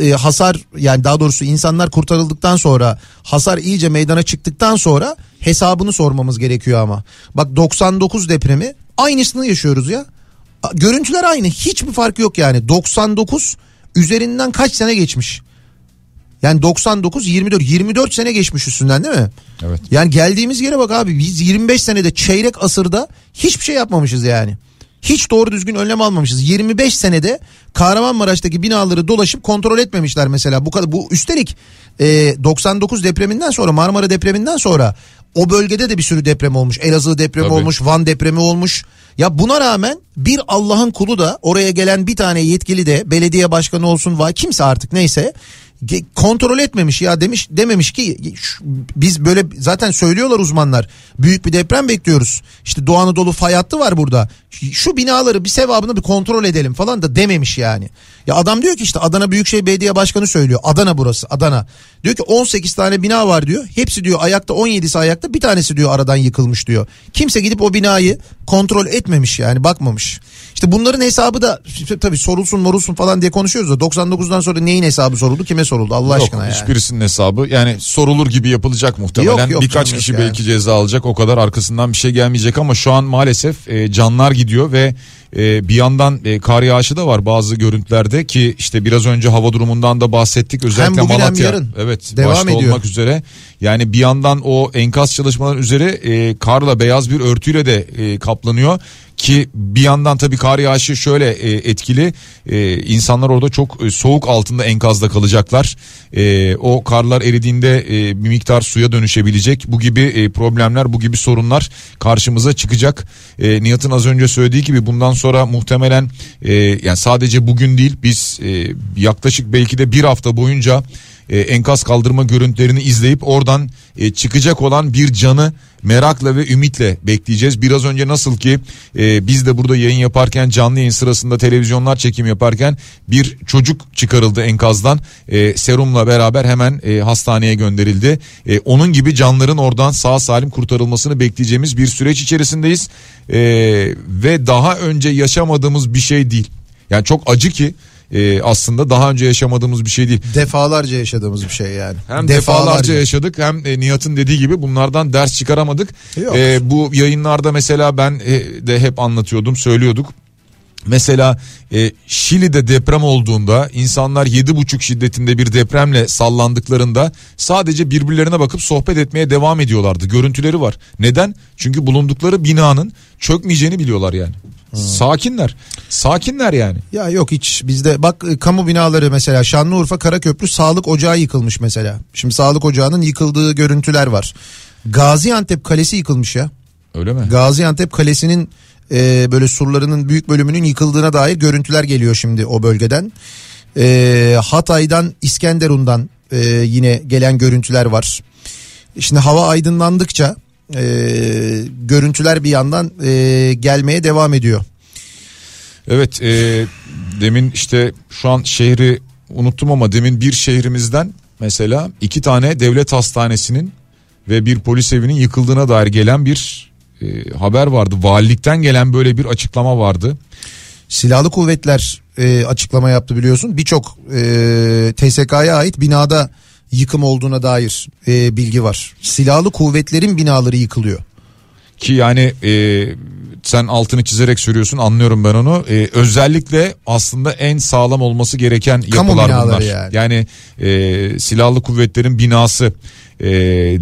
e, hasar yani daha doğrusu insanlar kurtarıldıktan sonra hasar iyice meydana çıktıktan sonra hesabını sormamız gerekiyor ama. Bak 99 depremi aynısını yaşıyoruz ya. Görüntüler aynı hiçbir farkı yok yani 99 üzerinden kaç sene geçmiş. Yani 99 24 24 sene geçmiş üstünden değil mi? Evet. Yani geldiğimiz yere bak abi biz 25 senede çeyrek asırda hiçbir şey yapmamışız yani. Hiç doğru düzgün önlem almamışız. 25 senede Kahramanmaraş'taki binaları dolaşıp kontrol etmemişler mesela. Bu kadar bu üstelik e, 99 depreminden sonra Marmara depreminden sonra o bölgede de bir sürü deprem olmuş. Elazığ depremi Tabii. olmuş, Van depremi olmuş. Ya buna rağmen bir Allah'ın kulu da oraya gelen bir tane yetkili de belediye başkanı olsun var kimse artık neyse kontrol etmemiş ya demiş dememiş ki biz böyle zaten söylüyorlar uzmanlar büyük bir deprem bekliyoruz işte Doğu Anadolu fay hattı var burada şu binaları bir sevabını bir kontrol edelim falan da dememiş yani. Ya adam diyor ki işte Adana Büyükşehir Belediye Başkanı söylüyor. Adana burası Adana. Diyor ki 18 tane bina var diyor. Hepsi diyor ayakta 17'si ayakta. Bir tanesi diyor aradan yıkılmış diyor. Kimse gidip o binayı kontrol etmemiş yani bakmamış. İşte bunların hesabı da tabii sorulsun morulsun falan diye konuşuyoruz da 99'dan sonra neyin hesabı soruldu kime soruldu Allah Yok, aşkına yani. hiçbirisinin hesabı. Yani sorulur gibi yapılacak muhtemelen. Yok, yok Birkaç kişi yani. belki ceza alacak. O kadar arkasından bir şey gelmeyecek ama şu an maalesef e, canlar gidiyor ve e, bir yandan e, kar yağışı da var bazı görüntülerde ki işte biraz önce hava durumundan da bahsettik özellikle bugün hem Malatya. yarın evet devam başta ediyor. olmak üzere yani bir yandan o enkaz çalışmaların üzeri e, karla beyaz bir örtüyle de e, kaplanıyor ki bir yandan tabii kar yağışı şöyle e, etkili. E, insanlar orada çok e, soğuk altında enkazda kalacaklar. E, o karlar eridiğinde e, bir miktar suya dönüşebilecek. Bu gibi e, problemler bu gibi sorunlar karşımıza çıkacak. E, Nihat'ın az önce söylediği gibi bundan sonra muhtemelen e, yani sadece bugün değil biz e, yaklaşık belki de bir hafta boyunca e, enkaz kaldırma görüntülerini izleyip oradan e, çıkacak olan bir canı merakla ve ümitle bekleyeceğiz. Biraz önce nasıl ki e, biz de burada yayın yaparken canlı yayın sırasında televizyonlar çekim yaparken bir çocuk çıkarıldı enkazdan e, serumla beraber hemen e, hastaneye gönderildi. E, onun gibi canların oradan sağ salim kurtarılmasını bekleyeceğimiz bir süreç içerisindeyiz E, ve daha önce yaşamadığımız bir şey değil. Yani çok acı ki e, aslında daha önce yaşamadığımız bir şey değil. Defalarca yaşadığımız bir şey yani. Hem defalarca yaşadık hem e, Nihat'ın dediği gibi bunlardan ders çıkaramadık. Yok. E, bu yayınlarda mesela ben e, de hep anlatıyordum söylüyorduk. Mesela e, Şili'de deprem olduğunda insanlar 7,5 şiddetinde bir depremle sallandıklarında sadece birbirlerine bakıp sohbet etmeye devam ediyorlardı. Görüntüleri var. Neden? Çünkü bulundukları binanın çökmeyeceğini biliyorlar yani. Sakinler. Sakinler yani. Ya yok hiç bizde bak e, kamu binaları mesela Şanlıurfa Karaköprü sağlık ocağı yıkılmış mesela. Şimdi sağlık ocağının yıkıldığı görüntüler var. Gaziantep Kalesi yıkılmış ya. Öyle mi? Gaziantep Kalesi'nin e, böyle surlarının büyük bölümünün yıkıldığına dair görüntüler geliyor şimdi o bölgeden. E, Hatay'dan İskenderun'dan e, yine gelen görüntüler var. Şimdi hava aydınlandıkça e, görüntüler bir yandan e, gelmeye devam ediyor. Evet e, demin işte şu an şehri unuttum ama demin bir şehrimizden mesela iki tane devlet hastanesinin ve bir polis evinin yıkıldığına dair gelen bir e, haber vardı. Valilikten gelen böyle bir açıklama vardı. Silahlı kuvvetler e, açıklama yaptı biliyorsun. Birçok e, TSK'ya ait binada yıkım olduğuna dair e, bilgi var. Silahlı kuvvetlerin binaları yıkılıyor. Ki yani e, sen altını çizerek söylüyorsun anlıyorum ben onu. E, özellikle aslında en sağlam olması gereken yapılar bunlar. yani. Yani e, silahlı kuvvetlerin binası, e,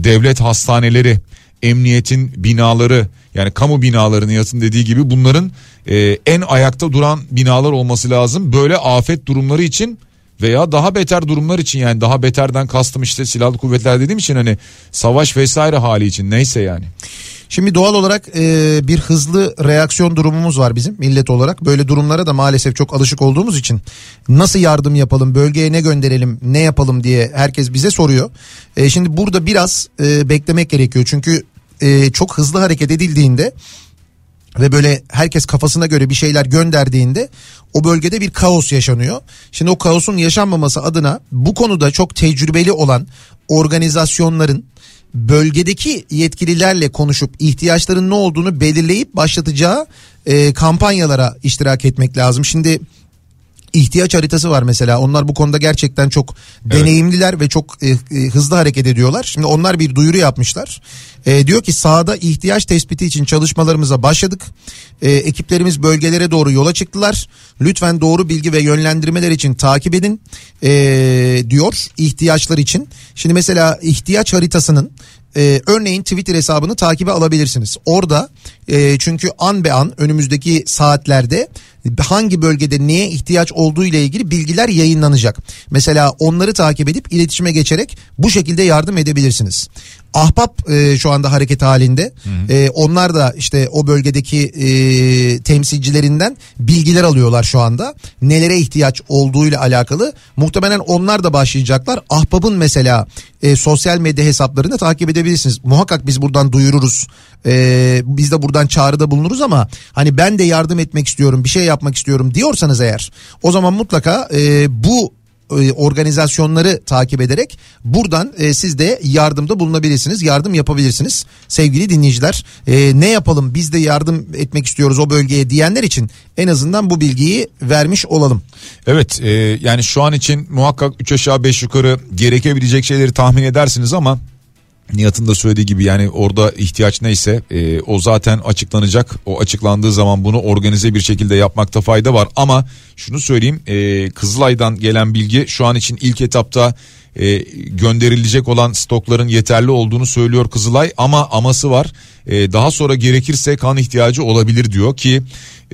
devlet hastaneleri, emniyetin binaları yani kamu binaları Nihat'ın dediği gibi bunların e, en ayakta duran binalar olması lazım. Böyle afet durumları için veya daha beter durumlar için yani daha beterden kastım işte silahlı kuvvetler dediğim için hani savaş vesaire hali için neyse yani. Şimdi doğal olarak e, bir hızlı reaksiyon durumumuz var bizim millet olarak. Böyle durumlara da maalesef çok alışık olduğumuz için nasıl yardım yapalım, bölgeye ne gönderelim, ne yapalım diye herkes bize soruyor. E, şimdi burada biraz e, beklemek gerekiyor. Çünkü e, çok hızlı hareket edildiğinde ve böyle herkes kafasına göre bir şeyler gönderdiğinde o bölgede bir kaos yaşanıyor. Şimdi o kaosun yaşanmaması adına bu konuda çok tecrübeli olan organizasyonların bölgedeki yetkililerle konuşup ihtiyaçların ne olduğunu belirleyip başlatacağı e, kampanyalara iştirak etmek lazım. Şimdi ihtiyaç haritası var mesela. Onlar bu konuda gerçekten çok deneyimliler ve çok e, e, hızlı hareket ediyorlar. Şimdi onlar bir duyuru yapmışlar. E, diyor ki sahada ihtiyaç tespiti için çalışmalarımıza başladık. E, ekiplerimiz bölgelere doğru yola çıktılar. Lütfen doğru bilgi ve yönlendirmeler için takip edin e, diyor ihtiyaçlar için. Şimdi mesela ihtiyaç haritasının e, örneğin Twitter hesabını takibe alabilirsiniz. Orada e, çünkü an be an önümüzdeki saatlerde hangi bölgede neye ihtiyaç olduğu ile ilgili bilgiler yayınlanacak. Mesela onları takip edip iletişime geçerek bu şekilde yardım edebilirsiniz. Ahbap e, şu anda hareket halinde. E, onlar da işte o bölgedeki e, temsilcilerinden bilgiler alıyorlar şu anda. Nelere ihtiyaç olduğuyla alakalı. Muhtemelen onlar da başlayacaklar. Ahbap'ın mesela e, sosyal medya hesaplarını takip edebilirsiniz. Muhakkak biz buradan duyururuz. E, biz de buradan çağrıda bulunuruz ama hani ben de yardım etmek istiyorum, bir şey yapmak istiyorum diyorsanız eğer o zaman mutlaka e, bu organizasyonları takip ederek buradan e, siz de yardımda bulunabilirsiniz. Yardım yapabilirsiniz sevgili dinleyiciler. E, ne yapalım biz de yardım etmek istiyoruz o bölgeye diyenler için en azından bu bilgiyi vermiş olalım. Evet e, yani şu an için muhakkak 3 aşağı 5 yukarı gerekebilecek şeyleri tahmin edersiniz ama Nihat'ın da söylediği gibi yani orada ihtiyaç neyse e, o zaten açıklanacak. O açıklandığı zaman bunu organize bir şekilde yapmakta fayda var. Ama şunu söyleyeyim e, Kızılay'dan gelen bilgi şu an için ilk etapta e, gönderilecek olan stokların yeterli olduğunu söylüyor Kızılay. Ama aması var E, daha sonra gerekirse kan ihtiyacı olabilir diyor ki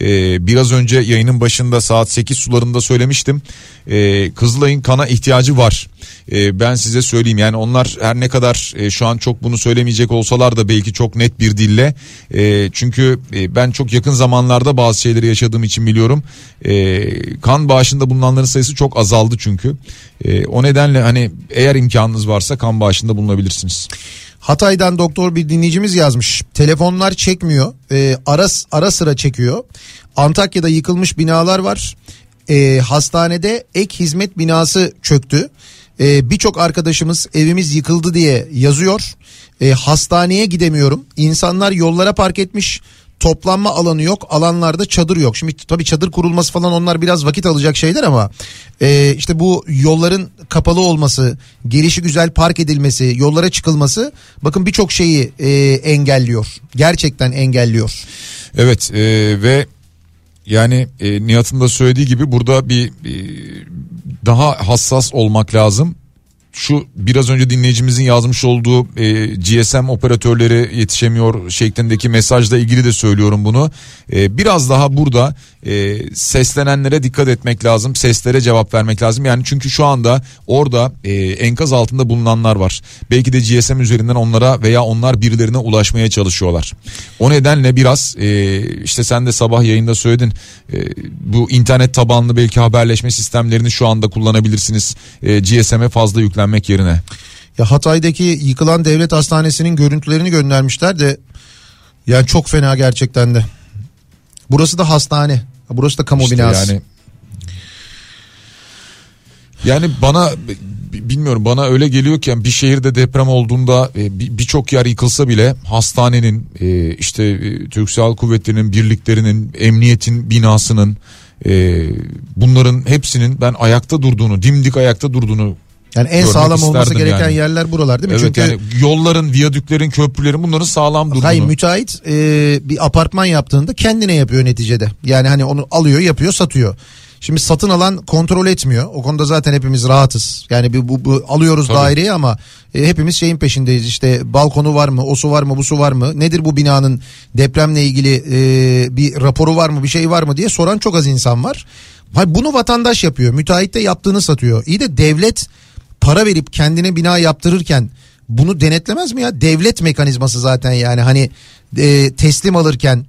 e, biraz önce yayının başında saat 8 sularında söylemiştim. E, Kızılay'ın kana ihtiyacı var. E, ben size söyleyeyim yani onlar her ne kadar e, şu an çok bunu söylemeyecek olsalar da belki çok net bir dille. E, çünkü e, ben çok yakın zamanlarda bazı şeyleri yaşadığım için biliyorum. E, kan bağışında bulunanların sayısı çok azaldı çünkü. E, o nedenle hani eğer imkanınız varsa kan bağışında bulunabilirsiniz. Hatay'dan doktor bir dinleyicimiz yazmış. Telefonlar çekmiyor. Ee, ara, ara sıra çekiyor. Antakya'da yıkılmış binalar var. Ee, hastanede ek hizmet binası çöktü. Ee, Birçok arkadaşımız evimiz yıkıldı diye yazıyor. Ee, hastaneye gidemiyorum. İnsanlar yollara park etmiş. Toplanma alanı yok alanlarda çadır yok. Şimdi tabii çadır kurulması falan onlar biraz vakit alacak şeyler ama e, işte bu yolların kapalı olması, gelişi güzel park edilmesi, yollara çıkılması bakın birçok şeyi e, engelliyor. Gerçekten engelliyor. Evet e, ve yani e, Nihat'ın da söylediği gibi burada bir e, daha hassas olmak lazım. Şu biraz önce dinleyicimizin yazmış olduğu e, GSM operatörleri yetişemiyor şeklindeki mesajla ilgili de söylüyorum bunu. E, biraz daha burada e, seslenenlere dikkat etmek lazım. Seslere cevap vermek lazım. Yani çünkü şu anda orada e, enkaz altında bulunanlar var. Belki de GSM üzerinden onlara veya onlar birilerine ulaşmaya çalışıyorlar. O nedenle biraz e, işte sen de sabah yayında söyledin. E, bu internet tabanlı belki haberleşme sistemlerini şu anda kullanabilirsiniz. E, GSM'e fazla yüklenmek yerine. Ya Hatay'daki yıkılan devlet hastanesinin görüntülerini göndermişler de yani çok fena gerçekten de. Burası da hastane. Burası da kamu İşte binası. Yani yani bana bilmiyorum bana öyle geliyor ki yani bir şehirde deprem olduğunda e, bir- birçok yer yıkılsa bile hastanenin e, işte e, Türk Silahlı Kuvvetleri'nin birliklerinin emniyetin binasının bunların hepsinin ben ayakta durduğunu dimdik ayakta durduğunu Yani en görmek sağlam olması gereken yani. yerler buralar değil mi? Evet Çünkü yani yolların, viyadüklerin, köprülerin bunların sağlam durduğunu. Hayır müteahhit e, bir apartman yaptığında kendine yapıyor neticede. Yani hani onu alıyor yapıyor satıyor. Şimdi satın alan kontrol etmiyor. O konuda zaten hepimiz rahatız. Yani bu, bu, bu alıyoruz Tabii. daireyi ama e, hepimiz şeyin peşindeyiz. İşte balkonu var mı, o su var mı, bu su var mı? Nedir bu binanın depremle ilgili e, bir raporu var mı, bir şey var mı diye soran çok az insan var. Hayır, bunu vatandaş yapıyor. Müteahhit de yaptığını satıyor. İyi de devlet para verip kendine bina yaptırırken bunu denetlemez mi ya? Devlet mekanizması zaten yani hani e, teslim alırken,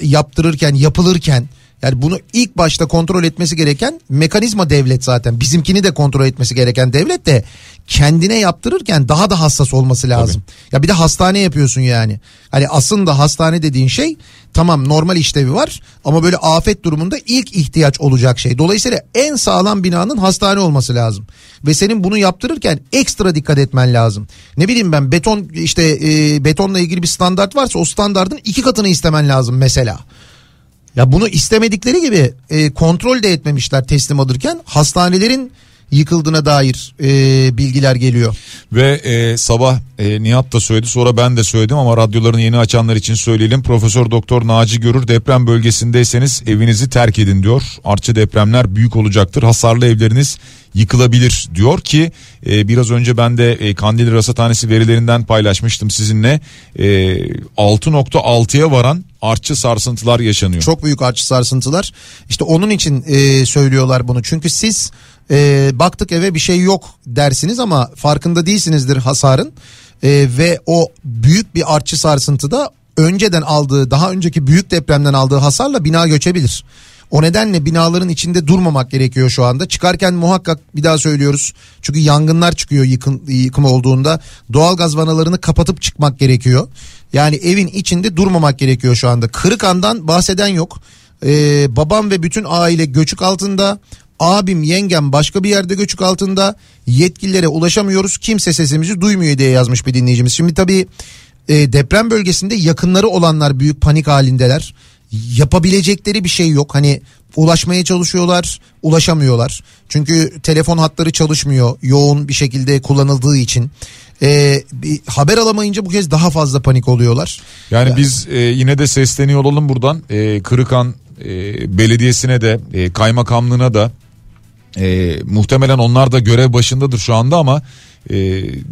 yaptırırken, yapılırken yani bunu ilk başta kontrol etmesi gereken mekanizma devlet zaten. Bizimkini de kontrol etmesi gereken devlet de kendine yaptırırken daha da hassas olması lazım. Ya bir de hastane yapıyorsun yani. Hani aslında hastane dediğin şey tamam normal işlevi var ama böyle afet durumunda ilk ihtiyaç olacak şey. Dolayısıyla en sağlam binanın hastane olması lazım. Ve senin bunu yaptırırken ekstra dikkat etmen lazım. Ne bileyim ben beton işte e, betonla ilgili bir standart varsa o standartın iki katını istemen lazım mesela. Ya bunu istemedikleri gibi e, kontrol de etmemişler teslim alırken. Hastanelerin yıkıldığına dair e, bilgiler geliyor. Ve e, sabah e, Nihat da söyledi sonra ben de söyledim ama radyolarını yeni açanlar için söyleyelim. Profesör Doktor Naci Görür deprem bölgesindeyseniz evinizi terk edin diyor. Artçı depremler büyük olacaktır. Hasarlı evleriniz yıkılabilir diyor ki e, biraz önce ben de e, Kandil Rasathanesi verilerinden paylaşmıştım sizinle. E, 6.6'ya varan artçı sarsıntılar yaşanıyor. Çok büyük artçı sarsıntılar. İşte onun için e, söylüyorlar bunu. Çünkü siz e, baktık eve bir şey yok dersiniz ama farkında değilsinizdir hasarın. E, ve o büyük bir artçı sarsıntıda önceden aldığı daha önceki büyük depremden aldığı hasarla bina göçebilir. O nedenle binaların içinde durmamak gerekiyor şu anda. Çıkarken muhakkak bir daha söylüyoruz. Çünkü yangınlar çıkıyor yıkım, yıkım olduğunda. Doğalgaz vanalarını kapatıp çıkmak gerekiyor. Yani evin içinde durmamak gerekiyor şu anda. Kırıkan'dan bahseden yok. Ee, babam ve bütün aile göçük altında. Abim yengem başka bir yerde göçük altında. Yetkililere ulaşamıyoruz. Kimse sesimizi duymuyor diye yazmış bir dinleyicimiz. Şimdi tabii e, deprem bölgesinde yakınları olanlar büyük panik halindeler. Yapabilecekleri bir şey yok. Hani ulaşmaya çalışıyorlar, ulaşamıyorlar. Çünkü telefon hatları çalışmıyor yoğun bir şekilde kullanıldığı için. Ee, bir haber alamayınca bu kez daha fazla panik oluyorlar. Yani biz e, yine de sesleniyor olalım buradan. E, Kırıkan e, Belediyesi'ne de e, kaymakamlığına da e, muhtemelen onlar da görev başındadır şu anda ama e,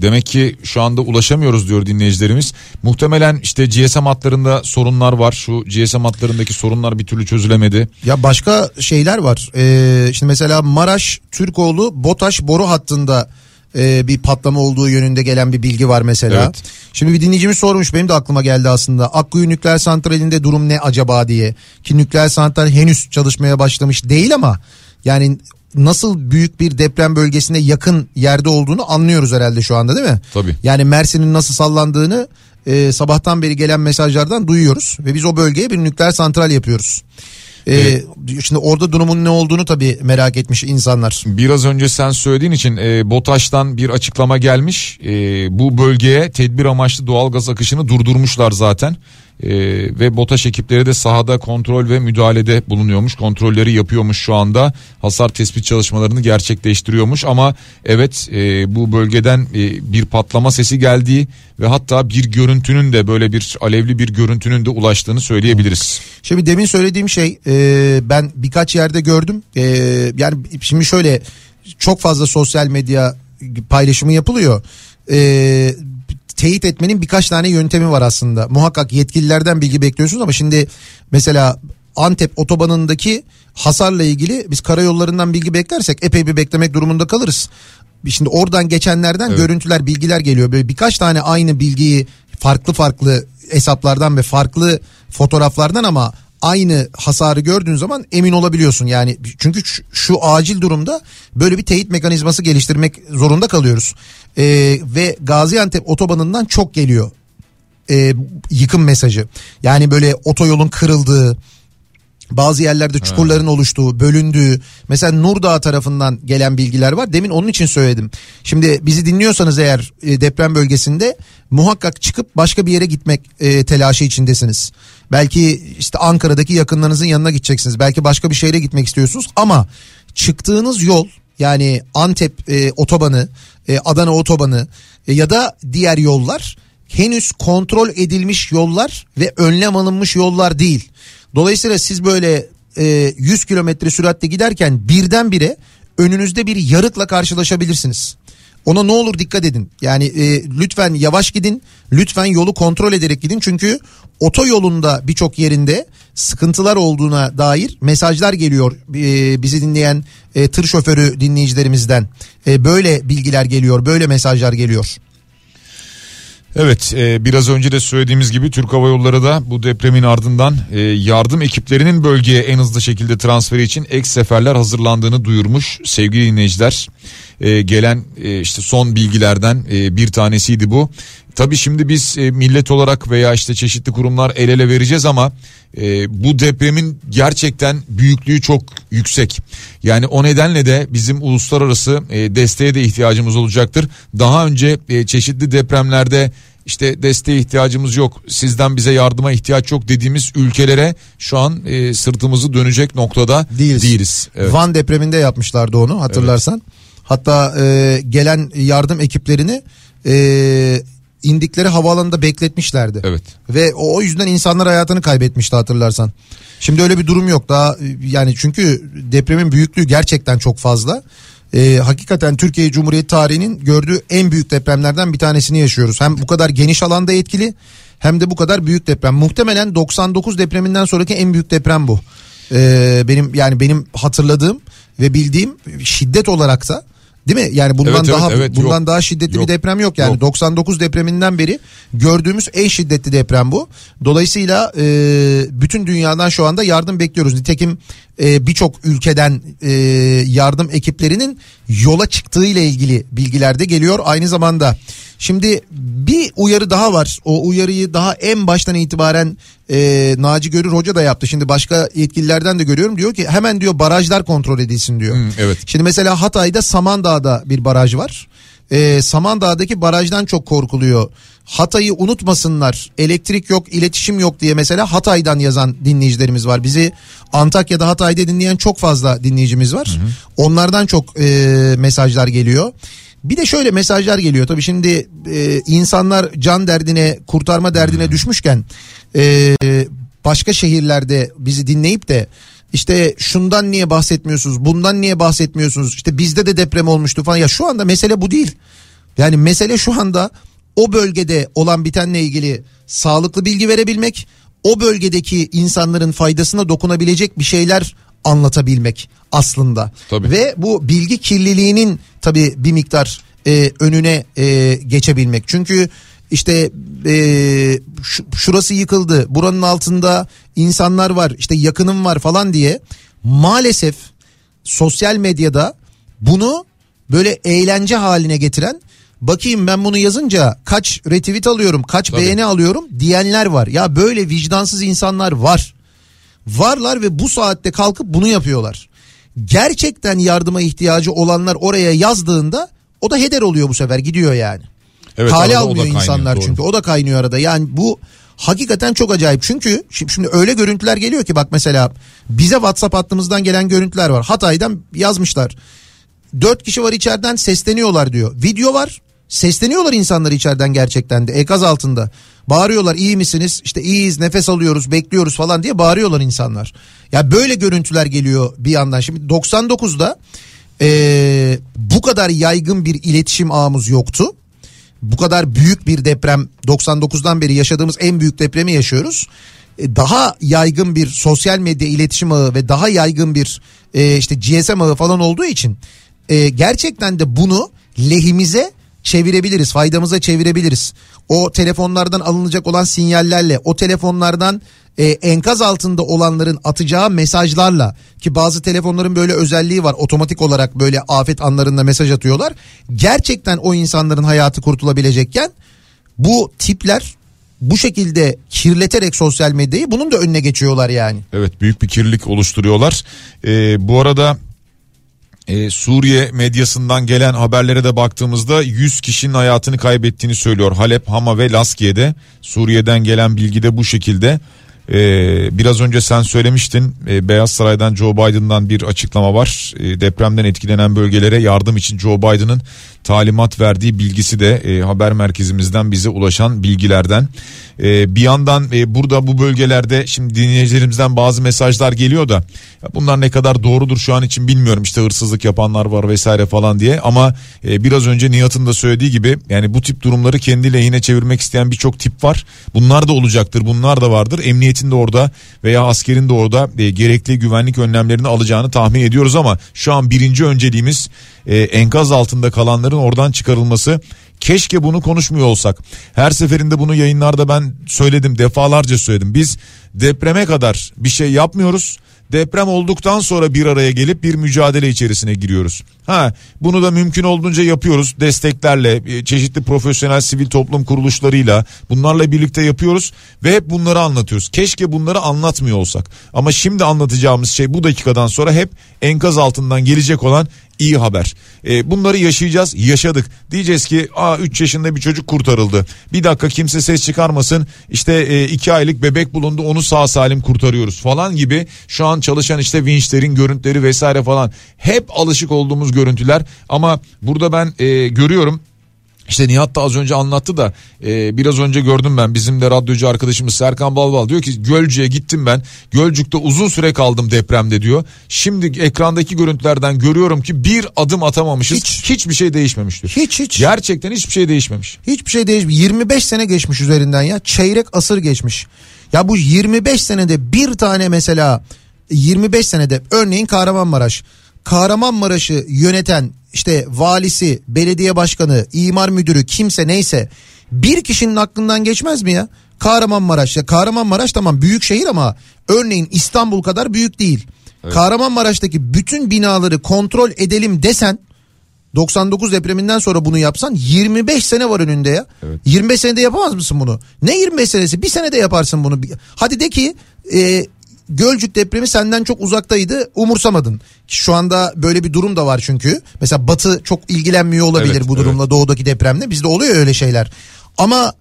demek ki şu anda ulaşamıyoruz diyor dinleyicilerimiz. Muhtemelen işte GSM hatlarında sorunlar var. Şu GSM hatlarındaki sorunlar bir türlü çözülemedi. Ya başka şeyler var. Ee, şimdi mesela Maraş Türkoğlu Botaş boru hattında e, bir patlama olduğu yönünde gelen bir bilgi var mesela. Evet. Şimdi bir dinleyicimiz sormuş benim de aklıma geldi aslında. Akkuyu nükleer santralinde durum ne acaba diye. Ki nükleer santral henüz çalışmaya başlamış değil ama yani nasıl büyük bir deprem bölgesine yakın yerde olduğunu anlıyoruz herhalde şu anda değil mi? Tabii. Yani Mersin'in nasıl sallandığını e, sabahtan beri gelen mesajlardan duyuyoruz ve biz o bölgeye bir nükleer santral yapıyoruz. E, Şimdi orada durumun ne olduğunu tabii merak etmiş insanlar. Biraz önce sen söylediğin için e, BOTAŞ'tan bir açıklama gelmiş. E, bu bölgeye tedbir amaçlı doğalgaz akışını durdurmuşlar zaten. E, ve BOTAŞ ekipleri de sahada kontrol ve müdahalede bulunuyormuş. Kontrolleri yapıyormuş şu anda. Hasar tespit çalışmalarını gerçekleştiriyormuş. Ama evet e, bu bölgeden e, bir patlama sesi geldiği ve hatta bir görüntünün de böyle bir alevli bir görüntünün de ulaştığını söyleyebiliriz. Şimdi demin söylediğim şey e, ben birkaç yerde gördüm. E, yani şimdi şöyle çok fazla sosyal medya paylaşımı yapılıyor. E, teyit etmenin birkaç tane yöntemi var aslında. Muhakkak yetkililerden bilgi bekliyorsunuz ama şimdi mesela Antep otobanındaki hasarla ilgili biz karayollarından bilgi beklersek epey bir beklemek durumunda kalırız. Şimdi oradan geçenlerden görüntüler, bilgiler geliyor. Böyle birkaç tane aynı bilgiyi farklı farklı hesaplardan ve farklı fotoğraflardan ama aynı hasarı gördüğün zaman emin olabiliyorsun. Yani çünkü şu, şu acil durumda böyle bir teyit mekanizması geliştirmek zorunda kalıyoruz. Ee, ve Gaziantep otobanından çok geliyor e, yıkım mesajı. Yani böyle otoyolun kırıldığı, bazı yerlerde çukurların oluştuğu, bölündüğü. Mesela Nurdağ tarafından gelen bilgiler var. Demin onun için söyledim. Şimdi bizi dinliyorsanız eğer e, deprem bölgesinde muhakkak çıkıp başka bir yere gitmek e, telaşı içindesiniz. Belki işte Ankara'daki yakınlarınızın yanına gideceksiniz. Belki başka bir şehre gitmek istiyorsunuz ama çıktığınız yol yani Antep e, otobanı, e, Adana otobanı e, ya da diğer yollar henüz kontrol edilmiş yollar ve önlem alınmış yollar değil. Dolayısıyla siz böyle e, 100 kilometre süratle giderken birdenbire önünüzde bir yarıkla karşılaşabilirsiniz. Ona ne olur dikkat edin. Yani e, lütfen yavaş gidin. Lütfen yolu kontrol ederek gidin. Çünkü otoyolunda birçok yerinde sıkıntılar olduğuna dair mesajlar geliyor e, bizi dinleyen e, tır şoförü dinleyicilerimizden. E, böyle bilgiler geliyor, böyle mesajlar geliyor. Evet e, biraz önce de söylediğimiz gibi Türk Hava Yolları da bu depremin ardından e, yardım ekiplerinin bölgeye en hızlı şekilde transferi için ek seferler hazırlandığını duyurmuş sevgili dinleyiciler. E, gelen işte son bilgilerden e, bir tanesiydi bu. Tabii şimdi biz e, millet olarak veya işte çeşitli kurumlar el ele vereceğiz ama e, bu depremin gerçekten büyüklüğü çok yüksek. Yani o nedenle de bizim uluslararası e, desteğe de ihtiyacımız olacaktır. Daha önce e, çeşitli depremlerde işte desteğe ihtiyacımız yok sizden bize yardıma ihtiyaç yok dediğimiz ülkelere şu an e, sırtımızı dönecek noktada Değiliz. değiliz. Evet. Van depreminde yapmışlardı onu hatırlarsan. Hatta e, gelen yardım ekiplerini e, indikleri havaalanında bekletmişlerdi. Evet. Ve o, o yüzden insanlar hayatını kaybetmişti hatırlarsan. Şimdi öyle bir durum yok daha yani çünkü depremin büyüklüğü gerçekten çok fazla. E, hakikaten Türkiye Cumhuriyeti tarihinin gördüğü en büyük depremlerden bir tanesini yaşıyoruz. Hem bu kadar geniş alanda etkili hem de bu kadar büyük deprem. Muhtemelen 99 depreminden sonraki en büyük deprem bu. E, benim yani benim hatırladığım ve bildiğim şiddet olarak da Değil mi? Yani bundan Evet, evet, daha evet, bundan yok. daha şiddetli Yok. bir deprem yok yani. Yok. 99 depreminden beri gördüğümüz en şiddetli deprem bu. Dolayısıyla e, bütün dünyadan şu anda yardım bekliyoruz. Nitekim e, birçok ülkeden e, yardım ekiplerinin yola çıktığı ile ilgili bilgiler de geliyor aynı zamanda. Şimdi bir uyarı daha var. O uyarıyı daha en baştan itibaren e, Naci Görür Hoca da yaptı. Şimdi başka yetkililerden de görüyorum. Diyor ki hemen diyor barajlar kontrol edilsin diyor. evet. Şimdi mesela Hatay'da Samandağ'da bir baraj var. Ee, Samandağ'daki barajdan çok korkuluyor. Hatay'ı unutmasınlar. Elektrik yok, iletişim yok diye mesela Hatay'dan yazan dinleyicilerimiz var. Bizi Antakya'da Hatay'da dinleyen çok fazla dinleyicimiz var. Onlardan çok e, mesajlar geliyor. Bir de şöyle mesajlar geliyor tabii şimdi e, insanlar can derdine kurtarma derdine düşmüşken e, başka şehirlerde bizi dinleyip de işte şundan niye bahsetmiyorsunuz bundan niye bahsetmiyorsunuz işte bizde de deprem olmuştu falan ya şu anda mesele bu değil. Yani mesele şu anda o bölgede olan bitenle ilgili sağlıklı bilgi verebilmek o bölgedeki insanların faydasına dokunabilecek bir şeyler anlatabilmek aslında. Tabii. Ve bu bilgi kirliliğinin tabii bir miktar e, önüne e, geçebilmek. Çünkü işte e, şu- şurası yıkıldı buranın altında insanlar var işte yakınım var falan diye maalesef sosyal medyada bunu böyle eğlence haline getiren bakayım ben bunu yazınca kaç retweet alıyorum kaç beğeni alıyorum diyenler var. Ya böyle vicdansız insanlar var. Varlar ve bu saatte kalkıp bunu yapıyorlar. Gerçekten yardıma ihtiyacı olanlar oraya yazdığında o da heder oluyor bu sefer gidiyor yani. Evet, da almıyor insanlar doğru. çünkü o da kaynıyor arada. Yani bu hakikaten çok acayip. Çünkü şimdi, şimdi öyle görüntüler geliyor ki bak mesela bize WhatsApp hattımızdan gelen görüntüler var. Hatay'dan yazmışlar. Dört kişi var içeriden sesleniyorlar diyor. Video var. Sesleniyorlar insanlar içeriden gerçekten de enkaz altında. Bağırıyorlar iyi misiniz? İşte iyiyiz nefes alıyoruz bekliyoruz falan diye bağırıyorlar insanlar. Ya böyle görüntüler geliyor bir yandan. Şimdi 99'da eee, bu kadar yaygın bir iletişim ağımız yoktu bu kadar büyük bir deprem 99'dan beri yaşadığımız en büyük depremi yaşıyoruz. E, Daha yaygın bir sosyal medya iletişim ağı ve daha yaygın bir e, işte GSM ağı falan olduğu için e, gerçekten de bunu lehimize çevirebiliriz, faydamıza çevirebiliriz. O telefonlardan alınacak olan sinyallerle, o telefonlardan e, enkaz altında olanların atacağı mesajlarla ki bazı telefonların böyle özelliği var otomatik olarak böyle afet anlarında mesaj atıyorlar. Gerçekten o insanların hayatı kurtulabilecekken bu tipler bu şekilde kirleterek sosyal medyayı bunun da önüne geçiyorlar yani. Evet büyük bir kirlilik oluşturuyorlar. Ee, bu arada e, Suriye medyasından gelen haberlere de baktığımızda 100 kişinin hayatını kaybettiğini söylüyor. Halep, Hama ve Laskiye'de Suriye'den gelen bilgi de bu şekilde. Ee, biraz önce sen söylemiştin e, Beyaz Saray'dan Joe Biden'dan bir açıklama var. E, depremden etkilenen bölgelere yardım için Joe Biden'ın talimat verdiği bilgisi de e, haber merkezimizden bize ulaşan bilgilerden. E, bir yandan e, burada bu bölgelerde şimdi dinleyicilerimizden bazı mesajlar geliyor da bunlar ne kadar doğrudur şu an için bilmiyorum işte hırsızlık yapanlar var vesaire falan diye ama e, biraz önce Nihat'ın da söylediği gibi yani bu tip durumları kendi lehine çevirmek isteyen birçok tip var. Bunlar da olacaktır bunlar da vardır emniyetin de orada veya askerin de orada e, gerekli güvenlik önlemlerini alacağını tahmin ediyoruz ama şu an birinci önceliğimiz e, enkaz altında kalanların oradan çıkarılması. Keşke bunu konuşmuyor olsak. Her seferinde bunu yayınlarda ben söyledim defalarca söyledim. Biz depreme kadar bir şey yapmıyoruz. Deprem olduktan sonra bir araya gelip bir mücadele içerisine giriyoruz. Ha bunu da mümkün olduğunca yapıyoruz desteklerle e, çeşitli profesyonel sivil toplum kuruluşlarıyla bunlarla birlikte yapıyoruz ve hep bunları anlatıyoruz. Keşke bunları anlatmıyor olsak. Ama şimdi anlatacağımız şey bu dakikadan sonra hep enkaz altından gelecek olan iyi haber. E, bunları yaşayacağız, yaşadık. Diyeceğiz ki aa 3 yaşında bir çocuk kurtarıldı. Bir dakika kimse ses çıkarmasın. İşte 2 aylık bebek bulundu onu sağ salim kurtarıyoruz falan gibi. Şu an çalışan işte vinçlerin görüntüleri vesaire falan. Hep alışık olduğumuz görüntüler. Ama burada ben e, görüyorum işte Nihat da az önce anlattı da e, biraz önce gördüm ben bizim de radyocu arkadaşımız Serkan Balbal diyor ki Gölcük'e gittim ben Gölcük'te uzun süre kaldım depremde diyor. Şimdi ekrandaki görüntülerden görüyorum ki bir adım atamamışız hiçbir şey değişmemiş diyor. Hiç hiç. Gerçekten hiçbir şey değişmemiş. Hiçbir şey değişmiş. 25 sene geçmiş üzerinden ya. Çeyrek asır geçmiş. Ya bu 25 senede bir tane mesela 25 senede örneğin Kahramanmaraş. Kahramanmaraş'ı yöneten işte valisi, belediye başkanı, imar müdürü kimse neyse bir kişinin aklından geçmez mi ya? Kahramanmaraş ya Kahramanmaraş tamam büyük şehir ama örneğin İstanbul kadar büyük değil. Kahramanmaraş'taki bütün binaları kontrol edelim desen 99 depreminden sonra bunu yapsan 25 sene var önünde ya. 25 senede yapamaz mısın bunu? Ne 25 senesi? Bir senede yaparsın bunu. Hadi de ki e, Gölcük depremi senden çok uzaktaydı umursamadın. Şu anda böyle bir durum da var çünkü. Mesela Batı çok ilgilenmiyor olabilir Evet, bu durumla doğudaki depremle. Bizde oluyor öyle şeyler. Ama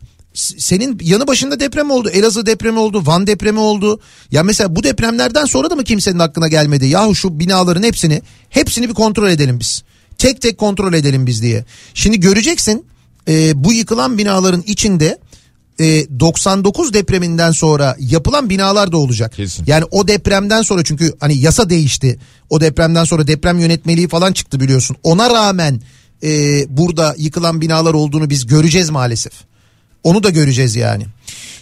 senin yanı başında deprem oldu. Elazığ depremi oldu. Van depremi oldu. Ya mesela bu depremlerden sonra da mı kimsenin aklına gelmedi? Yahu şu binaların hepsini hepsini bir kontrol edelim biz. Tek tek kontrol edelim biz diye. Şimdi göreceksin e, bu yıkılan binaların içinde e, 99 depreminden sonra yapılan binalar da olacak. Yani o depremden sonra çünkü hani yasa değişti. O depremden sonra deprem yönetmeliği falan çıktı biliyorsun. Ona rağmen e, burada yıkılan binalar olduğunu biz göreceğiz maalesef. Onu da göreceğiz yani.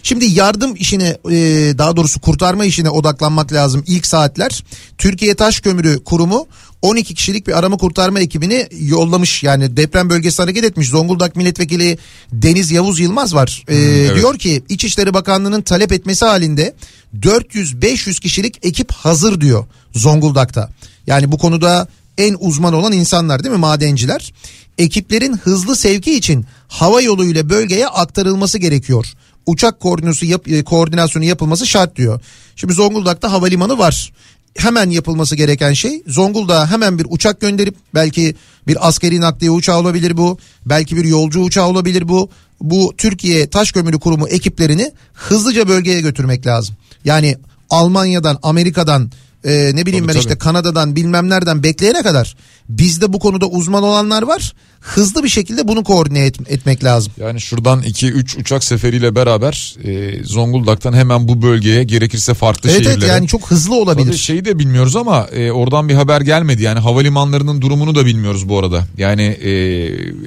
Şimdi yardım işine e, daha doğrusu kurtarma işine odaklanmak lazım ilk saatler. Türkiye Taş Kömürü Kurumu 12 kişilik bir arama kurtarma ekibini yollamış. Yani deprem bölgesi hareket etmiş. Zonguldak Milletvekili Deniz Yavuz Yılmaz var. E, evet. Diyor ki İçişleri Bakanlığı'nın talep etmesi halinde 400-500 kişilik ekip hazır diyor Zonguldak'ta. Yani bu konuda en uzman olan insanlar değil mi madenciler? Ekiplerin hızlı sevki için hava yoluyla bölgeye aktarılması gerekiyor. Uçak koordinasyonu, yap, e, koordinasyonu yapılması şart diyor. Şimdi Zonguldak'ta havalimanı var. Hemen yapılması gereken şey Zonguldak'a hemen bir uçak gönderip belki bir askeri nakliye uçağı olabilir bu. Belki bir yolcu uçağı olabilir bu. Bu Türkiye Taş Kömürü Kurumu ekiplerini hızlıca bölgeye götürmek lazım. Yani Almanya'dan, Amerika'dan, e, ne bileyim Tabii, ben işte tabii. Kanada'dan bilmem nereden bekleyene kadar bizde bu konuda uzman olanlar var. Hızlı bir şekilde bunu koordine et- etmek lazım. Yani şuradan 2-3 uçak seferiyle beraber e, Zonguldak'tan hemen bu bölgeye gerekirse farklı Evet evet şehirlere. yani çok hızlı olabilir. Tabii şeyi de bilmiyoruz ama e, oradan bir haber gelmedi. Yani havalimanlarının durumunu da bilmiyoruz bu arada. Yani e,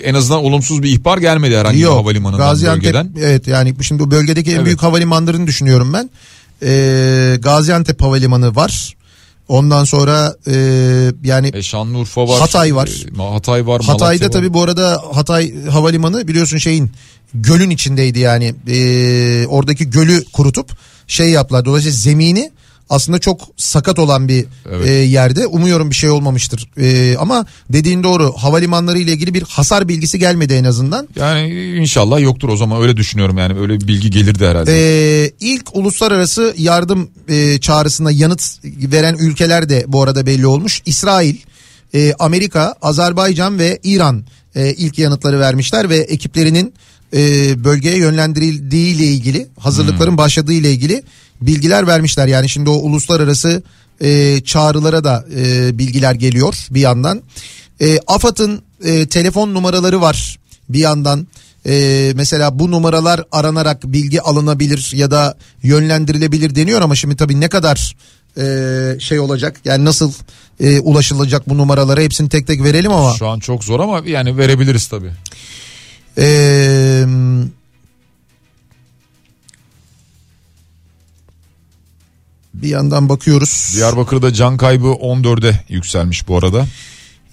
en azından olumsuz bir ihbar gelmedi herhangi bir havalimanından Gaziantep, bölgeden. Evet yani şimdi bu bölgedeki en Evet. büyük havalimanlarını düşünüyorum ben. Ee, Gaziantep Havalimanı var. Ondan sonra e, yani E, Şanlıurfa var. Hatay var. E, Hatay var. Hatay'da Malatya var. tabii bu arada Hatay Havalimanı biliyorsun şeyin gölün içindeydi yani. Ee, oradaki gölü kurutup şey yaptılar. Dolayısıyla zemini aslında çok sakat olan bir e, yerde. Umuyorum bir şey olmamıştır. E, ama dediğin doğru havalimanları ile ilgili bir hasar bilgisi gelmedi en azından. Yani inşallah yoktur o zaman öyle düşünüyorum yani öyle bir bilgi gelirdi herhalde. Ee, ilk uluslararası yardım e, çağrısına yanıt veren ülkeler de bu arada belli olmuş. İsrail, e, Amerika, Azerbaycan ve İran e, ilk yanıtları vermişler ve ekiplerinin e, bölgeye yönlendirildiği ile ilgili hazırlıkların başladığı ile ilgili bilgiler vermişler. Yani şimdi o uluslararası e, çağrılara da e, bilgiler geliyor bir yandan. E, AFAD'ın e, telefon numaraları var bir yandan. E, mesela bu numaralar aranarak bilgi alınabilir ya da yönlendirilebilir deniyor ama şimdi tabii ne kadar e, şey olacak yani nasıl e, ulaşılacak bu numaralara hepsini tek tek verelim ama. Şu an çok zor ama yani verebiliriz tabii. Ee, bir yandan bakıyoruz. Diyarbakır'da can kaybı 14'e yükselmiş bu arada.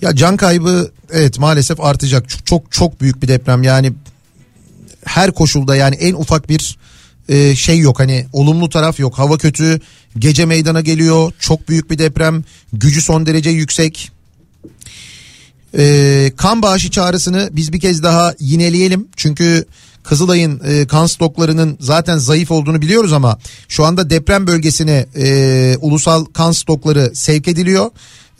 Ya can kaybı evet maalesef artacak. Çok çok, çok büyük bir deprem yani her koşulda yani en ufak bir e, şey yok hani olumlu taraf yok. Hava kötü, gece meydana geliyor. Çok büyük bir deprem, gücü son derece yüksek. E, kan bağışı çağrısını biz bir kez daha yineleyelim. Çünkü Kızılay'ın e, kan stoklarının zaten zayıf olduğunu biliyoruz ama şu anda deprem bölgesine e, ulusal kan stokları sevk ediliyor.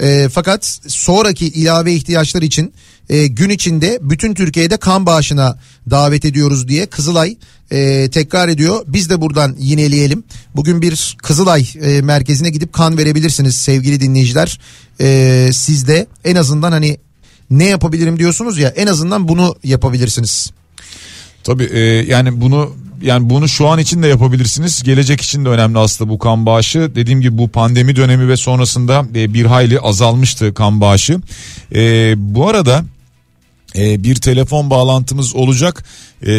E, fakat sonraki ilave ihtiyaçlar için e, gün içinde bütün Türkiye'de kan bağışına davet ediyoruz diye Kızılay e, tekrar ediyor. Biz de buradan yineleyelim. Bugün bir Kızılay e, merkezine gidip kan verebilirsiniz sevgili dinleyiciler. E, siz de en azından hani ne yapabilirim diyorsunuz ya en azından bunu yapabilirsiniz. Tabii e, yani bunu yani bunu şu an için de yapabilirsiniz. Gelecek için de önemli aslında bu kan bağışı. Dediğim gibi bu pandemi dönemi ve sonrasında e, bir hayli azalmıştı kan bağışı. E, bu arada e, bir telefon bağlantımız olacak. E,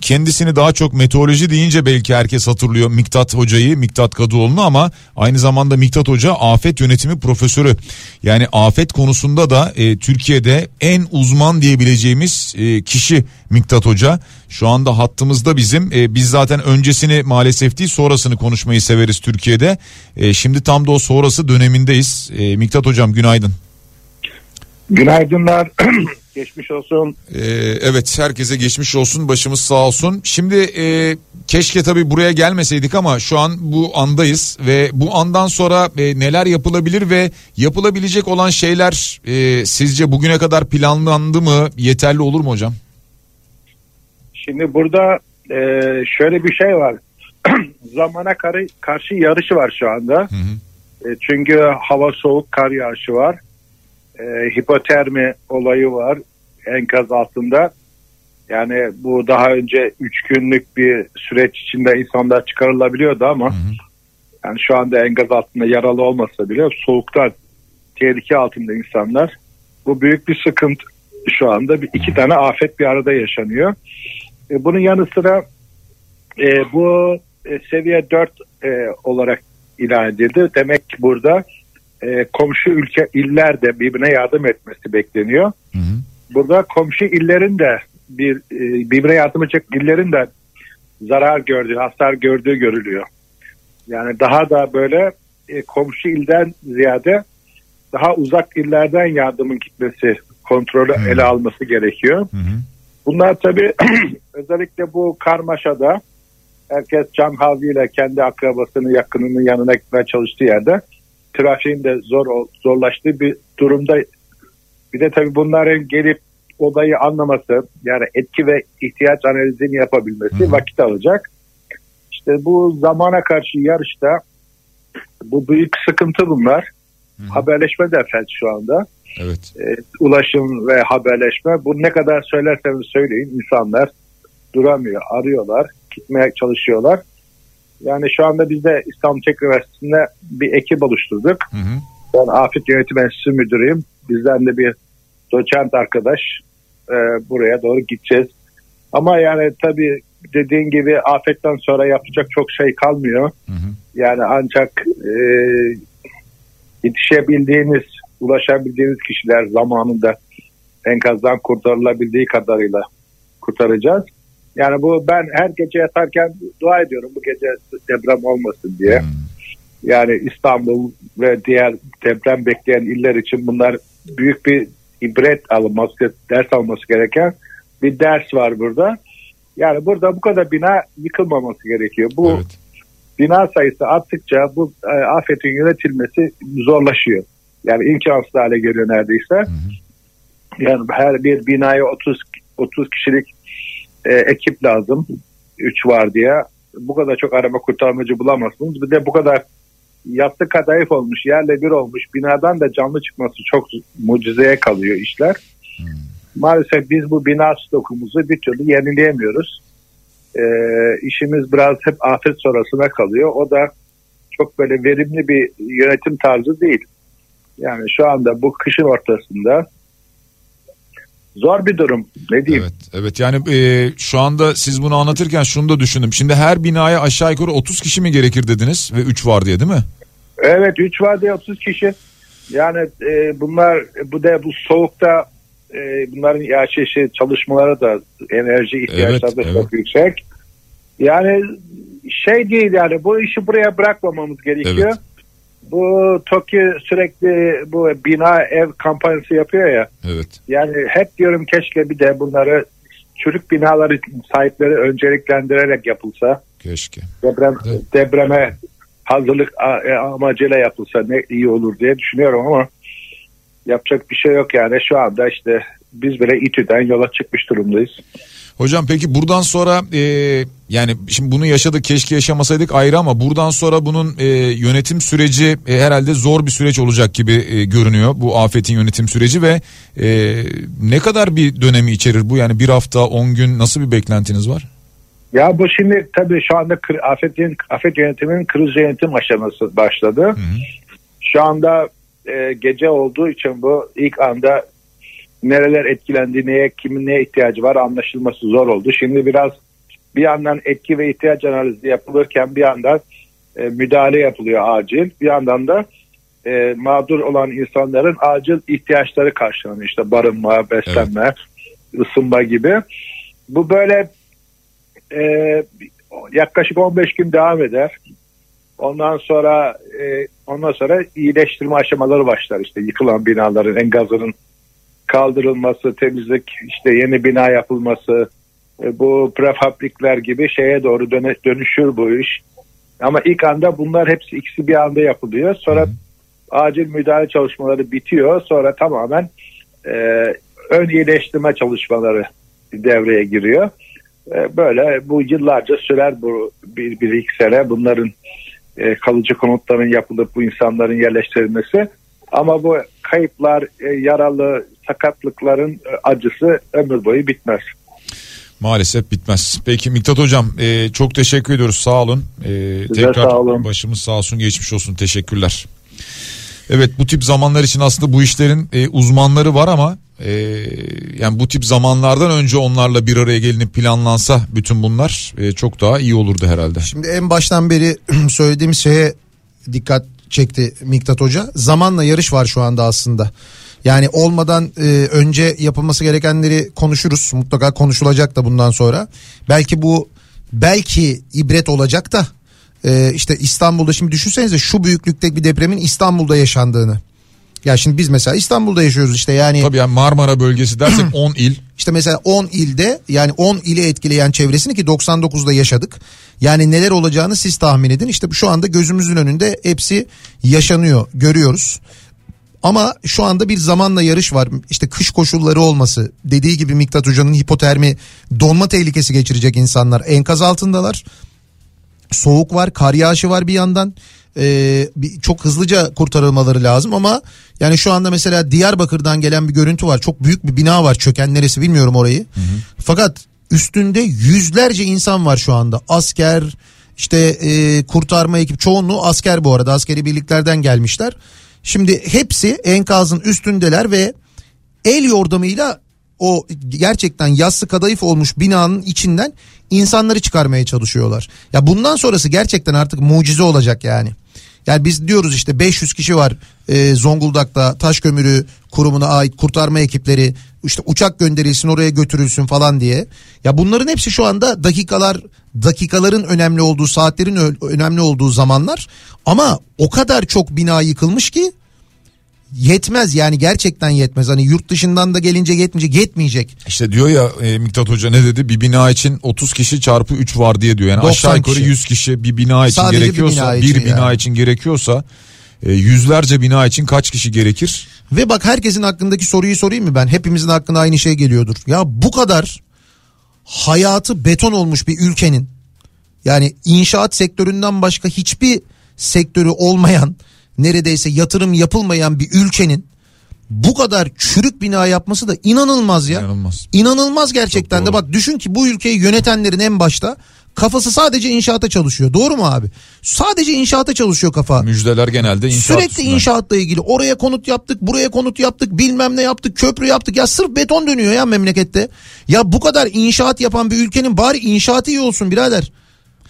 kendisini daha çok meteoroloji deyince belki herkes hatırlıyor Miktat Hoca'yı, Miktat Kadıoğlu'nu ama aynı zamanda Miktat Hoca afet yönetimi profesörü. Yani afet konusunda da e, Türkiye'de en uzman diyebileceğimiz e, kişi Miktat Hoca. Şu anda hattımızda bizim. E, biz zaten öncesini maalesef değil sonrasını konuşmayı severiz Türkiye'de. Şimdi tam da o sonrası dönemindeyiz. Miktat Hocam günaydın. Günaydınlar. Geçmiş olsun. Ee, evet herkese geçmiş olsun başımız sağ olsun. Şimdi e, keşke tabii buraya gelmeseydik ama şu an bu andayız ve bu andan sonra e, neler yapılabilir ve yapılabilecek olan şeyler e, sizce bugüne kadar planlandı mı yeterli olur mu hocam? Şimdi burada e, şöyle bir şey var. Zamana karı, karşı yarışı var şu anda. E, çünkü hava soğuk, kar yağışı var. E, hipotermi olayı var enkaz altında. Yani bu daha önce 3 günlük bir süreç içinde insanlar çıkarılabiliyordu ama yani şu anda enkaz altında yaralı olmasa bile soğuktan tehlike altında insanlar. Bu büyük bir sıkıntı şu anda. Bir, iki tane afet bir arada yaşanıyor. E, bunun yanı sıra e, bu e, seviye 4 e, olarak ilan edildi. Demek ki burada e, komşu ülke iller de birbirine yardım etmesi bekleniyor. Burada komşu illerin de bir e, birbirine yardım edecek illerin de zarar gördüğü, hasar gördüğü görülüyor. Yani daha da böyle e, komşu ilden ziyade daha uzak illerden yardımın gitmesi, kontrolü ele alması gerekiyor. Bunlar tabii özellikle bu karmaşada herkes can havliyle kendi akrabasını, yakınının yanına gitmeye çalıştığı yerde trafiğin de zor zorlaştığı bir durumda. Bir de tabii bunların gelip olayı anlaması, yani etki ve ihtiyaç analizini yapabilmesi vakit alacak. İşte bu zamana karşı yarışta bu büyük sıkıntı bunlar. Haberleşme de felç şu anda. Evet. E, ulaşım ve haberleşme. Bu ne kadar söylerseniz söyleyin insanlar duramıyor, arıyorlar, gitmeye çalışıyorlar. Yani şu anda biz de İstanbul Teknik Üniversitesi'nde bir ekip oluşturduk. Ben Afet Yönetim Enstitüsü müdürüyüm. Bizden de bir doçent arkadaş e, buraya doğru gideceğiz. Ama yani tabii dediğin gibi afetten sonra yapacak çok şey kalmıyor. Yani ancak e, yetişebildiğiniz, ulaşabildiğiniz kişiler zamanında enkazdan kurtarılabildiği kadarıyla kurtaracağız. Yani bu ben her gece yatarken dua ediyorum bu gece deprem olmasın diye. Yani İstanbul ve diğer deprem bekleyen iller için bunlar büyük bir ibret alınması, ders alması gereken bir ders var burada. Yani burada bu kadar bina yıkılmaması gerekiyor. Bu bina sayısı arttıkça bu e, afetin yönetilmesi zorlaşıyor. Yani imkansız hale geliyor neredeyse. Yani her bir binaya 30 30 kişilik e, ekip lazım. 3 var diye. Bu kadar çok arama kurtarmacı bulamazsınız. Bir de bu kadar yastık kadayıf olmuş, yerle bir olmuş binadan da canlı çıkması çok mucizeye kalıyor işler. Maalesef biz bu bina stokumuzu bir türlü yenileyemiyoruz. Ee, işimiz biraz hep afet sonrasına kalıyor. O da çok böyle verimli bir yönetim tarzı değil. Yani şu anda bu kışın ortasında zor bir durum. Ne diyeyim? Evet yani e, şu anda siz bunu anlatırken şunu da düşündüm. Şimdi her binaya aşağı yukarı 30 kişi mi gerekir dediniz ve 3 var diye değil mi? Evet 3 var diye 30 kişi. Yani e, bunlar bu da bu soğukta e, bunların ya şey, şey, çalışmaları da enerji ihtiyaçları da Evet, çok yüksek. Yani şey değil yani bu işi buraya bırakmamamız gerekiyor. Bu TOKİ sürekli bu bina ev kampanyası yapıyor ya. Evet. Yani hep diyorum keşke bir de bunları çürük binaları sahipleri önceliklendirerek yapılsa. Keşke. Deprem depreme hazırlık e, amacıyla yapılsa ne iyi olur diye düşünüyorum ama yapacak bir şey yok yani şu anda işte biz bile İTÜ'den yola çıkmış durumdayız. Hocam peki buradan sonra e, yani şimdi bunu yaşadık keşke yaşamasaydık ayrı ama buradan sonra bunun e, yönetim süreci e, herhalde zor bir süreç olacak gibi e, görünüyor bu afetin yönetim süreci ve e, ne kadar bir dönemi içerir bu yani bir hafta 10 gün nasıl bir beklentiniz var? Ya bu şimdi tabii şu anda afetin, afet yönetiminin kriz yönetim aşaması başladı. Şu anda e, gece olduğu için bu ilk anda nereler etkilendi, neye kimin neye ihtiyacı var anlaşılması zor oldu. Şimdi biraz bir yandan etki ve ihtiyaç analizi yapılırken bir yandan e, müdahale yapılıyor acil. Bir yandan da e, mağdur olan insanların acil ihtiyaçları karşılanıyor. İşte barınma, beslenme, ısınma gibi. Bu böyle e, yaklaşık 15 gün devam eder. Ondan sonra e, ondan sonra iyileştirme aşamaları başlar. İşte yıkılan binaların enkazının kaldırılması, temizlik, işte yeni bina yapılması, e, bu prefabrikler gibi şeye doğru dönüşür bu iş. Ama ilk anda bunlar hepsi ikisi bir anda yapılıyor. Sonra acil müdahale çalışmaları bitiyor. Sonra tamamen e, ön iyileştirme çalışmaları devreye giriyor. E, böyle bu yıllarca sürer bu bir, bir iki sene bunların e, kalıcı konutların yapılıp bu insanların yerleştirilmesi. Ama bu kayıplar, e, yaralı, sakatlıkların e, acısı ömür boyu bitmez. Maalesef bitmez. Peki Miktat Hocam e, çok teşekkür ediyoruz sağ olun. E, tekrar sağ olun. başımız sağ olsun geçmiş olsun teşekkürler. Evet bu tip zamanlar için aslında bu işlerin e, uzmanları var ama e, yani bu tip zamanlardan önce onlarla bir araya gelinip planlansa bütün bunlar e, çok daha iyi olurdu herhalde. Şimdi en baştan beri söylediğim şeye dikkat çekti Miktat Hoca. Zamanla yarış var şu anda aslında. Yani olmadan e, önce yapılması gerekenleri konuşuruz. Mutlaka konuşulacak da bundan sonra. Belki bu belki ibret olacak da e, işte İstanbul'da şimdi düşünsenize şu büyüklükte bir depremin İstanbul'da yaşandığını. Ya şimdi biz mesela İstanbul'da yaşıyoruz işte yani. Tabii yani Marmara bölgesi dersek 10 il. İşte mesela 10 ilde yani 10 ili etkileyen çevresini ki 99'da yaşadık. Yani neler olacağını siz tahmin edin. İşte şu anda gözümüzün önünde hepsi yaşanıyor görüyoruz. Ama şu anda bir zamanla yarış var. İşte kış koşulları olması dediği gibi Miktat Hoca'nın hipotermi donma tehlikesi geçirecek insanlar enkaz altındalar. Soğuk var kar yağışı var bir yandan. Ee, bir, çok hızlıca kurtarılmaları lazım ama yani şu anda mesela Diyarbakır'dan gelen bir görüntü var. Çok büyük bir bina var çöken neresi bilmiyorum orayı. Fakat üstünde yüzlerce insan var şu anda. Asker işte e, kurtarma ekip çoğunluğu asker bu arada. Askeri birliklerden gelmişler şimdi hepsi enkazın üstündeler ve el yordamıyla o gerçekten yassı kadayıf olmuş binanın içinden insanları çıkarmaya çalışıyorlar. Ya bundan sonrası gerçekten artık mucize olacak yani. Yani biz diyoruz işte 500 kişi var e, Zonguldak'ta taş kömürü kurumuna ait kurtarma ekipleri işte uçak gönderilsin oraya götürülsün falan diye. Ya bunların hepsi şu anda dakikalar dakikaların önemli olduğu saatlerin önemli olduğu zamanlar ama o kadar çok bina yıkılmış ki yetmez yani gerçekten yetmez. Hani yurt dışından da gelince yetmeyecek yetmeyecek. İşte diyor ya e, Miktat Hoca ne dedi bir bina için 30 kişi çarpı 3 var diye diyor. Yani 90 aşağı yukarı kişi. 100 kişi bir bina için Sadece bir gerekiyorsa bina bir için bina yani. için gerekiyorsa yüzlerce bina için kaç kişi gerekir? Ve bak herkesin hakkındaki soruyu sorayım mı ben? Hepimizin hakkında aynı şey geliyordur. Ya bu kadar hayatı beton olmuş bir ülkenin yani inşaat sektöründen başka hiçbir sektörü olmayan neredeyse yatırım yapılmayan bir ülkenin bu kadar çürük bina yapması da inanılmaz ya. İnanılmaz. İnanılmaz gerçekten de bak düşün ki bu ülkeyi yönetenlerin en başta kafası sadece inşaata çalışıyor. Doğru mu abi? Sadece inşaata çalışıyor kafa. Müjdeler genelde inşaat Sürekli üstünden. inşaatla ilgili oraya konut yaptık buraya konut yaptık bilmem ne yaptık köprü yaptık ya sırf beton dönüyor ya memlekette. Ya bu kadar inşaat yapan bir ülkenin bari inşaatı iyi olsun birader.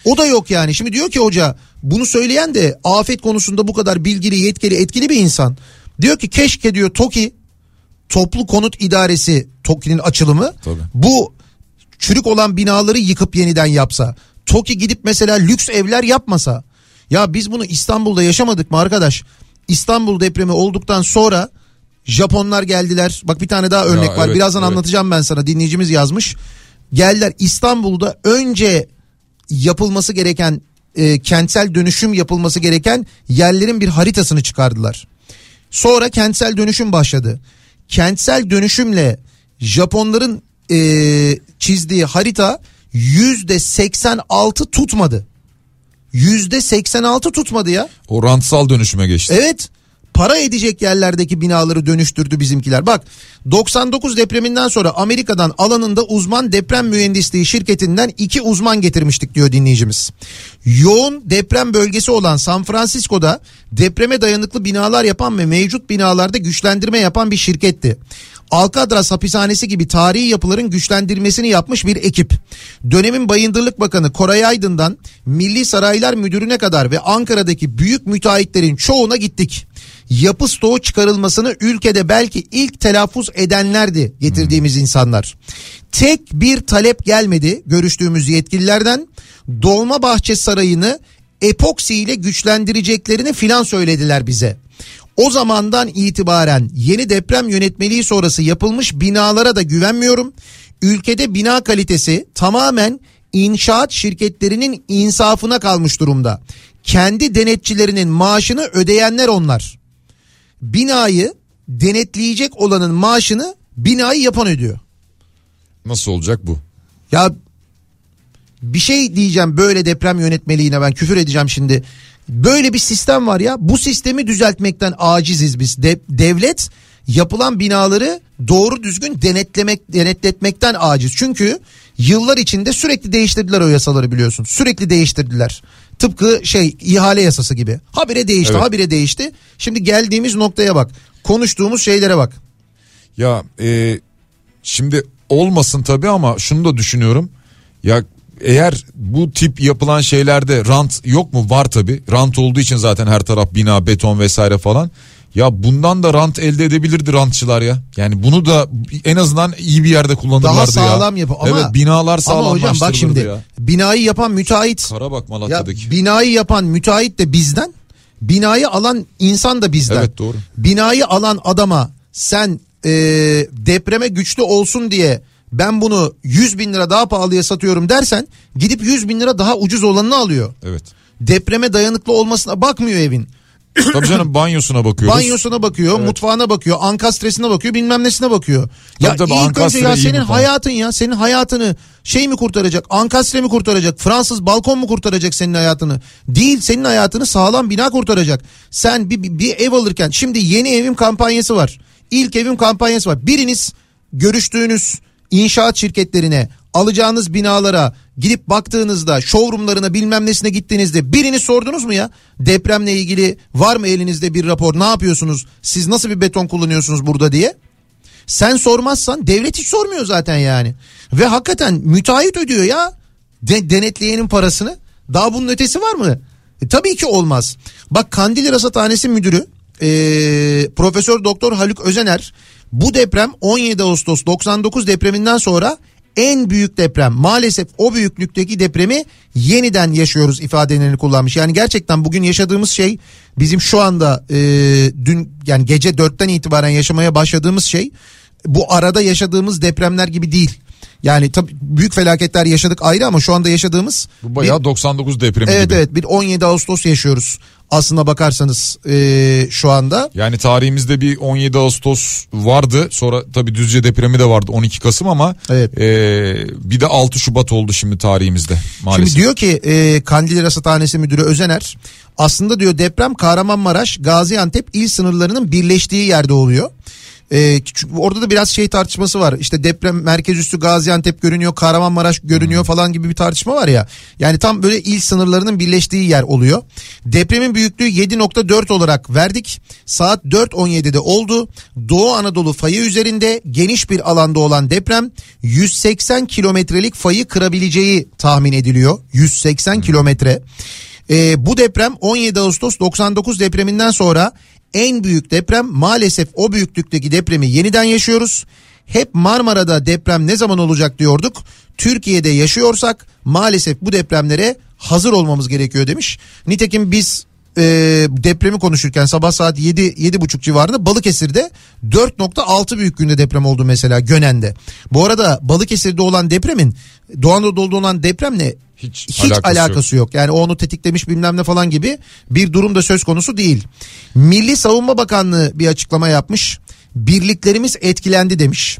O da yok yani. Şimdi diyor ki hoca bunu söyleyen de afet konusunda bu kadar bilgili, yetkili, etkili bir insan. Diyor ki keşke diyor TOKİ Toplu Konut İdaresi TOKİ'nin açılımı bu çürük olan binaları yıkıp yeniden yapsa. TOKİ gidip mesela lüks evler yapmasa. Ya biz bunu İstanbul'da yaşamadık mı arkadaş? İstanbul depremi olduktan sonra Japonlar geldiler. Bak bir tane daha örnek Ya var. evet, Birazdan evet. anlatacağım ben sana. Dinleyicimiz yazmış. Geldiler İstanbul'da önce yapılması gereken e, kentsel dönüşüm yapılması gereken yerlerin bir haritasını çıkardılar. Sonra kentsel dönüşüm başladı. Kentsel dönüşümle Japonların e, çizdiği harita yüzde 86 tutmadı. Yüzde 86 tutmadı ya. O rantsal dönüşüme geçti. Evet. Para edecek yerlerdeki binaları dönüştürdü bizimkiler. Bak 99 depreminden sonra Amerika'dan alanında uzman deprem mühendisliği şirketinden iki uzman getirmiştik diyor dinleyicimiz. Yoğun deprem bölgesi olan San Francisco'da depreme dayanıklı binalar yapan ve mevcut binalarda güçlendirme yapan bir şirketti. Alcatraz hapishanesi gibi tarihi yapıların güçlendirmesini yapmış bir ekip. Dönemin Bayındırlık Bakanı Koray Aydın'dan Milli Saraylar Müdürü'ne kadar ve Ankara'daki büyük müteahhitlerin çoğuna gittik. Yapı stoğu çıkarılmasını ülkede belki ilk telaffuz edenlerdi getirdiğimiz insanlar. Tek bir talep gelmedi görüştüğümüz yetkililerden. Dolmabahçe Sarayı'nı epoksi ile güçlendireceklerini filan söylediler bize. O zamandan itibaren yeni deprem yönetmeliği sonrası yapılmış binalara da güvenmiyorum. Ülkede bina kalitesi tamamen inşaat şirketlerinin insafına kalmış durumda. Kendi denetçilerinin maaşını ödeyenler onlar. Binayı denetleyecek olanın maaşını binayı yapan ödüyor. Nasıl olacak bu? Ya bir şey diyeceğim böyle deprem yönetmeliğine ben küfür edeceğim şimdi. Böyle bir sistem var ya. Bu sistemi düzeltmekten aciziz biz. De- devlet yapılan binaları doğru düzgün denetlemek denetletmekten aciz. Çünkü yıllar içinde sürekli değiştirdiler o yasaları biliyorsun. Sürekli değiştirdiler. Tıpkı şey ihale yasası gibi. Habire değişti, Evet. habire değişti. Şimdi geldiğimiz noktaya bak. Konuştuğumuz şeylere bak. Ya e, şimdi olmasın tabii ama şunu da düşünüyorum. Ya eğer bu tip yapılan şeylerde rant yok mu? Var tabii. Rant olduğu için zaten her taraf bina, beton vesaire falan. Ya bundan da rant elde edebilirdi rantçılar ya. Yani bunu da en azından iyi bir yerde kullanırlardı Daha sağlam ya. yapı ama evet binalar ama hocam bak şimdi ya. binayı yapan müteahhit Kara bak ya Malatya'daki. binayı yapan müteahhit de bizden binayı alan insan da bizden. Evet, doğru. Binayı alan adama sen e, depreme güçlü olsun diye ben bunu 100 bin lira daha pahalıya satıyorum dersen gidip 100 bin lira daha ucuz olanını alıyor. Evet. Depreme dayanıklı olmasına bakmıyor evin. Tabii canım banyosuna bakıyoruz. Banyosuna bakıyor, Evet. mutfağına bakıyor, ankastresine bakıyor, bilmem nesine bakıyor. ya Tabii tabii, ilk önce ya senin hayatın ya, senin hayatını şey mi kurtaracak, ankastre mi kurtaracak, Fransız balkon mu kurtaracak senin hayatını? Değil, senin hayatını sağlam bina kurtaracak. Sen bir, bir, bir ev alırken şimdi yeni evim kampanyası var. İlk evim kampanyası var. Biriniz görüştüğünüz inşaat şirketlerine alacağınız binalara gidip baktığınızda showroomlarına bilmem nesine gittiğinizde birini sordunuz mu ya? Depremle ilgili var mı elinizde bir rapor ne yapıyorsunuz siz nasıl bir beton kullanıyorsunuz burada diye? Sen sormazsan devlet hiç sormuyor zaten yani. Ve hakikaten müteahhit ödüyor ya de- denetleyenin parasını. Daha bunun ötesi var mı? E, tabii ki olmaz. Bak Kandil Rasathanesi Müdürü e, Profesör Doktor Haluk Özener bu deprem 17 Ağustos 99 depreminden sonra en büyük deprem. Maalesef o büyüklükteki depremi yeniden yaşıyoruz ifadelerini kullanmış. Yani gerçekten bugün yaşadığımız şey bizim şu anda e, dün yani gece dörtten itibaren yaşamaya başladığımız şey bu arada yaşadığımız depremler gibi değil. Yani tabii büyük felaketler yaşadık ayrı ama şu anda yaşadığımız Bu bayağı bir- 99 depremi evet gibi. evet bir 17 Ağustos yaşıyoruz aslına bakarsanız e, şu anda. Yani tarihimizde bir 17 Ağustos vardı. Sonra tabii Düzce depremi de vardı 12 Kasım ama e, bir de 6 Şubat oldu şimdi tarihimizde maalesef. Şimdi diyor ki e, Kandil Rasathanesi Müdürü Özener aslında diyor deprem Kahramanmaraş Gaziantep il sınırlarının birleştiği yerde oluyor. E, çünkü orada da biraz şey tartışması var. İşte deprem merkez üssü Gaziantep görünüyor, Kahramanmaraş görünüyor falan gibi bir tartışma var ya. Yani tam böyle il sınırlarının birleştiği yer oluyor. Depremin büyüklüğü 7.4 olarak verdik. Saat 4.17'de oldu. Doğu Anadolu fayı üzerinde geniş bir alanda olan deprem 180 kilometrelik fayı kırabileceği tahmin ediliyor. 180 kilometre. Ee, bu deprem 17 Ağustos 99 depreminden sonra en büyük deprem maalesef o büyüklükteki depremi yeniden yaşıyoruz. Hep Marmara'da deprem ne zaman olacak diyorduk. Türkiye'de yaşıyorsak maalesef bu depremlere hazır olmamız gerekiyor demiş. Nitekim biz e, depremi konuşurken sabah saat 7 yedi buçuk civarında Balıkesir'de 4.6 büyüklüğünde deprem oldu mesela Gönen'de. Bu arada Balıkesir'de olan depremin Doğu Anadolu'da olan depremle hiç, hiç alakası, yok. Yani o onu tetiklemiş bilmem ne falan gibi bir durum da söz konusu değil. Milli Savunma Bakanlığı bir açıklama yapmış. Birliklerimiz etkilendi demiş.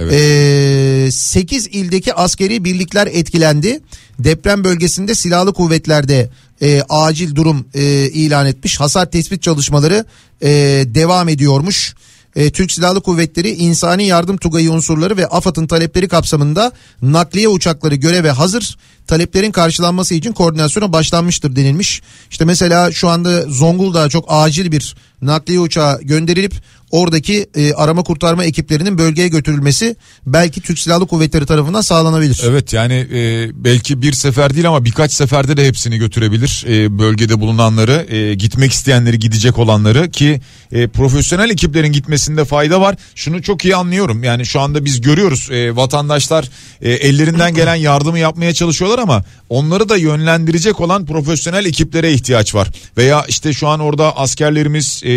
Ee, 8 ildeki askeri birlikler etkilendi. Deprem bölgesinde silahlı kuvvetlerde e, acil durum e, ilan etmiş. Hasar tespit çalışmaları e, devam ediyormuş. E, Türk Silahlı Kuvvetleri insani yardım tugayı unsurları ve AFAD'ın talepleri kapsamında nakliye uçakları göreve hazır. Taleplerin karşılanması için koordinasyona başlanmıştır denilmiş. İşte mesela şu anda Zonguldak'a çok acil bir nakliye uçağı gönderilip oradaki e, arama kurtarma ekiplerinin bölgeye götürülmesi belki Türk Silahlı Kuvvetleri tarafından sağlanabilir. Evet yani e, belki bir sefer değil ama birkaç seferde de hepsini götürebilir e, bölgede bulunanları e, gitmek isteyenleri gidecek olanları ki e, profesyonel ekiplerin gitmesinde fayda var. Şunu çok iyi anlıyorum yani şu anda biz görüyoruz e, vatandaşlar e, ellerinden gelen yardımı yapmaya çalışıyorlar ama onları da yönlendirecek olan profesyonel ekiplere ihtiyaç var. Veya işte şu an orada askerlerimiz e,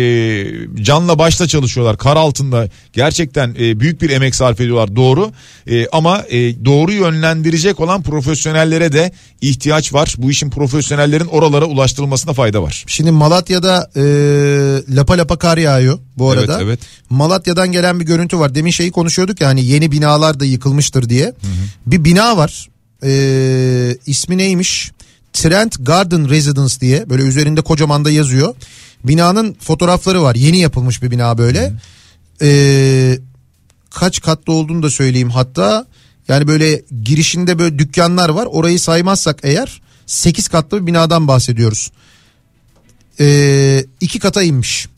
canla başla çalışıyorlar kar altında gerçekten e, büyük bir emek sarf ediyorlar doğru E, ama e, doğru yönlendirecek olan profesyonellere de ihtiyaç var. Bu işin profesyonellerin oralara ulaştırılmasına fayda var. Şimdi Malatya'da e, lapa lapa kar yağıyor bu Evet, arada. evet. Malatya'dan gelen bir görüntü var. Demin şeyi konuşuyorduk ya hani yeni binalar da yıkılmıştır diye. Bir bina var. E, ismi neymiş? Trent Garden Residence diye böyle üzerinde kocaman da yazıyor. Binanın fotoğrafları var. Yeni yapılmış bir bina böyle. Ee, kaç katlı olduğunu da söyleyeyim hatta. Yani böyle girişinde böyle dükkanlar var. Orayı saymazsak eğer 8 katlı bir binadan bahsediyoruz. Ee, iki kata inmiş.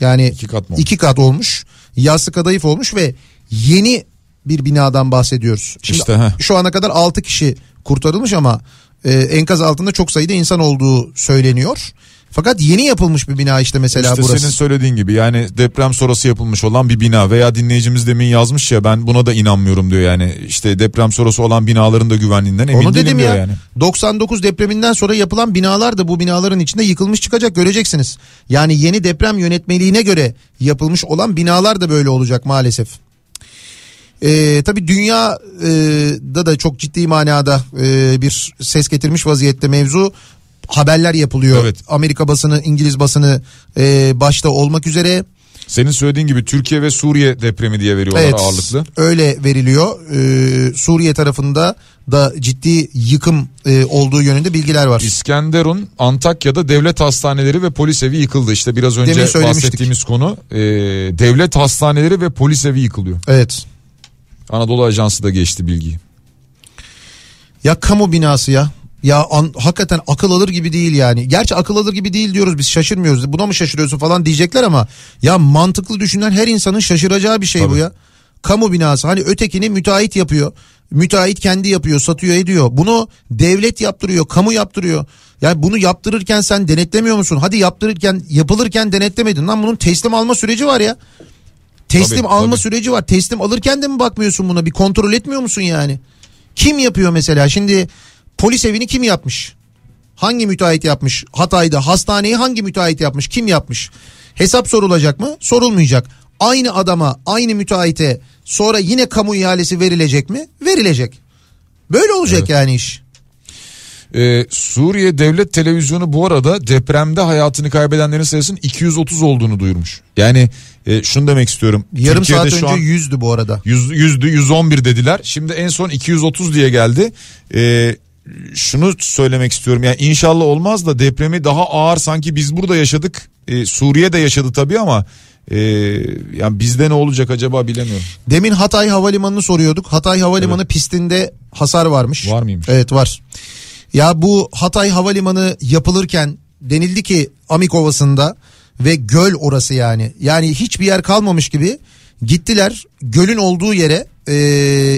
Yani iki kat, mı iki kat olmuş. Yassı kadayıf olmuş ve yeni bir binadan bahsediyoruz. Şimdi İşte, heh. şu ana kadar 6 kişi kurtarılmış ama e, enkaz altında çok sayıda insan olduğu söyleniyor. Fakat yeni yapılmış bir bina işte mesela işte burası. senin söylediğin gibi yani deprem sonrası yapılmış olan bir bina veya dinleyicimiz demin yazmış ya ben buna da inanmıyorum diyor yani işte deprem sonrası olan binaların da güvenliğinden emin Onu değilim dedim diyor ya. yani. 99 depreminden sonra yapılan binalar da bu binaların içinde yıkılmış çıkacak göreceksiniz. Yani yeni deprem yönetmeliğine göre yapılmış olan binalar da böyle olacak maalesef. Ee, tabii dünyada da çok ciddi manada e, bir ses getirmiş vaziyette mevzu. Haberler yapılıyor. Amerika basını, İngiliz basını e, başta olmak üzere. Senin söylediğin gibi Türkiye ve Suriye depremi diye veriyorlar Evet, ağırlıklı. öyle veriliyor. Ee, Suriye tarafında da ciddi yıkım e, olduğu yönünde bilgiler var. İskenderun, Antakya'da devlet hastaneleri ve polis evi yıkıldı. İşte biraz önce bahsettiğimiz konu. Ee, devlet hastaneleri ve polis evi yıkılıyor. Evet. Anadolu Ajansı da geçti bilgiyi. Ya kamu binası ya. Ya an- hakikaten akıl alır gibi değil yani. Gerçi akıl alır gibi değil diyoruz biz şaşırmıyoruz. Buna mı şaşırıyorsun falan diyecekler ama ya mantıklı düşünen her insanın şaşıracağı bir şey bu ya. Kamu binası hani ötekini müteahhit yapıyor. Müteahhit kendi yapıyor, satıyor, ediyor. Bunu devlet yaptırıyor, kamu yaptırıyor. Yani bunu yaptırırken sen denetlemiyor musun? Hadi yaptırırken, yapılırken denetlemedin. Lan bunun teslim alma süreci var ya. Teslim Tabii, alma tabii. süreci var. Teslim alırken de mi bakmıyorsun buna? Bir kontrol etmiyor musun yani? Kim yapıyor mesela? Şimdi polis evini kim yapmış? Hangi müteahhit yapmış? Hatay'da hastaneyi hangi müteahhit yapmış? Kim yapmış? Hesap sorulacak mı? Sorulmayacak. Aynı adama, aynı müteahhite sonra yine kamu ihalesi verilecek mi? Verilecek. Böyle olacak Evet. yani iş. Ee, Suriye Devlet Televizyonu bu arada depremde hayatını kaybedenlerin sayısının 230 olduğunu duyurmuş. Yani e, şunu demek istiyorum. Yarım Türkiye'de saat önce an- yüzdü bu arada. Yüz, yüzdü 111 dediler. Şimdi en son 230 diye geldi. Ee, şunu söylemek istiyorum. Yani inşallah olmaz da depremi daha ağır sanki biz burada yaşadık. Ee, Suriye de yaşadı tabii ama e, yani bizde ne olacak acaba bilemiyorum. Demin Hatay Havalimanı'nı soruyorduk. Hatay Havalimanı pistinde hasar varmış. Var mıymış? Evet var. Ya bu Hatay Havalimanı yapılırken denildi ki Amik Ovası'nda ve göl orası yani. Yani hiçbir yer kalmamış gibi gittiler gölün olduğu yere e,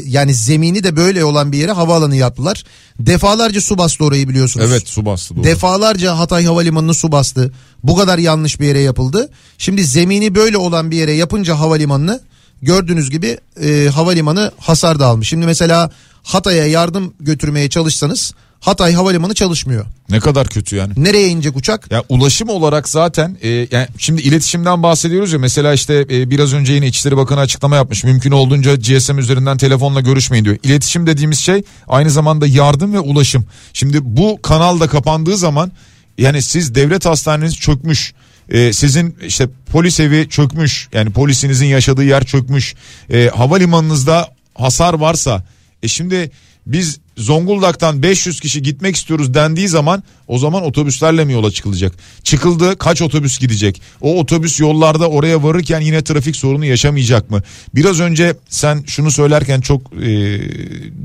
yani zemini de böyle olan bir yere havaalanı yaptılar. Defalarca su bastı orayı biliyorsunuz. Evet su bastı doğru. Defalarca Hatay Havalimanı'nı su bastı. Bu kadar yanlış bir yere yapıldı. Şimdi zemini böyle olan bir yere yapınca havalimanını gördüğünüz gibi e, havalimanı hasar da almış. Şimdi mesela Hatay'a yardım götürmeye çalışsanız Hatay Havalimanı çalışmıyor. Ne kadar kötü yani. Nereye inecek uçak? Ya ulaşım olarak zaten e, yani şimdi iletişimden bahsediyoruz ya mesela işte e, biraz önce yine İçişleri Bakanı açıklama yapmış. Mümkün olduğunca GSM üzerinden telefonla görüşmeyin diyor. İletişim dediğimiz şey aynı zamanda yardım ve ulaşım. Şimdi bu kanal da kapandığı zaman yani siz devlet hastaneniz çökmüş. e, sizin işte polis evi çökmüş yani polisinizin yaşadığı yer çökmüş e, havalimanınızda hasar varsa e şimdi biz Zonguldak'tan 500 kişi gitmek istiyoruz dendiği zaman o zaman otobüslerle mi yola çıkılacak? Çıkıldı kaç otobüs gidecek? O otobüs yollarda oraya varırken yine trafik sorunu yaşamayacak mı? Biraz önce sen şunu söylerken çok e,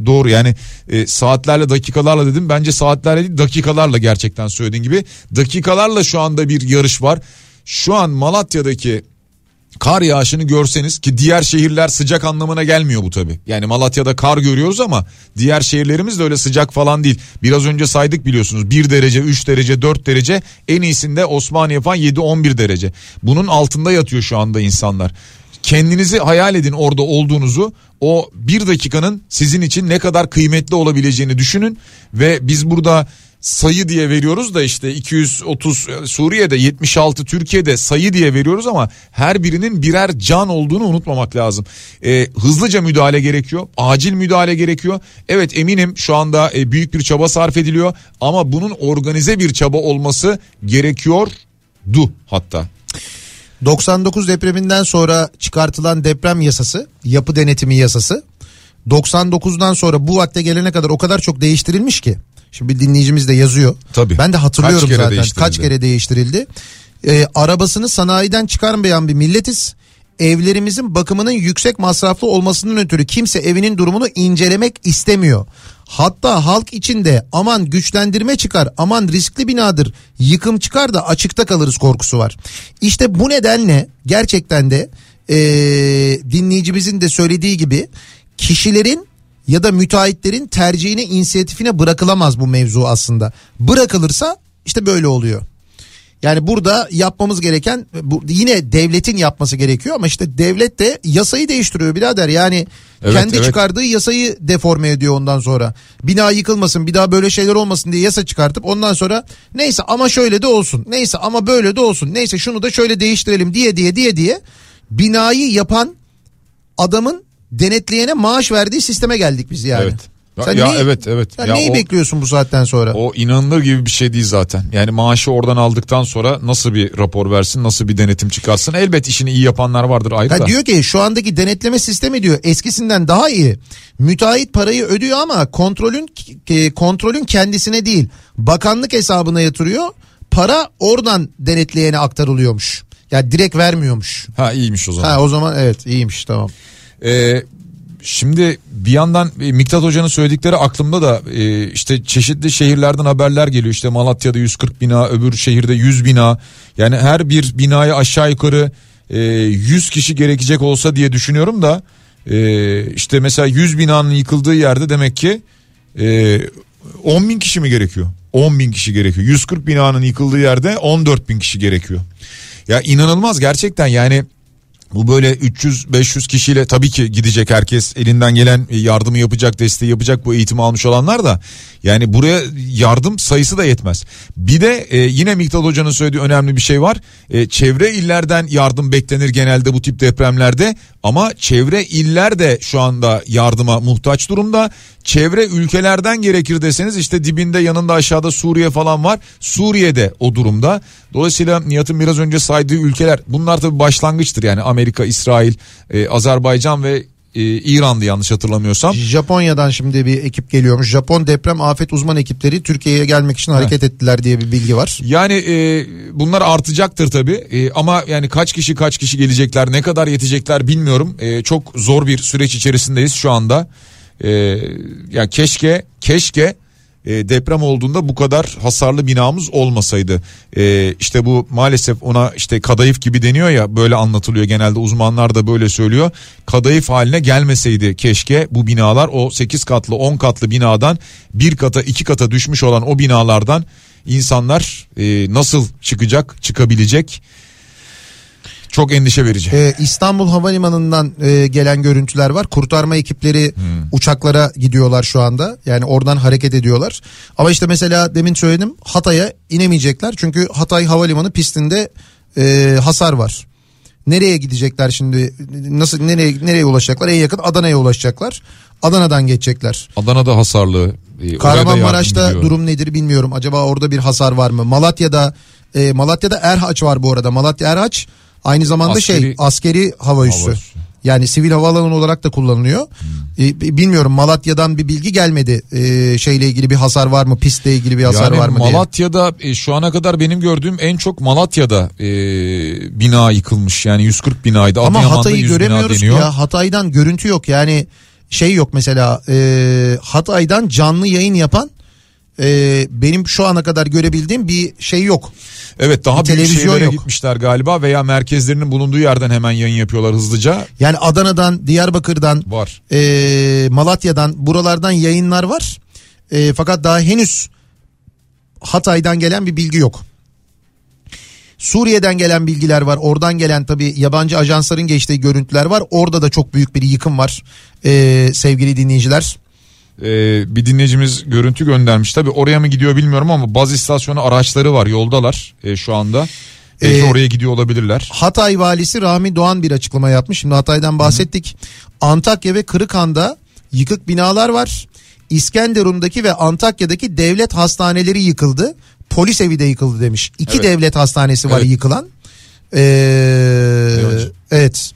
doğru yani e, saatlerle dakikalarla dedim. Bence saatlerle değil dakikalarla gerçekten söylediğin gibi. Dakikalarla şu anda bir yarış var. Şu an Malatya'daki kar yağışını görseniz ki diğer şehirler sıcak anlamına gelmiyor bu tabi. Yani Malatya'da kar görüyoruz ama diğer şehirlerimiz de öyle sıcak falan değil. Biraz önce saydık biliyorsunuz 1 derece 3 derece 4 derece en iyisinde Osmaniye falan 7-11 derece. Bunun altında yatıyor şu anda insanlar. Kendinizi hayal edin orada olduğunuzu o bir dakikanın sizin için ne kadar kıymetli olabileceğini düşünün ve biz burada sayı diye veriyoruz da işte 230 Suriye'de 76 Türkiye'de sayı diye veriyoruz ama her birinin birer can olduğunu unutmamak lazım. Ee, hızlıca müdahale gerekiyor acil müdahale gerekiyor evet eminim şu anda e, büyük bir çaba sarf ediliyor ama bunun organize bir çaba olması gerekiyordu hatta. 99 depreminden sonra çıkartılan deprem yasası, yapı denetimi yasası 99'dan sonra bu vakte gelene kadar o kadar çok değiştirilmiş ki Şimdi bir dinleyicimiz de yazıyor. Tabii. Ben de hatırlıyorum Kaç zaten. değiştirildi? Kaç kere değiştirildi. Ee, arabasını sanayiden çıkarmayan bir milletiz. Evlerimizin bakımının yüksek masraflı olmasından ötürü kimse evinin durumunu incelemek istemiyor. Hatta halk içinde aman güçlendirme çıkar, aman riskli binadır, yıkım çıkar da açıkta kalırız korkusu var. İşte bu nedenle gerçekten de ee, dinleyicimizin de söylediği gibi kişilerin ya da müteahhitlerin tercihine inisiyatifine bırakılamaz bu mevzu aslında. Bırakılırsa işte böyle oluyor. Yani burada yapmamız gereken bu yine devletin yapması gerekiyor ama işte devlet de yasayı değiştiriyor birader. Yani Evet, kendi evet. çıkardığı yasayı deforme ediyor ondan sonra. Bina yıkılmasın, bir daha böyle şeyler olmasın diye yasa çıkartıp ondan sonra neyse ama şöyle de olsun. Neyse ama böyle de olsun. Neyse şunu da şöyle değiştirelim diye diye diye diye binayı yapan adamın denetleyene maaş verdiği sisteme geldik biz yani. Evet. Ya, Sen ya neyi- evet evet. Sen Ya neyi o- bekliyorsun bu saatten sonra? O inanılır gibi bir şey değil zaten. Yani maaşı oradan aldıktan sonra nasıl bir rapor versin, nasıl bir denetim çıkarsın. Elbet işini iyi yapanlar vardır ayrı Ha da. diyor ki şu andaki denetleme sistemi diyor eskisinden daha iyi. Müteahhit parayı ödüyor ama kontrolün e, kontrolün kendisine değil bakanlık hesabına yatırıyor. Para oradan denetleyene aktarılıyormuş. Ya direkt vermiyormuş. Ha iyiymiş o zaman. Ha o zaman evet iyiymiş tamam. Ee, şimdi bir yandan e, Miktat Hoca'nın söyledikleri aklımda da e, işte çeşitli şehirlerden haberler geliyor. İşte Malatya'da 140 bina, öbür şehirde 100 bina. Yani her bir binaya aşağı yukarı e, 100 kişi gerekecek olsa diye düşünüyorum da e, işte mesela 100 binanın yıkıldığı yerde demek ki e, 10 bin kişi mi gerekiyor? 10 bin kişi gerekiyor. 140 binanın yıkıldığı yerde 14 bin kişi gerekiyor. Ya inanılmaz gerçekten yani bu böyle 300-500 kişiyle tabii ki gidecek herkes elinden gelen yardımı yapacak desteği yapacak bu eğitimi almış olanlar da yani buraya yardım sayısı da yetmez. Bir de e, yine Miktat Hoca'nın söylediği önemli bir şey var. E, çevre illerden yardım beklenir genelde bu tip depremlerde ama çevre iller de şu anda yardıma muhtaç durumda. Çevre ülkelerden gerekir deseniz işte dibinde yanında aşağıda Suriye falan var. Suriye'de o durumda. Dolayısıyla Nihat'ın biraz önce saydığı ülkeler bunlar tabii başlangıçtır. Yani Amerika, İsrail, e, Azerbaycan ve e, İran'dı yanlış hatırlamıyorsam. Japonya'dan şimdi bir ekip geliyormuş. Japon deprem afet uzman ekipleri Türkiye'ye gelmek için hareket ettiler diye bir bilgi var. Yani e, bunlar artacaktır tabii E, ama yani kaç kişi kaç kişi gelecekler ne kadar yetecekler bilmiyorum. E, çok zor bir süreç içerisindeyiz şu anda. E, ya keşke keşke e, deprem olduğunda bu kadar hasarlı binamız olmasaydı. E, işte bu maalesef ona işte kadayıf gibi deniyor ya böyle anlatılıyor genelde uzmanlar da böyle söylüyor. Kadayıf haline gelmeseydi keşke bu binalar o 8 katlı 10 katlı binadan bir kata iki kata düşmüş olan o binalardan insanlar e, nasıl çıkacak çıkabilecek çok endişe verici. Ee, İstanbul Havalimanı'ndan e, gelen görüntüler var. Kurtarma ekipleri uçaklara gidiyorlar şu anda. Yani oradan hareket ediyorlar. Ama işte mesela demin söyledim Hatay'a inemeyecekler. Çünkü Hatay Havalimanı pistinde e, hasar var. Nereye gidecekler şimdi? Nasıl nereye nereye ulaşacaklar? En yakın Adana'ya ulaşacaklar. Adana'dan geçecekler. Adana'da hasarlı. e, Kahramanmaraş'ta durum nedir bilmiyorum. Acaba orada bir hasar var mı? Malatya'da e, Malatya'da Erhaç var bu arada. Malatya Erhaç aynı zamanda şey Askeri- askeri hava üssü. Hava üssü. Yani sivil havaalanı olarak da kullanılıyor. E, b- bilmiyorum Malatya'dan bir bilgi gelmedi. E, şeyle ilgili bir hasar var mı? Pistle ilgili bir hasar yani var mı diye. Malatya'da e, şu ana kadar benim gördüğüm en çok Malatya'da e, bina yıkılmış. Yani 140 binaydı. Ama Adıyaman'da Hatay'ı 100 bina göremiyoruz ya. Hatay'dan görüntü yok. Yani şey yok mesela e, Hatay'dan canlı yayın yapan e, benim şu ana kadar görebildiğim bir şey yok. Evet daha Bir büyük şehirlere yok. gitmişler galiba veya merkezlerinin bulunduğu yerden hemen yayın yapıyorlar hızlıca. Yani Adana'dan, Diyarbakır'dan, Var. e, Malatya'dan buralardan yayınlar var. E, fakat daha henüz Hatay'dan gelen bir bilgi yok. Suriye'den gelen bilgiler var. Oradan gelen tabii yabancı ajansların geçtiği görüntüler var. Orada da çok büyük bir yıkım var e, sevgili dinleyiciler. Ee, bir dinleyicimiz görüntü göndermiş. Tabii oraya mı gidiyor bilmiyorum ama baz istasyonu araçları var yoldalar e, şu anda. Belki Ee, oraya gidiyor olabilirler. Hatay valisi Rahmi Doğan bir açıklama yapmış. Şimdi Hatay'dan bahsettik. Antakya ve Kırıkhan'da yıkık binalar var. İskenderun'daki ve Antakya'daki devlet hastaneleri yıkıldı. Polis evi de yıkıldı demiş. İki Evet. devlet hastanesi var Evet. yıkılan. Ee, Evet. evet.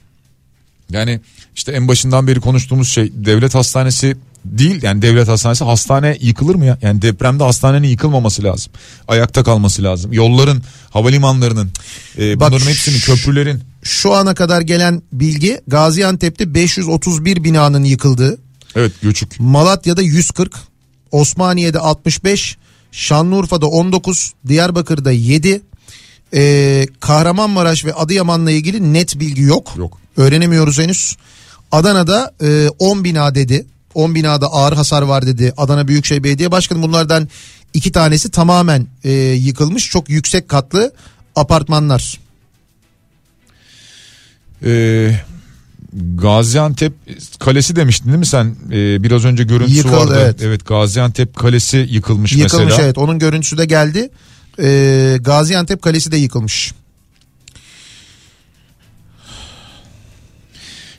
Yani işte en başından beri konuştuğumuz şey devlet hastanesi değil yani devlet hastanesi hastane yıkılır mı ya? Yani depremde hastanenin yıkılmaması lazım. Ayakta kalması lazım. Yolların, havalimanlarının, e, Bak, bunların hepsinin köprülerin. Şu ana kadar gelen bilgi Gaziantep'te 531 binanın yıkıldığı. Evet göçük. Malatya'da 140, Osmaniye'de 65, Şanlıurfa'da 19, Diyarbakır'da 7. Ee, Kahramanmaraş ve Adıyaman'la ilgili net bilgi yok. Yok. Öğrenemiyoruz henüz. Adana'da e, 10 bina dedi. 10 binada ağır hasar var dedi Adana Büyükşehir Belediye Başkanı. Bunlardan iki tanesi tamamen e, yıkılmış. Çok yüksek katlı apartmanlar. Ee, Gaziantep Kalesi demiştin değil mi sen? Ee, biraz önce görüntüsü Yıkıldı, vardı. evet. Gaziantep Kalesi yıkılmış, Yıkılmış mesela. evet onun görüntüsü de geldi. Ee, Gaziantep Kalesi de yıkılmış.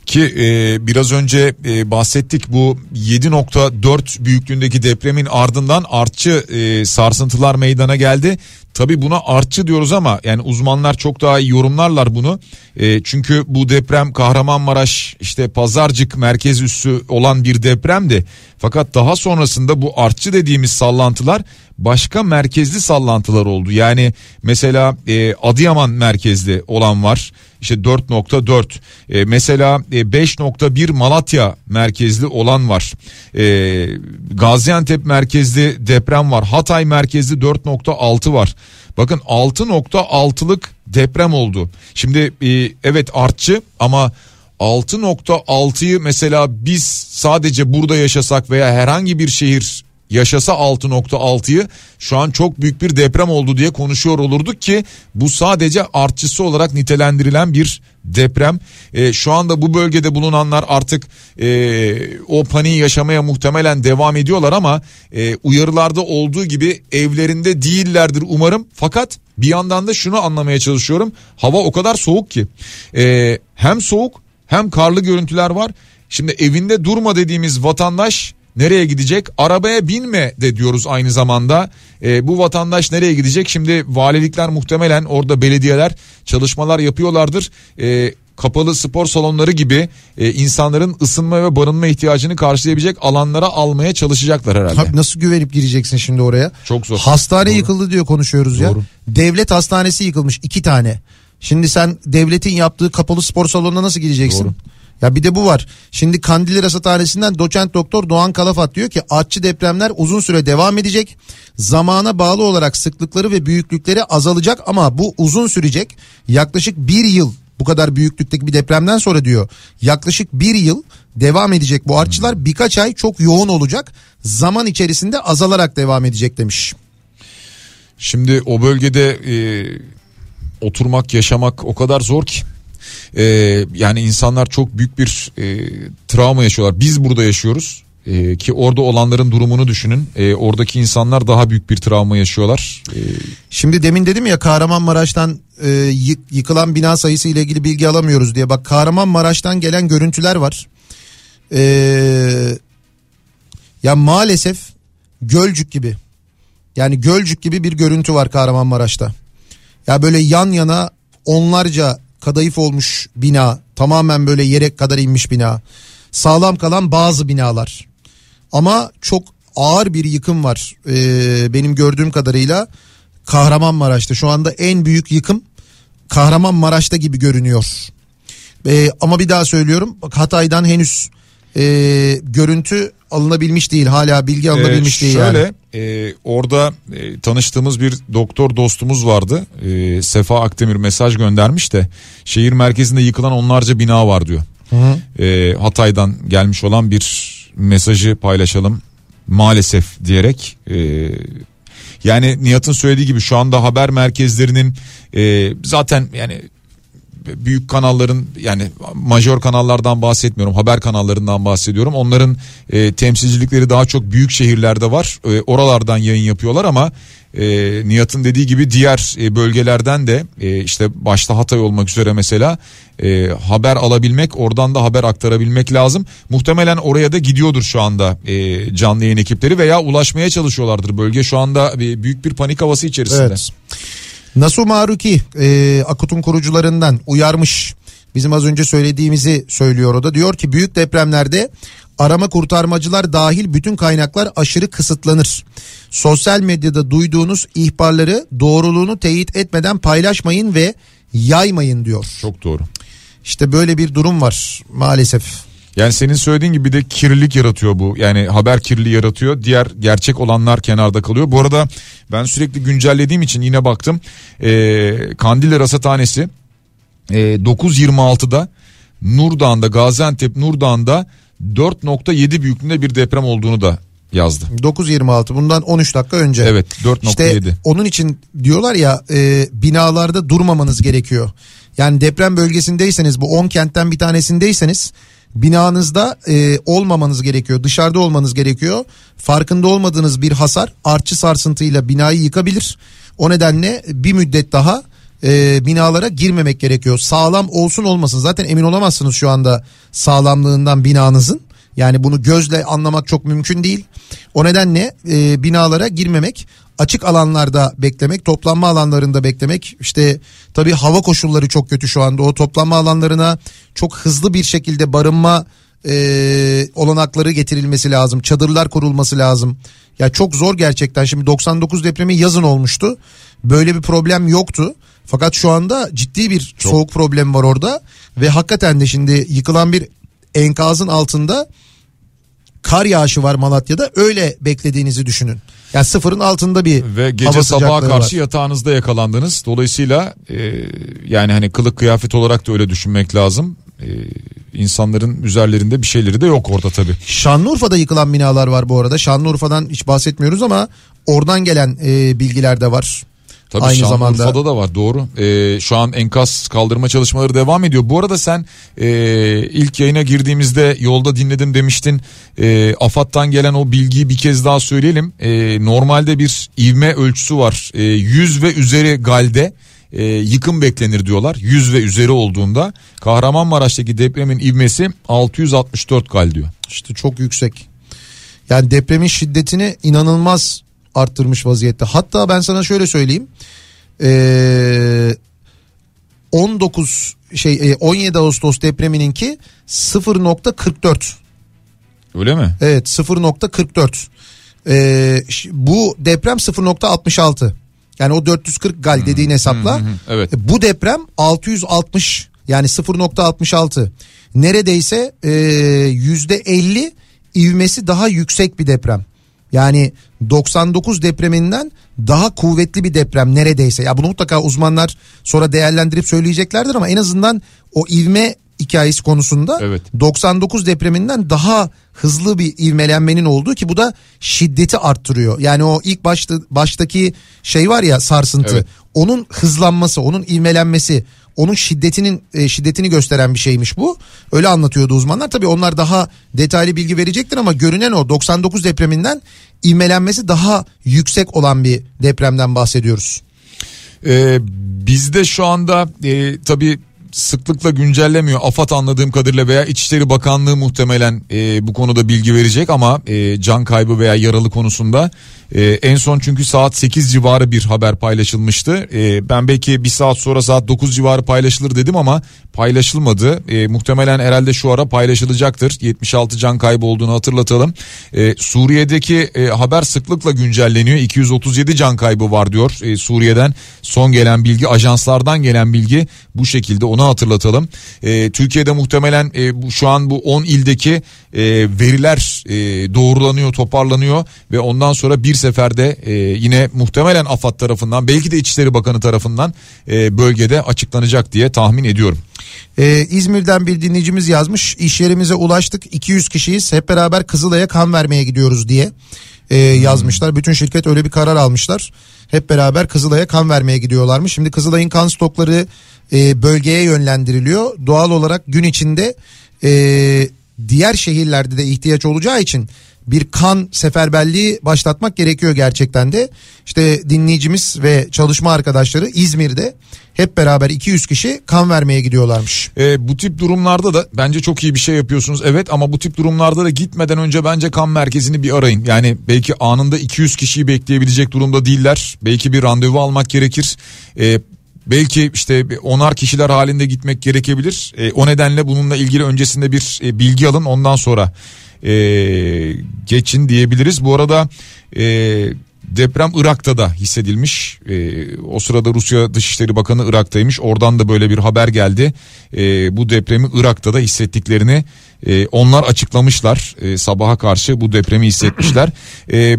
Ki e, biraz önce e, bahsettik bu 7.4 büyüklüğündeki depremin ardından artçı e, sarsıntılar meydana geldi. Tabi buna artçı diyoruz ama yani uzmanlar çok daha iyi yorumlarlar bunu. E, çünkü bu deprem Kahramanmaraş işte Pazarcık merkez üssü olan bir depremdi. Fakat daha sonrasında bu artçı dediğimiz sallantılar başka merkezli sallantılar oldu. Yani mesela e, Adıyaman merkezli olan var. İşte 4.4 e, mesela e, 5.1 Malatya merkezli olan var. E, Gaziantep merkezli deprem var. Hatay merkezli 4.6 var. Bakın 6.6'lık deprem oldu. Şimdi e, evet artçı ama 6.6'yı mesela biz sadece burada yaşasak veya herhangi bir şehir yaşasa 6.6'yı şu an çok büyük bir deprem oldu diye konuşuyor olurduk ki bu sadece artçısı olarak nitelendirilen bir deprem. E, şu anda bu bölgede bulunanlar artık e, o paniği yaşamaya muhtemelen devam ediyorlar ama e, uyarılarda olduğu gibi evlerinde değillerdir umarım. Fakat bir yandan da şunu anlamaya çalışıyorum. Hava o kadar soğuk ki e, hem soğuk hem karlı görüntüler var. Şimdi evinde durma dediğimiz vatandaş nereye gidecek? Arabaya binme de diyoruz aynı zamanda. E, bu vatandaş nereye gidecek? Şimdi valilikler muhtemelen orada belediyeler çalışmalar yapıyorlardır. E, kapalı spor salonları gibi e, insanların ısınma ve barınma ihtiyacını karşılayabilecek alanlara almaya çalışacaklar herhalde. Tabii nasıl güvenip gireceksin şimdi oraya? Çok zor. Hastane Doğru. yıkıldı diyor konuşuyoruz ya. Doğru. Devlet hastanesi yıkılmış iki tane. Şimdi sen devletin yaptığı kapalı spor salonuna nasıl gireceksin? Doğru. Ya bir de bu var. Şimdi Kandilli Rasathanesi'nden doçent doktor Doğan Kalafat diyor ki artçı depremler uzun süre devam edecek. Zamana bağlı olarak sıklıkları ve büyüklükleri azalacak ama bu uzun sürecek. Yaklaşık bir yıl bu kadar büyüklükteki bir depremden sonra diyor. Yaklaşık bir yıl devam edecek bu artçılar birkaç ay çok yoğun olacak. Zaman içerisinde azalarak devam edecek demiş. Şimdi o bölgede e, oturmak, yaşamak o kadar zor ki. E, yani insanlar çok büyük bir e, travma yaşıyorlar. Biz burada yaşıyoruz. E, ki orada olanların durumunu düşünün. E, oradaki insanlar daha büyük bir travma yaşıyorlar. E, Şimdi demin dedim ya Kahramanmaraş'tan e, yık- yıkılan bina sayısı ile ilgili bilgi alamıyoruz diye. Bak Kahramanmaraş'tan gelen görüntüler var. E, ya maalesef Gölcük gibi. Yani Gölcük gibi bir görüntü var Kahramanmaraş'ta. Ya böyle yan yana onlarca kadayıf olmuş bina. Tamamen böyle yere kadar inmiş bina. Sağlam kalan bazı binalar. Ama çok ağır bir yıkım var. Ee, benim gördüğüm kadarıyla Kahramanmaraş'ta şu anda en büyük yıkım Kahramanmaraş'ta gibi görünüyor. Ee, ama bir daha söylüyorum bak Hatay'dan henüz e, görüntü alınabilmiş değil hala bilgi alınabilmiş Ee, değil şöyle yani. E, orada e, tanıştığımız bir doktor dostumuz vardı. E, Sefa Akdemir mesaj göndermiş de şehir merkezinde yıkılan onlarca bina var diyor. E, Hatay'dan gelmiş olan bir mesajı paylaşalım maalesef diyerek. E, yani Nihat'ın söylediği gibi şu anda haber merkezlerinin e, zaten yani büyük kanalların yani majör kanallardan bahsetmiyorum haber kanallarından bahsediyorum onların e, temsilcilikleri daha çok büyük şehirlerde var E, oralardan yayın yapıyorlar ama e, Nihat'ın dediği gibi diğer e, bölgelerden de e, işte başta Hatay olmak üzere mesela e, haber alabilmek oradan da haber aktarabilmek lazım muhtemelen oraya da gidiyordur şu anda e, canlı yayın ekipleri veya ulaşmaya çalışıyorlardır bölge şu anda e, büyük bir panik havası içerisinde. Evet. Nasu Maruki e, Akut'un kurucularından uyarmış. Bizim az önce söylediğimizi söylüyor o da. Diyor ki büyük depremlerde arama kurtarmacılar dahil bütün kaynaklar aşırı kısıtlanır. Sosyal medyada duyduğunuz ihbarları doğruluğunu teyit etmeden paylaşmayın ve yaymayın diyor. Çok doğru. İşte böyle bir durum var maalesef. Yani senin söylediğin gibi bir de kirlilik yaratıyor bu. Yani haber kirliliği yaratıyor. Diğer gerçek olanlar kenarda kalıyor. Bu arada ben sürekli güncellediğim için yine baktım. Ee, Kandilli Rasathanesi e, 9.26'da Nurdağ'ında Gaziantep Nurdağ'ında 4.7 büyüklüğünde bir deprem olduğunu da yazdı. 9.26 bundan 13 dakika önce. Evet 4.7. İşte onun için diyorlar ya e, binalarda durmamanız gerekiyor. Yani deprem bölgesindeyseniz bu 10 kentten bir tanesindeyseniz binanızda e, olmamanız gerekiyor. Dışarıda olmanız gerekiyor. Farkında olmadığınız bir hasar artçı sarsıntıyla binayı yıkabilir. O nedenle bir müddet daha e, binalara girmemek gerekiyor. Sağlam olsun olmasın zaten emin olamazsınız şu anda sağlamlığından binanızın. Yani bunu gözle anlamak çok mümkün değil. O nedenle e, binalara girmemek, açık alanlarda beklemek, toplanma alanlarında beklemek. İşte tabii hava koşulları çok kötü şu anda. O toplanma alanlarına çok hızlı bir şekilde barınma e, olanakları getirilmesi lazım. Çadırlar kurulması lazım. Ya çok zor gerçekten. Şimdi 99 depremi yazın olmuştu. Böyle bir problem yoktu. Fakat şu anda ciddi bir soğuk problemi var orada. Ve hakikaten de şimdi yıkılan bir enkazın altında kar yağışı var Malatya'da. Öyle beklediğinizi düşünün. Yani sıfırın altında bir Ve gece hava sabaha karşı var. yatağınızda yakalandınız. Dolayısıyla e, yani hani kılık kıyafet olarak da öyle düşünmek lazım. E, insanların üzerlerinde bir şeyleri de yok orada tabii. Şanlıurfa'da yıkılan binalar var bu arada. Şanlıurfa'dan hiç bahsetmiyoruz ama oradan gelen e, bilgiler de var. Tabii Aynı Şanlıurfa'da zamanda. da var doğru. Ee, şu an enkaz kaldırma çalışmaları devam ediyor. Bu arada sen e, ilk yayına girdiğimizde yolda dinledim demiştin. E, AFAD'dan gelen o bilgiyi bir kez daha söyleyelim. E, normalde bir ivme ölçüsü var. E, 100 ve üzeri galde e, yıkım beklenir diyorlar. 100 ve üzeri olduğunda Kahramanmaraş'taki depremin ivmesi 664 gal diyor. İşte çok yüksek. Yani depremin şiddetini inanılmaz arttırmış vaziyette. Hatta ben sana şöyle söyleyeyim. Ee, 19 şey e, 17 Ağustos depremininki 0.44. Öyle mi? Evet 0.44. Ee, bu deprem 0.66. Yani o 440 gal dediğin hesapla. Evet. E, Bu deprem 660 yani 0.66. Neredeyse e, yüzde 50 ivmesi daha yüksek bir deprem. Yani 99 depreminden daha kuvvetli bir deprem neredeyse. Ya bunu mutlaka uzmanlar sonra değerlendirip söyleyeceklerdir ama en azından o ivme hikayesi konusunda 99 depreminden daha hızlı bir ivmelenmenin olduğu ki bu da şiddeti arttırıyor. Yani o ilk başta baştaki şey var ya sarsıntı. Evet. Onun hızlanması, onun ivmelenmesi, onun şiddetinin e, şiddetini gösteren bir şeymiş bu. Öyle anlatıyordu uzmanlar. Tabii onlar daha detaylı bilgi verecektir ama görünen o 99 depreminden ivmelenmesi daha yüksek olan bir depremden bahsediyoruz. Ee, bizde şu anda e, tabii sıklıkla güncellemiyor. AFAD anladığım kadarıyla veya İçişleri Bakanlığı muhtemelen e, bu konuda bilgi verecek ama e, can kaybı veya yaralı konusunda e, en son çünkü saat 8 civarı bir haber paylaşılmıştı. E, ben belki bir saat sonra saat 9 civarı paylaşılır dedim ama paylaşılmadı. E, muhtemelen herhalde şu ara paylaşılacaktır. 76 can kaybı olduğunu hatırlatalım. E, Suriye'deki e, haber sıklıkla güncelleniyor. 237 can kaybı var diyor e, Suriye'den. Son gelen bilgi ajanslardan gelen bilgi bu şekilde onu hatırlatalım. E, Türkiye'de muhtemelen e, bu, şu an bu 10 ildeki e, veriler e, doğrulanıyor toparlanıyor ve ondan sonra bir seferde e, yine muhtemelen AFAD tarafından belki de İçişleri Bakanı tarafından e, bölgede açıklanacak diye tahmin ediyorum. Ee, İzmir'den bir dinleyicimiz yazmış. İş yerimize ulaştık. 200 kişiyiz. Hep beraber Kızılay'a kan vermeye gidiyoruz diye e, yazmışlar. Bütün şirket öyle bir karar almışlar. Hep beraber Kızılay'a kan vermeye gidiyorlarmış. Şimdi Kızılay'ın kan stokları e, bölgeye yönlendiriliyor. Doğal olarak gün içinde e, diğer şehirlerde de ihtiyaç olacağı için bir kan seferberliği başlatmak gerekiyor gerçekten de. İşte dinleyicimiz ve çalışma arkadaşları İzmir'de hep beraber 200 kişi kan vermeye gidiyorlarmış. E, bu tip durumlarda da bence çok iyi bir şey yapıyorsunuz evet ama bu tip durumlarda da gitmeden önce bence kan merkezini bir arayın. Yani belki anında 200 kişiyi bekleyebilecek durumda değiller. Belki bir randevu almak gerekir. E, belki işte onar kişiler halinde gitmek gerekebilir. E, o nedenle bununla ilgili öncesinde bir e, bilgi alın ondan sonra e, geçin diyebiliriz. Bu arada e, deprem Irak'ta da hissedilmiş. E, o sırada Rusya Dışişleri Bakanı Irak'taymış. Oradan da böyle bir haber geldi. E, bu depremi Irak'ta da hissettiklerini e, onlar açıklamışlar. E, sabaha karşı bu depremi hissetmişler. E,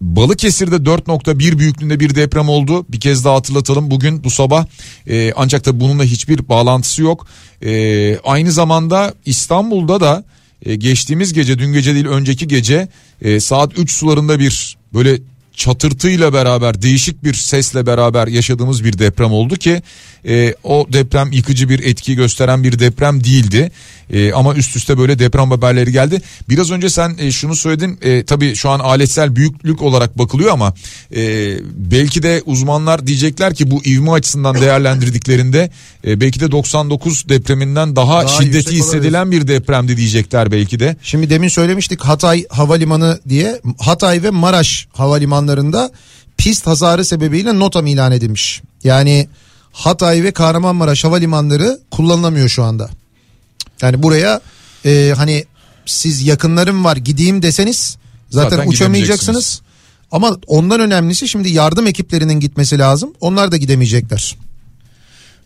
Balıkesir'de 4.1 büyüklüğünde bir deprem oldu. Bir kez daha hatırlatalım. Bugün bu sabah e, ancak da bununla hiçbir bağlantısı yok. E, aynı zamanda İstanbul'da da e, geçtiğimiz gece dün gece değil önceki gece e, saat 3 sularında bir böyle çatırtıyla beraber değişik bir sesle beraber yaşadığımız bir deprem oldu ki e, o deprem yıkıcı bir etki gösteren bir deprem değildi. E, ama üst üste böyle deprem haberleri geldi. Biraz önce sen e, şunu söyledin e, tabii şu an aletsel büyüklük olarak bakılıyor ama e, belki de uzmanlar diyecekler ki bu ivme açısından değerlendirdiklerinde e, belki de 99 depreminden daha, Daha şiddeti hissedilen bir depremdi diyecekler belki de. Şimdi demin söylemiştik Hatay Havalimanı diye Hatay ve Maraş havalimanlarında pist hasarı sebebiyle notam ilan edilmiş. Yani Hatay ve Kahramanmaraş havalimanları kullanılamıyor şu anda. Yani buraya e, hani siz yakınlarım var gideyim deseniz zaten, Zaten uçamayacaksınız. Ama ondan önemlisi şimdi yardım ekiplerinin gitmesi lazım. Onlar da gidemeyecekler.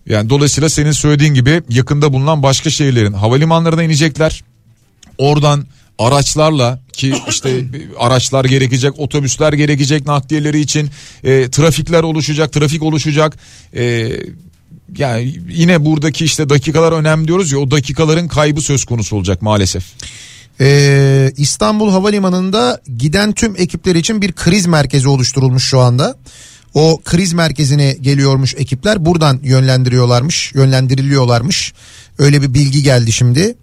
Yani dolayısıyla senin söylediğin gibi yakında bulunan başka şehirlerin havalimanlarına inecekler. Oradan araçlarla ki işte araçlar gerekecek, otobüsler gerekecek nakliyeleri için e, trafikler oluşacak, trafik oluşacak. E, yani yine buradaki işte dakikalar önemli diyoruz ya o dakikaların kaybı söz konusu olacak maalesef. Ee, İstanbul Havalimanı'nda giden tüm ekipler için bir kriz merkezi oluşturulmuş şu anda. O kriz merkezine geliyormuş ekipler buradan yönlendiriyorlarmış, yönlendiriliyorlarmış. Öyle bir bilgi geldi şimdi.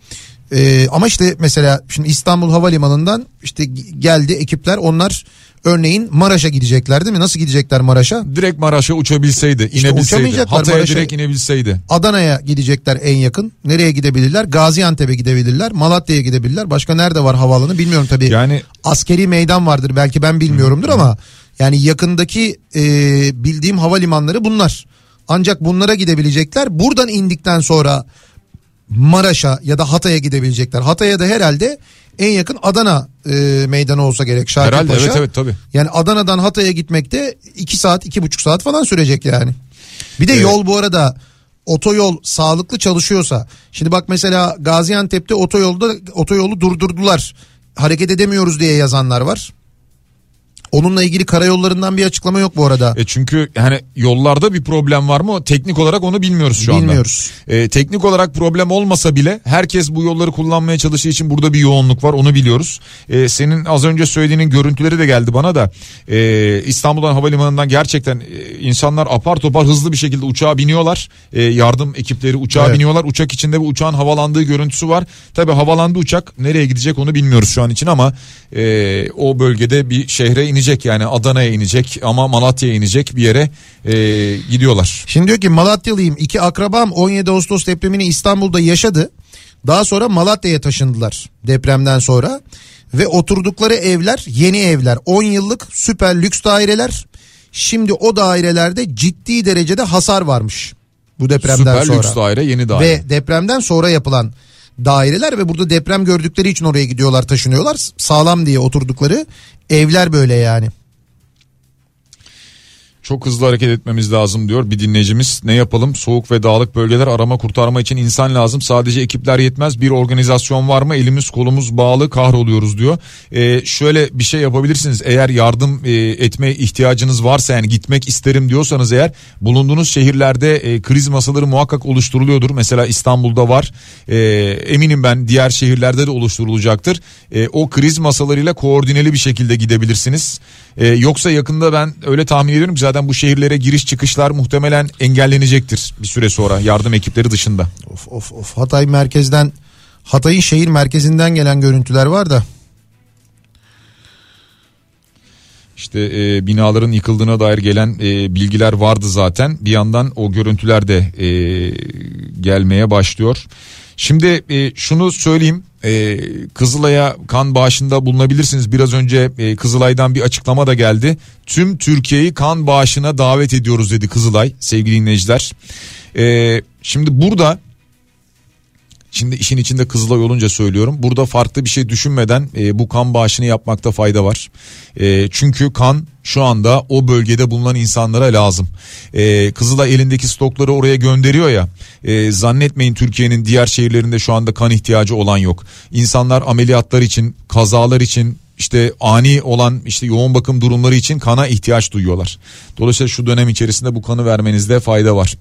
Ee, ama işte mesela şimdi İstanbul Havalimanı'ndan işte geldi ekipler onlar örneğin Maraş'a gidecekler değil mi? Nasıl gidecekler Maraş'a? Direkt Maraş'a uçabilseydi, İşte inebilseydi. Hatay'a Maraş'a. direkt inebilseydi. Adana'ya gidecekler en yakın. Nereye gidebilirler? Gaziantep'e gidebilirler. Malatya'ya gidebilirler. Başka nerede var havaalanı bilmiyorum tabii. Yani askeri meydan vardır belki ben bilmiyorumdur ama yani yakındaki e, bildiğim havalimanları bunlar. Ancak bunlara gidebilecekler. Buradan indikten sonra Maraş'a ya da Hatay'a gidebilecekler. Hatay'a da herhalde en yakın Adana e, meydanı olsa gerek Şakir Herhalde Paşa. evet evet tabii. Yani Adana'dan Hatay'a gitmekte 2 saat iki buçuk saat falan sürecek yani. Bir de Evet. yol bu arada otoyol sağlıklı çalışıyorsa. Şimdi bak mesela Gaziantep'te otoyolda otoyolu durdurdular. Hareket edemiyoruz diye yazanlar var. Onunla ilgili karayollarından bir açıklama yok bu arada. E çünkü hani yollarda bir problem var mı? Teknik olarak onu bilmiyoruz şu anda. Bilmiyoruz. E, teknik olarak problem olmasa bile herkes bu yolları kullanmaya çalıştığı için burada bir yoğunluk var onu biliyoruz. E, senin az önce söylediğinin görüntüleri de geldi bana da. E, İstanbul'dan havalimanından gerçekten e, insanlar apar topar hızlı bir şekilde uçağa biniyorlar. E, yardım ekipleri uçağa Evet. biniyorlar. Uçak içinde bu uçağın havalandığı görüntüsü var. Tabi havalandı uçak nereye gidecek onu bilmiyoruz şu an için ama e, o bölgede bir şehre inecek yani Adana'ya inecek ama Malatya'ya inecek bir yere e, gidiyorlar. Şimdi diyor ki Malatyalıyım. iki akrabam 17 Ağustos depremini İstanbul'da yaşadı. Daha sonra Malatya'ya taşındılar depremden sonra. Ve oturdukları evler yeni evler. 10 yıllık süper lüks daireler. Şimdi o dairelerde ciddi derecede hasar varmış. Bu depremden Süper sonra. lüks daire yeni daire. Ve depremden sonra yapılan daireler ve burada deprem gördükleri için oraya gidiyorlar taşınıyorlar. Sağlam diye oturdukları evler böyle yani. Çok hızlı hareket etmemiz lazım diyor bir dinleyicimiz. Ne yapalım? Soğuk ve dağlık bölgeler arama kurtarma için insan lazım. Sadece ekipler yetmez. Bir organizasyon var mı? Elimiz kolumuz bağlı kahroluyoruz diyor. Ee, şöyle bir şey yapabilirsiniz. Eğer yardım e, etmeye ihtiyacınız varsa yani gitmek isterim diyorsanız eğer bulunduğunuz şehirlerde e, kriz masaları muhakkak oluşturuluyordur. Mesela İstanbul'da var. E, eminim ben diğer şehirlerde de oluşturulacaktır. E, o kriz masalarıyla koordineli bir şekilde gidebilirsiniz. E, yoksa yakında ben öyle tahmin ediyorum ki zaten bu şehirlere giriş çıkışlar muhtemelen engellenecektir bir süre sonra yardım ekipleri dışında. Of of of Hatay merkezden Hatay'ın şehir merkezinden gelen görüntüler var da. İşte e, binaların yıkıldığına dair gelen e, bilgiler vardı zaten. Bir yandan o görüntüler de e, gelmeye başlıyor. Şimdi e, şunu söyleyeyim e, Kızılay'a kan bağışında bulunabilirsiniz. Biraz önce e, Kızılay'dan bir açıklama da geldi. Tüm Türkiye'yi kan bağışına davet ediyoruz dedi Kızılay sevgili dinleyiciler. E, şimdi burada Şimdi işin içinde Kızılay olunca söylüyorum. Burada farklı bir şey düşünmeden e, bu kan bağışını yapmakta fayda var. E, çünkü kan şu anda o bölgede bulunan insanlara lazım. E, Kızılay elindeki stokları oraya gönderiyor ya. E, zannetmeyin Türkiye'nin diğer şehirlerinde şu anda kan ihtiyacı olan yok. İnsanlar ameliyatlar için, kazalar için, işte ani olan işte yoğun bakım durumları için kana ihtiyaç duyuyorlar. Dolayısıyla şu dönem içerisinde bu kanı vermenizde fayda var.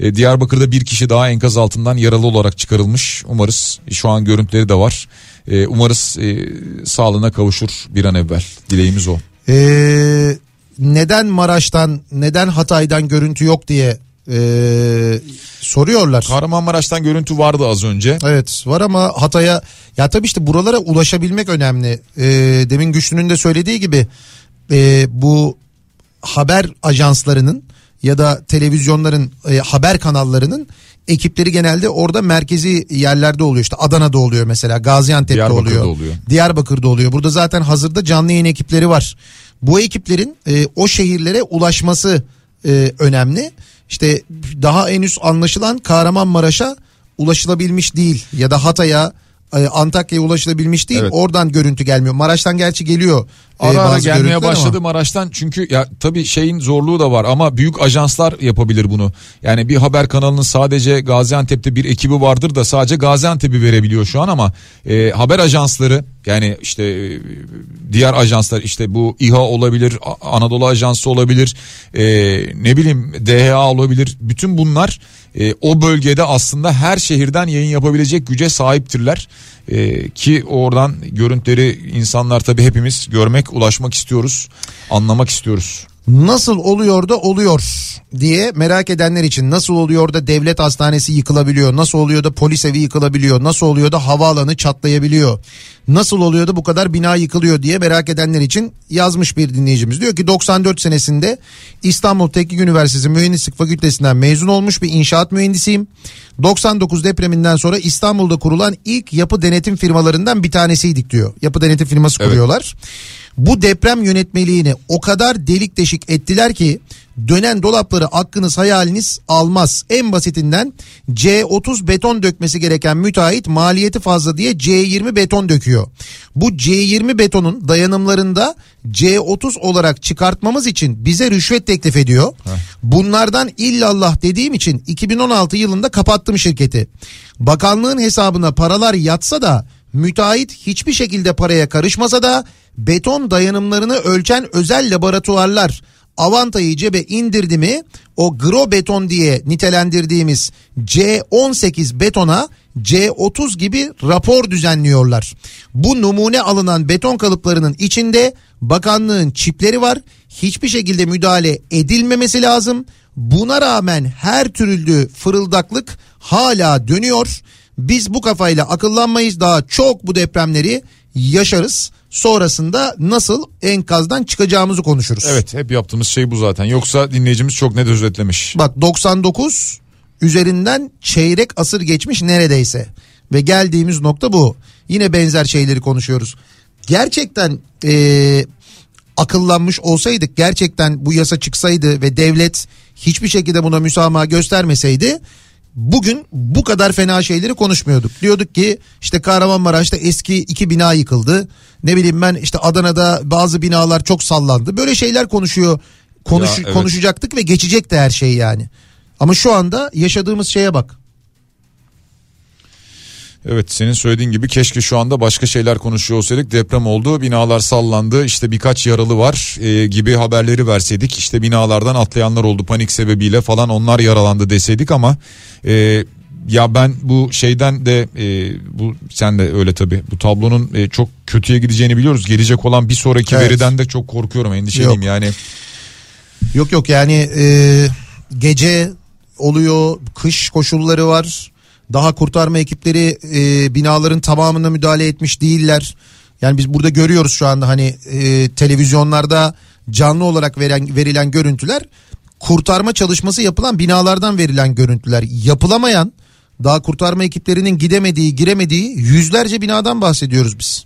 Ee, Diyarbakır'da bir kişi daha enkaz altından yaralı olarak çıkarılmış. Umarız şu an görüntüleri de var. Ee, umarız e, sağlığına kavuşur bir an evvel. Dileğimiz o. Ee, neden Maraş'tan neden Hatay'dan görüntü yok diye ee, soruyorlar. Kahramanmaraş'tan görüntü vardı az önce. Evet var ama Hatay'a ya tabii işte buralara ulaşabilmek önemli. Ee, demin Güçlü'nün de söylediği gibi e, bu haber ajanslarının ya da televizyonların e, haber kanallarının ekipleri genelde orada merkezi yerlerde oluyor. İşte Adana'da oluyor mesela Gaziantep'te Diyarbakır'da oluyor. oluyor. Diyarbakır'da oluyor. Burada zaten hazırda canlı yayın ekipleri var. Bu ekiplerin e, o şehirlere ulaşması e, önemli. İşte daha henüz anlaşılan Kahramanmaraş'a ulaşılabilmiş değil ya da Hatay'a e, Antakya'ya ulaşılabilmiş değil. Evet. Oradan görüntü gelmiyor. Maraş'tan gerçi geliyor. Ara ara gelmeye görüntüler ama- Maraş'tan çünkü ya tabii şeyin zorluğu da var ama büyük ajanslar yapabilir bunu. Yani bir haber kanalının sadece Gaziantep'te bir ekibi vardır da sadece Gaziantep'i verebiliyor şu an ama e, haber ajansları yani işte e, diğer ajanslar işte bu İHA olabilir, Anadolu Ajansı olabilir, e, ne bileyim DHA olabilir. Bütün bunlar e, o bölgede aslında her şehirden yayın yapabilecek güce sahiptirler. E, ki oradan görüntüleri insanlar tabii hepimiz görmek, ulaşmak istiyoruz, anlamak istiyoruz. Nasıl oluyor da oluyor diye merak edenler için nasıl oluyor da devlet hastanesi yıkılabiliyor? Nasıl oluyor da polis evi yıkılabiliyor? Nasıl oluyor da havaalanı çatlayabiliyor? Nasıl oluyor da bu kadar bina yıkılıyor diye merak edenler için yazmış bir dinleyicimiz. Diyor ki 94 senesinde İstanbul Teknik Üniversitesi Mühendislik Fakültesinden mezun olmuş bir inşaat mühendisiyim. 99 depreminden sonra İstanbul'da kurulan ilk yapı denetim firmalarından bir tanesiydik diyor. Yapı denetim firması Evet. kuruyorlar. Bu deprem yönetmeliğini o kadar delik deşik ettiler ki dönen dolapları aklınız hayaliniz almaz. En basitinden C30 beton dökmesi gereken müteahhit maliyeti fazla diye C20 beton döküyor. Bu C20 betonun dayanımlarında C30 olarak çıkartmamız için bize rüşvet teklif ediyor. Bunlardan illallah dediğim için 2016 yılında kapattım şirketi. Bakanlığın hesabına paralar yatsa da müteahhit hiçbir şekilde paraya karışmasa da beton dayanımlarını ölçen özel laboratuvarlar Avanta'yı cebe indirdi mi o gro beton diye nitelendirdiğimiz C18 betona C30 gibi rapor düzenliyorlar. Bu numune alınan beton kalıplarının içinde bakanlığın çipleri var. Hiçbir şekilde müdahale edilmemesi lazım. Buna rağmen her türlü fırıldaklık hala dönüyor. Biz bu kafayla akıllanmayız daha çok bu depremleri yaşarız. Sonrasında nasıl enkazdan çıkacağımızı konuşuruz. Evet hep yaptığımız şey bu zaten. Yoksa dinleyicimiz çok net özetlemiş. Bak 99 üzerinden çeyrek asır geçmiş neredeyse. Ve geldiğimiz nokta bu. Yine benzer şeyleri konuşuyoruz. Gerçekten eee, akıllanmış olsaydık gerçekten bu yasa çıksaydı ve devlet hiçbir şekilde buna müsamaha göstermeseydi bugün bu kadar fena şeyleri konuşmuyorduk. Diyorduk ki işte Kahramanmaraş'ta eski iki bina yıkıldı. Ne bileyim ben işte Adana'da bazı binalar çok sallandı. Böyle şeyler konuşuyor. Konuş, Ya, evet. konuşacaktık ve geçecekti her şey yani. Ama şu anda yaşadığımız şeye bak. Evet senin söylediğin gibi keşke şu anda başka şeyler konuşuyor olsaydık. Deprem oldu, binalar sallandı, işte birkaç yaralı var e, gibi haberleri verseydik. İşte binalardan atlayanlar oldu panik sebebiyle falan onlar yaralandı deseydik ama e, ya ben bu şeyden de e, bu sen de öyle tabii bu tablonun e, çok kötüye gideceğini biliyoruz. Gelecek olan bir sonraki Evet. veriden de çok korkuyorum endişeliyim Yok. yani. Yok yok yani e, gece oluyor kış koşulları var. Daha kurtarma ekipleri e, binaların tamamına müdahale etmiş değiller. Yani biz burada görüyoruz şu anda hani e, televizyonlarda canlı olarak veren, verilen görüntüler kurtarma çalışması yapılan binalardan verilen görüntüler. Yapılamayan Daha kurtarma ekiplerinin gidemediği, giremediği yüzlerce binadan bahsediyoruz biz.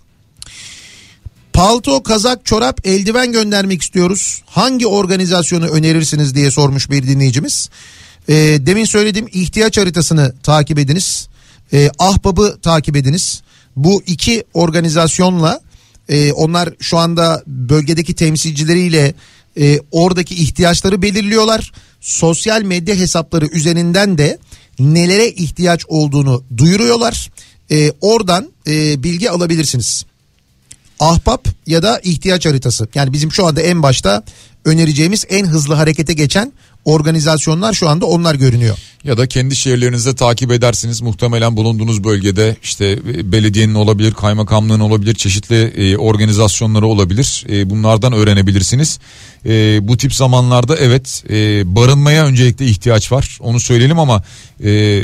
Palto, kazak, çorap, eldiven göndermek istiyoruz. Hangi organizasyonu önerirsiniz diye sormuş bir dinleyicimiz. Ee, demin söylediğim ihtiyaç haritasını takip ediniz. Ee, Ahbab'ı takip ediniz. Bu iki organizasyonla e, onlar şu anda bölgedeki temsilcileriyle e, oradaki ihtiyaçları belirliyorlar. Sosyal medya hesapları üzerinden de nelere ihtiyaç olduğunu duyuruyorlar. E, oradan e, bilgi alabilirsiniz. Ahbap ya da ihtiyaç haritası. Yani bizim şu anda en başta önereceğimiz en hızlı harekete geçen organizasyonlar şu anda onlar görünüyor. Ya da kendi şehirlerinizde takip edersiniz. Muhtemelen bulunduğunuz bölgede işte e, belediyenin olabilir, kaymakamlığın olabilir, çeşitli e, organizasyonları olabilir. E, bunlardan öğrenebilirsiniz. E, bu tip zamanlarda evet barınmaya öncelikle ihtiyaç var. Onu söyleyelim ama e,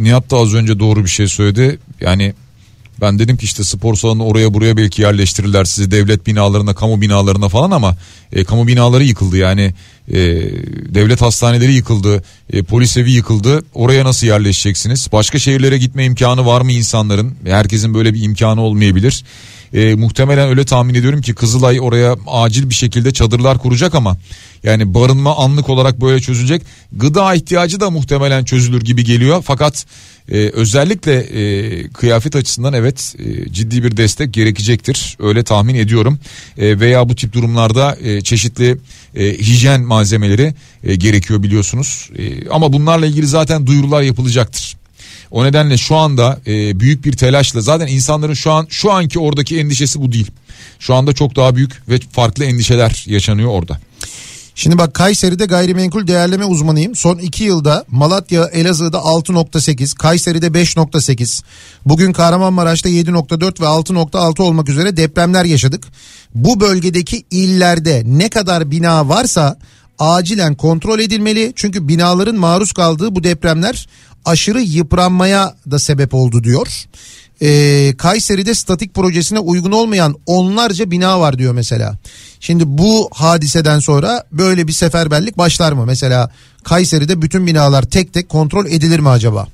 Nihat da az önce doğru bir şey söyledi. Yani ben dedim ki işte spor salonu oraya buraya belki yerleştirirler sizi devlet binalarına, kamu binalarına falan ama e, kamu binaları yıkıldı yani e, devlet hastaneleri yıkıldı, e, polis evi yıkıldı. Oraya nasıl yerleşeceksiniz? Başka şehirlere gitme imkanı var mı insanların? Herkesin böyle bir imkanı olmayabilir. E, muhtemelen öyle tahmin ediyorum ki Kızılay oraya acil bir şekilde çadırlar kuracak ama yani barınma anlık olarak böyle çözülecek. Gıda ihtiyacı da muhtemelen çözülür gibi geliyor. Fakat e, özellikle e, kıyafet açısından evet e, ciddi bir destek gerekecektir. Öyle tahmin ediyorum. E, veya bu tip durumlarda e, çeşitli e, hijyen malzemeleri e, gerekiyor biliyorsunuz. E, ama bunlarla ilgili zaten duyurular yapılacaktır. O nedenle şu anda e, büyük bir telaşla zaten insanların şu an şu anki oradaki endişesi bu değil. Şu anda çok daha büyük ve farklı endişeler yaşanıyor orada. Şimdi bak Kayseri'de gayrimenkul değerleme uzmanıyım. Son 2 yılda Malatya, Elazığ'da 6.8, Kayseri'de 5.8, bugün Kahramanmaraş'ta 7.4 ve 6.6 olmak üzere depremler yaşadık. Bu bölgedeki illerde ne kadar bina varsa acilen kontrol edilmeli. Çünkü binaların maruz kaldığı bu depremler aşırı yıpranmaya da sebep oldu diyor. Ee, Kayseri'de statik projesine uygun olmayan onlarca bina var diyor mesela. Şimdi bu hadiseden sonra böyle bir seferberlik başlar mı? Mesela Kayseri'de bütün binalar tek tek kontrol edilir mi acaba?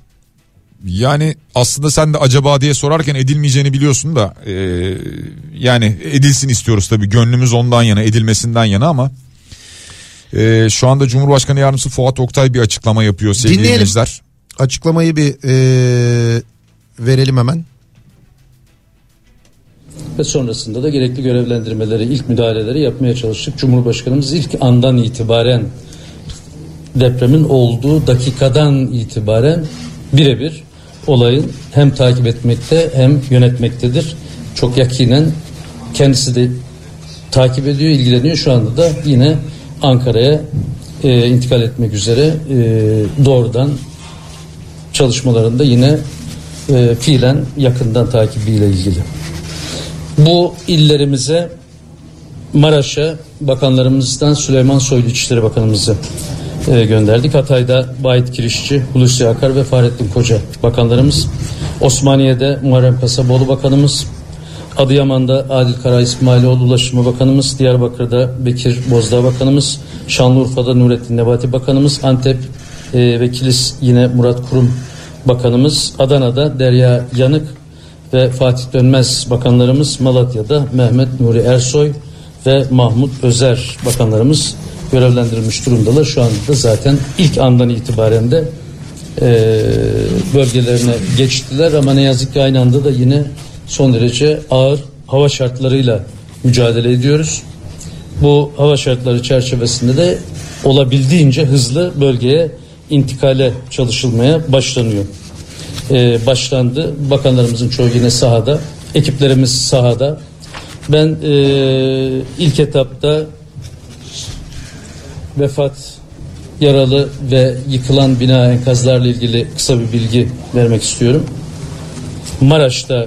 Yani aslında sen de acaba diye sorarken edilmeyeceğini biliyorsun da e, yani edilsin istiyoruz tabii gönlümüz ondan yana edilmesinden yana ama e, şu anda Cumhurbaşkanı Yardımcısı Fuat Oktay bir açıklama yapıyor sevgili Dinleyelim. dinleyiciler. Açıklamayı bir e, verelim hemen. ve sonrasında da gerekli görevlendirmeleri, ilk müdahaleleri yapmaya çalıştık. Cumhurbaşkanımız ilk andan itibaren depremin olduğu dakikadan itibaren birebir olayın hem takip etmekte hem yönetmektedir. Çok yakinen kendisi de takip ediyor, ilgileniyor. Şu anda da yine Ankara'ya e, intikal etmek üzere e, doğrudan çalışmalarında yine e, fiilen yakından takibiyle ilgili. Bu illerimize Maraş'a bakanlarımızdan Süleyman Soylu İçişleri Bakanımızı e, gönderdik. Hatay'da Bayit Kirişçi, Hulusi Akar ve Fahrettin Koca bakanlarımız. Osmaniye'de Muharrem Kasaboğlu bakanımız. Adıyaman'da Adil Kara İsmailoğlu Ulaşımı Bakanımız, Diyarbakır'da Bekir Bozdağ Bakanımız, Şanlıurfa'da Nurettin Nebati Bakanımız, Antep e, ve Kilis yine Murat Kurum Bakanımız, Adana'da Derya Yanık ve Fatih Dönmez bakanlarımız, Malatya'da Mehmet Nuri Ersoy ve Mahmut Özer bakanlarımız görevlendirilmiş durumdalar. Şu anda da zaten ilk andan itibaren de e, bölgelerine geçtiler ama ne yazık ki aynı anda da yine son derece ağır hava şartlarıyla mücadele ediyoruz. Bu hava şartları çerçevesinde de olabildiğince hızlı bölgeye intikale çalışılmaya başlanıyor. Ee, başlandı. Bakanlarımızın çoğu yine sahada. Ekiplerimiz sahada. Ben e, ilk etapta vefat, yaralı ve yıkılan bina enkazlarla ilgili kısa bir bilgi vermek istiyorum. Maraş'ta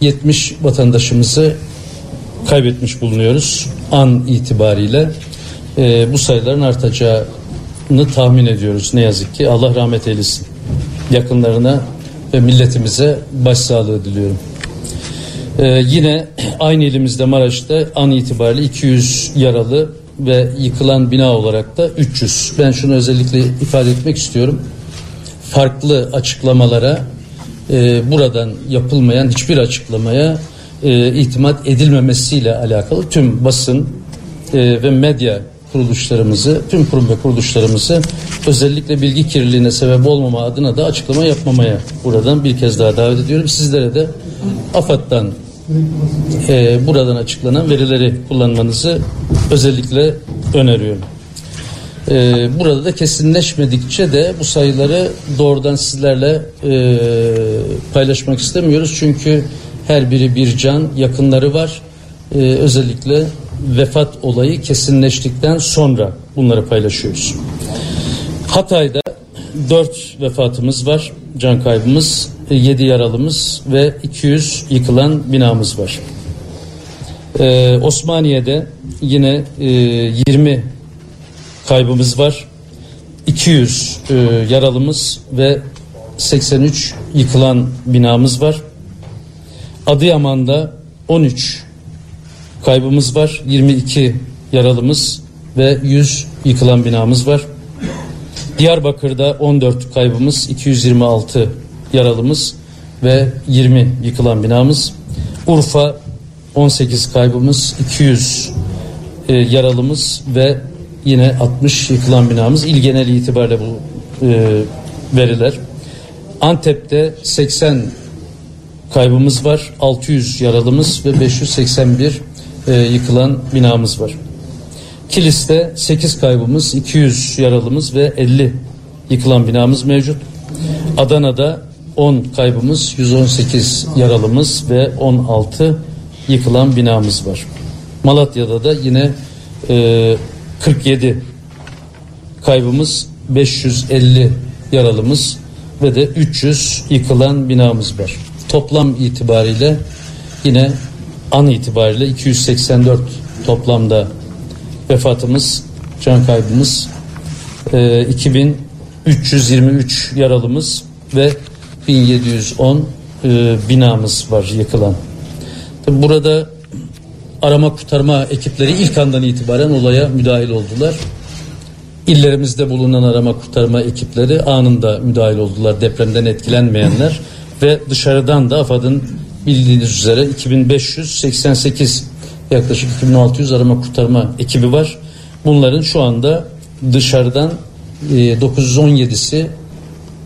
70 vatandaşımızı kaybetmiş bulunuyoruz an itibariyle. Ee, bu sayıların artacağını tahmin ediyoruz ne yazık ki. Allah rahmet eylesin. Yakınlarına ve milletimize başsağlığı diliyorum. Ee, yine aynı ilimizde Maraş'ta an itibariyle 200 yaralı ve yıkılan bina olarak da 300. Ben şunu özellikle ifade etmek istiyorum. farklı açıklamalara e, buradan yapılmayan hiçbir açıklamaya e, itimat edilmemesiyle alakalı tüm basın e, ve medya kuruluşlarımızı, tüm kurum ve kuruluşlarımızı özellikle bilgi kirliliğine sebep olmama adına da açıklama yapmamaya buradan bir kez daha davet ediyorum. Sizlere de AFAD'dan e, buradan açıklanan verileri kullanmanızı özellikle öneriyorum. E, burada da kesinleşmedikçe de bu sayıları doğrudan sizlerle e, paylaşmak istemiyoruz. Çünkü her biri bir can, yakınları var. E, özellikle vefat olayı kesinleştikten sonra bunları paylaşıyoruz. Hatay'da 4 vefatımız var, can kaybımız, 7 yaralımız ve 200 yıkılan binamız var. Ee, Osmaniye'de yine e, 20 kaybımız var, 200 e, yaralımız ve 83 yıkılan binamız var. Adıyaman'da 13 kaybımız var, 22 yaralımız ve 100 yıkılan binamız var. Diyarbakır'da 14 kaybımız, 226 yaralımız ve 20 yıkılan binamız. Urfa 18 kaybımız, 200 e, yaralımız ve yine 60 yıkılan binamız. İl geneli itibariyle bu e, veriler. Antep'te 80 kaybımız var, 600 yaralımız ve 581 e, yıkılan binamız var. Kilis'te 8 kaybımız, 200 yaralımız ve 50 yıkılan binamız mevcut. Adana'da 10 kaybımız, 118 yaralımız ve 16 yıkılan binamız var. Malatya'da da yine e, 47 kaybımız, 550 yaralımız ve de 300 yıkılan binamız var. Toplam itibariyle yine an itibariyle 284 toplamda vefatımız, can kaybımız, e, 2323 yaralımız ve 1710 e, binamız var yıkılan. Tabi burada arama kurtarma ekipleri ilk andan itibaren olaya müdahil oldular. İllerimizde bulunan arama kurtarma ekipleri anında müdahil oldular depremden etkilenmeyenler ve dışarıdan da AFAD'ın bildiğiniz üzere 2588 yaklaşık 2600 arama kurtarma ekibi var. Bunların şu anda dışarıdan e, 917'si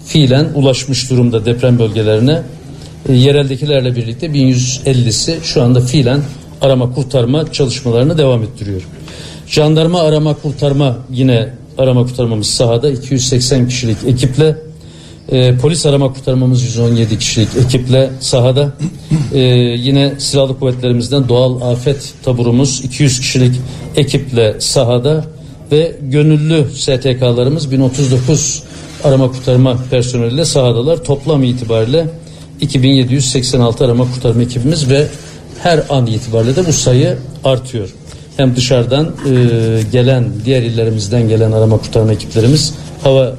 fiilen ulaşmış durumda deprem bölgelerine. E, yereldekilerle birlikte 1150'si şu anda fiilen arama kurtarma çalışmalarını devam ettiriyor. Jandarma arama kurtarma yine arama kurtarmamız sahada 280 kişilik ekiple e, polis arama kurtarmamız 117 kişilik ekiple sahada. E, yine silahlı kuvvetlerimizden doğal afet taburumuz 200 kişilik ekiple sahada ve gönüllü STK'larımız 1039 arama kurtarma personeliyle sahadalar. Toplam itibariyle 2786 arama kurtarma ekibimiz ve her an itibariyle de bu sayı artıyor. Hem dışarıdan e, gelen diğer illerimizden gelen arama kurtarma ekiplerimiz hava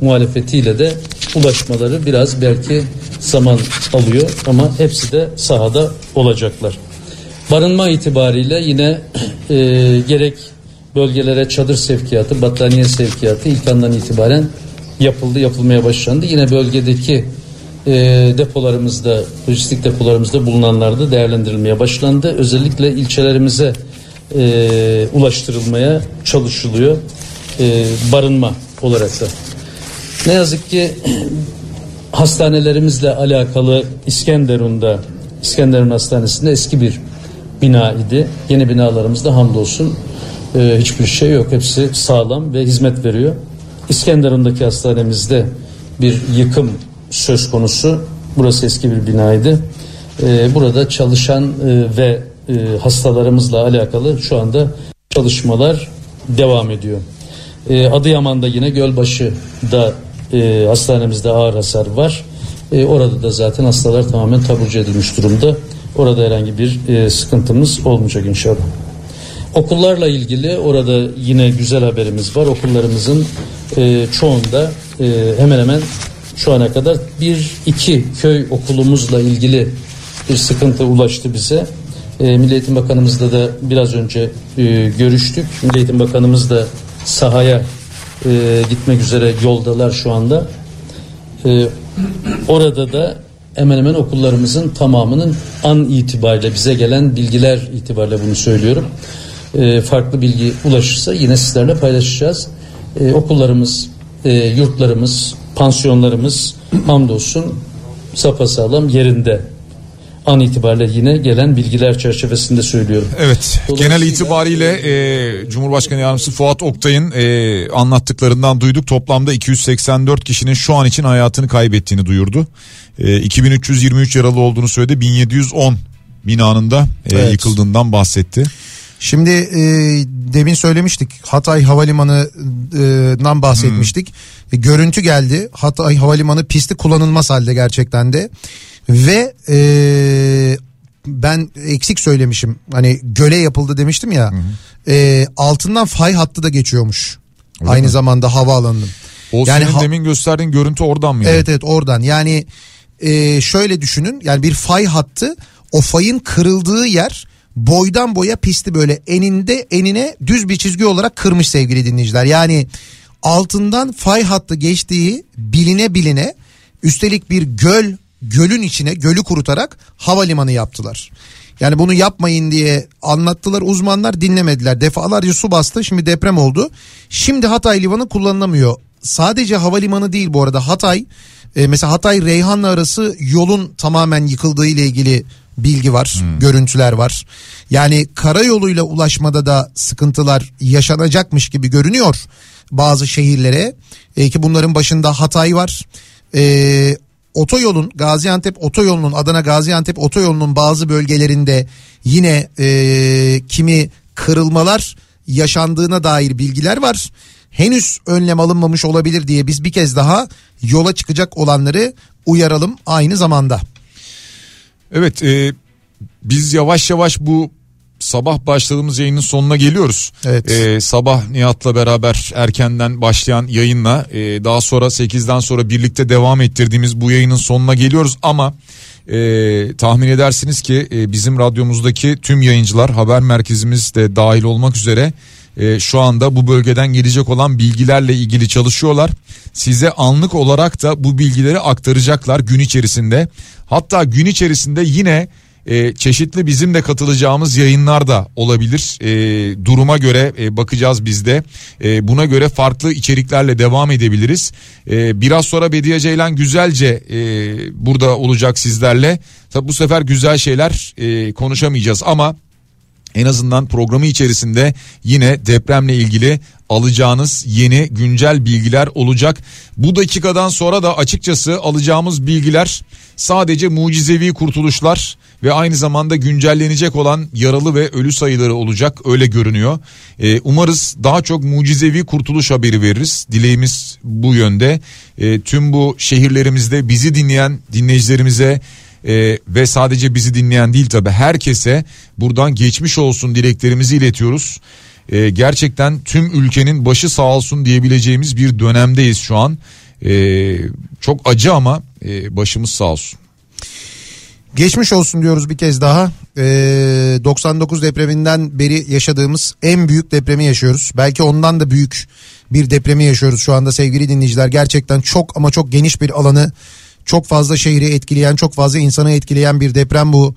muhalefetiyle de ulaşmaları biraz belki zaman alıyor ama hepsi de sahada olacaklar. Barınma itibariyle yine e, gerek bölgelere çadır sevkiyatı, battaniye sevkiyatı ilk andan itibaren yapıldı, yapılmaya başlandı. Yine bölgedeki e, depolarımızda, lojistik depolarımızda bulunanlar da değerlendirilmeye başlandı. Özellikle ilçelerimize e, ulaştırılmaya çalışılıyor e, barınma olarak da. Ne yazık ki hastanelerimizle alakalı İskenderun'da İskenderun Hastanesi'nde eski bir bina idi. Yeni binalarımızda hamdolsun e, hiçbir şey yok. Hepsi sağlam ve hizmet veriyor. İskenderun'daki hastanemizde bir yıkım söz konusu. Burası eski bir binaydı. E, burada çalışan e, ve e, hastalarımızla alakalı şu anda çalışmalar devam ediyor. E, Adıyaman'da yine Gölbaşı'da e, hastanemizde ağır hasar var. E, orada da zaten hastalar tamamen taburcu edilmiş durumda. Orada herhangi bir e, sıkıntımız olmayacak inşallah. Okullarla ilgili orada yine güzel haberimiz var. Okullarımızın e, çoğunda e, hemen hemen şu ana kadar bir iki köy okulumuzla ilgili bir sıkıntı ulaştı bize. E, Milli Eğitim Bakanımızla da biraz önce e, görüştük. Milli Eğitim Bakanımız da sahaya e, gitmek üzere yoldalar şu anda. Ee, orada da hemen hemen okullarımızın tamamının an itibariyle bize gelen bilgiler itibariyle bunu söylüyorum. Ee, farklı bilgi ulaşırsa yine sizlerle paylaşacağız. Ee, okullarımız, e, yurtlarımız, pansiyonlarımız hamdolsun sapasağlam yerinde. An itibariyle yine gelen bilgiler çerçevesinde söylüyorum. Evet genel itibariyle e, Cumhurbaşkanı Yardımcısı Fuat Oktay'ın e, anlattıklarından duyduk. Toplamda 284 kişinin şu an için hayatını kaybettiğini duyurdu. E, 2323 yaralı olduğunu söyledi. 1710 binanın da e, Evet. yıkıldığından bahsetti. Şimdi e, demin söylemiştik Hatay Havalimanı'ndan bahsetmiştik. E, görüntü geldi. Hatay Havalimanı pisti kullanılmaz halde gerçekten de. Ve e, ben eksik söylemişim. Hani göle yapıldı demiştim ya. E, altından fay hattı da geçiyormuş. Öyle Aynı mi? zamanda havaalanının. O Yani senin ha- demin gösterdiğin görüntü oradan mıydı? Evet evet oradan yani e, şöyle düşünün yani bir fay hattı o fayın kırıldığı yer boydan boya pisti böyle eninde enine düz bir çizgi olarak kırmış sevgili dinleyiciler. Yani altından fay hattı geçtiği biline biline üstelik bir göl gölün içine gölü kurutarak havalimanı yaptılar. Yani bunu yapmayın diye anlattılar uzmanlar dinlemediler. Defalarca su bastı şimdi deprem oldu. Şimdi Hatay Limanı kullanılamıyor. Sadece havalimanı değil bu arada Hatay e, mesela Hatay Reyhanlı arası yolun tamamen yıkıldığı ile ilgili bilgi var, görüntüler var. Yani karayoluyla ulaşmada da sıkıntılar yaşanacakmış gibi görünüyor bazı şehirlere. E, ki bunların başında Hatay var. E, otoyolun Gaziantep otoyolunun Adana Gaziantep otoyolunun bazı bölgelerinde yine e, kimi kırılmalar yaşandığına dair bilgiler var. Henüz önlem alınmamış olabilir diye biz bir kez daha yola çıkacak olanları uyaralım aynı zamanda. Evet e, biz yavaş yavaş bu sabah başladığımız yayının sonuna geliyoruz. Evet. E, sabah Nihat'la beraber erkenden başlayan yayınla e, daha sonra 8'den sonra birlikte devam ettirdiğimiz bu yayının sonuna geliyoruz ama e, tahmin edersiniz ki e, bizim radyomuzdaki tüm yayıncılar haber merkezimiz de dahil olmak üzere e, şu anda bu bölgeden gelecek olan bilgilerle ilgili çalışıyorlar. Size anlık olarak da bu bilgileri aktaracaklar gün içerisinde. Hatta gün içerisinde yine e, çeşitli bizim de katılacağımız yayınlar da olabilir. E, duruma göre e, bakacağız biz de. E, buna göre farklı içeriklerle devam edebiliriz. E, biraz sonra Bediye Ceylan güzelce e, burada olacak sizlerle. Tabi bu sefer güzel şeyler e, konuşamayacağız ama en azından programı içerisinde yine depremle ilgili alacağınız yeni güncel bilgiler olacak. Bu dakikadan sonra da açıkçası alacağımız bilgiler sadece mucizevi kurtuluşlar ve aynı zamanda güncellenecek olan yaralı ve ölü sayıları olacak öyle görünüyor. Ee, umarız daha çok mucizevi kurtuluş haberi veririz. Dileğimiz bu yönde. Ee, tüm bu şehirlerimizde bizi dinleyen dinleyicilerimize ee, ve sadece bizi dinleyen değil tabi herkese buradan geçmiş olsun dileklerimizi iletiyoruz. Ee, gerçekten tüm ülkenin başı sağ olsun diyebileceğimiz bir dönemdeyiz şu an. Ee, çok acı ama e, başımız sağ olsun. Geçmiş olsun diyoruz bir kez daha. Ee, 99 depreminden beri yaşadığımız en büyük depremi yaşıyoruz. Belki ondan da büyük bir depremi yaşıyoruz şu anda sevgili dinleyiciler. Gerçekten çok ama çok geniş bir alanı çok fazla şehri etkileyen çok fazla insanı etkileyen bir deprem bu.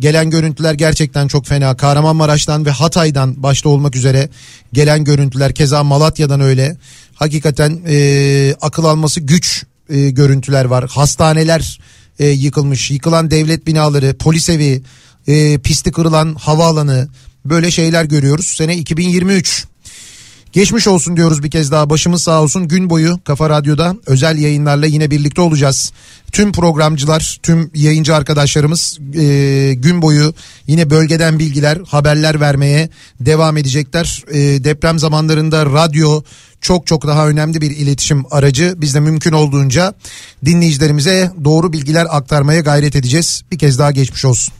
Gelen görüntüler gerçekten çok fena. Kahramanmaraş'tan ve Hatay'dan başta olmak üzere gelen görüntüler keza Malatya'dan öyle. Hakikaten e, akıl alması güç e, görüntüler var. Hastaneler e, yıkılmış, yıkılan devlet binaları, polis evi, e, pisti kırılan havaalanı böyle şeyler görüyoruz. Sene 2023. Geçmiş olsun diyoruz bir kez daha başımız sağ olsun gün boyu Kafa Radyo'da özel yayınlarla yine birlikte olacağız. Tüm programcılar tüm yayıncı arkadaşlarımız e, gün boyu yine bölgeden bilgiler haberler vermeye devam edecekler. E, deprem zamanlarında radyo çok çok daha önemli bir iletişim aracı. Biz de mümkün olduğunca dinleyicilerimize doğru bilgiler aktarmaya gayret edeceğiz. Bir kez daha geçmiş olsun.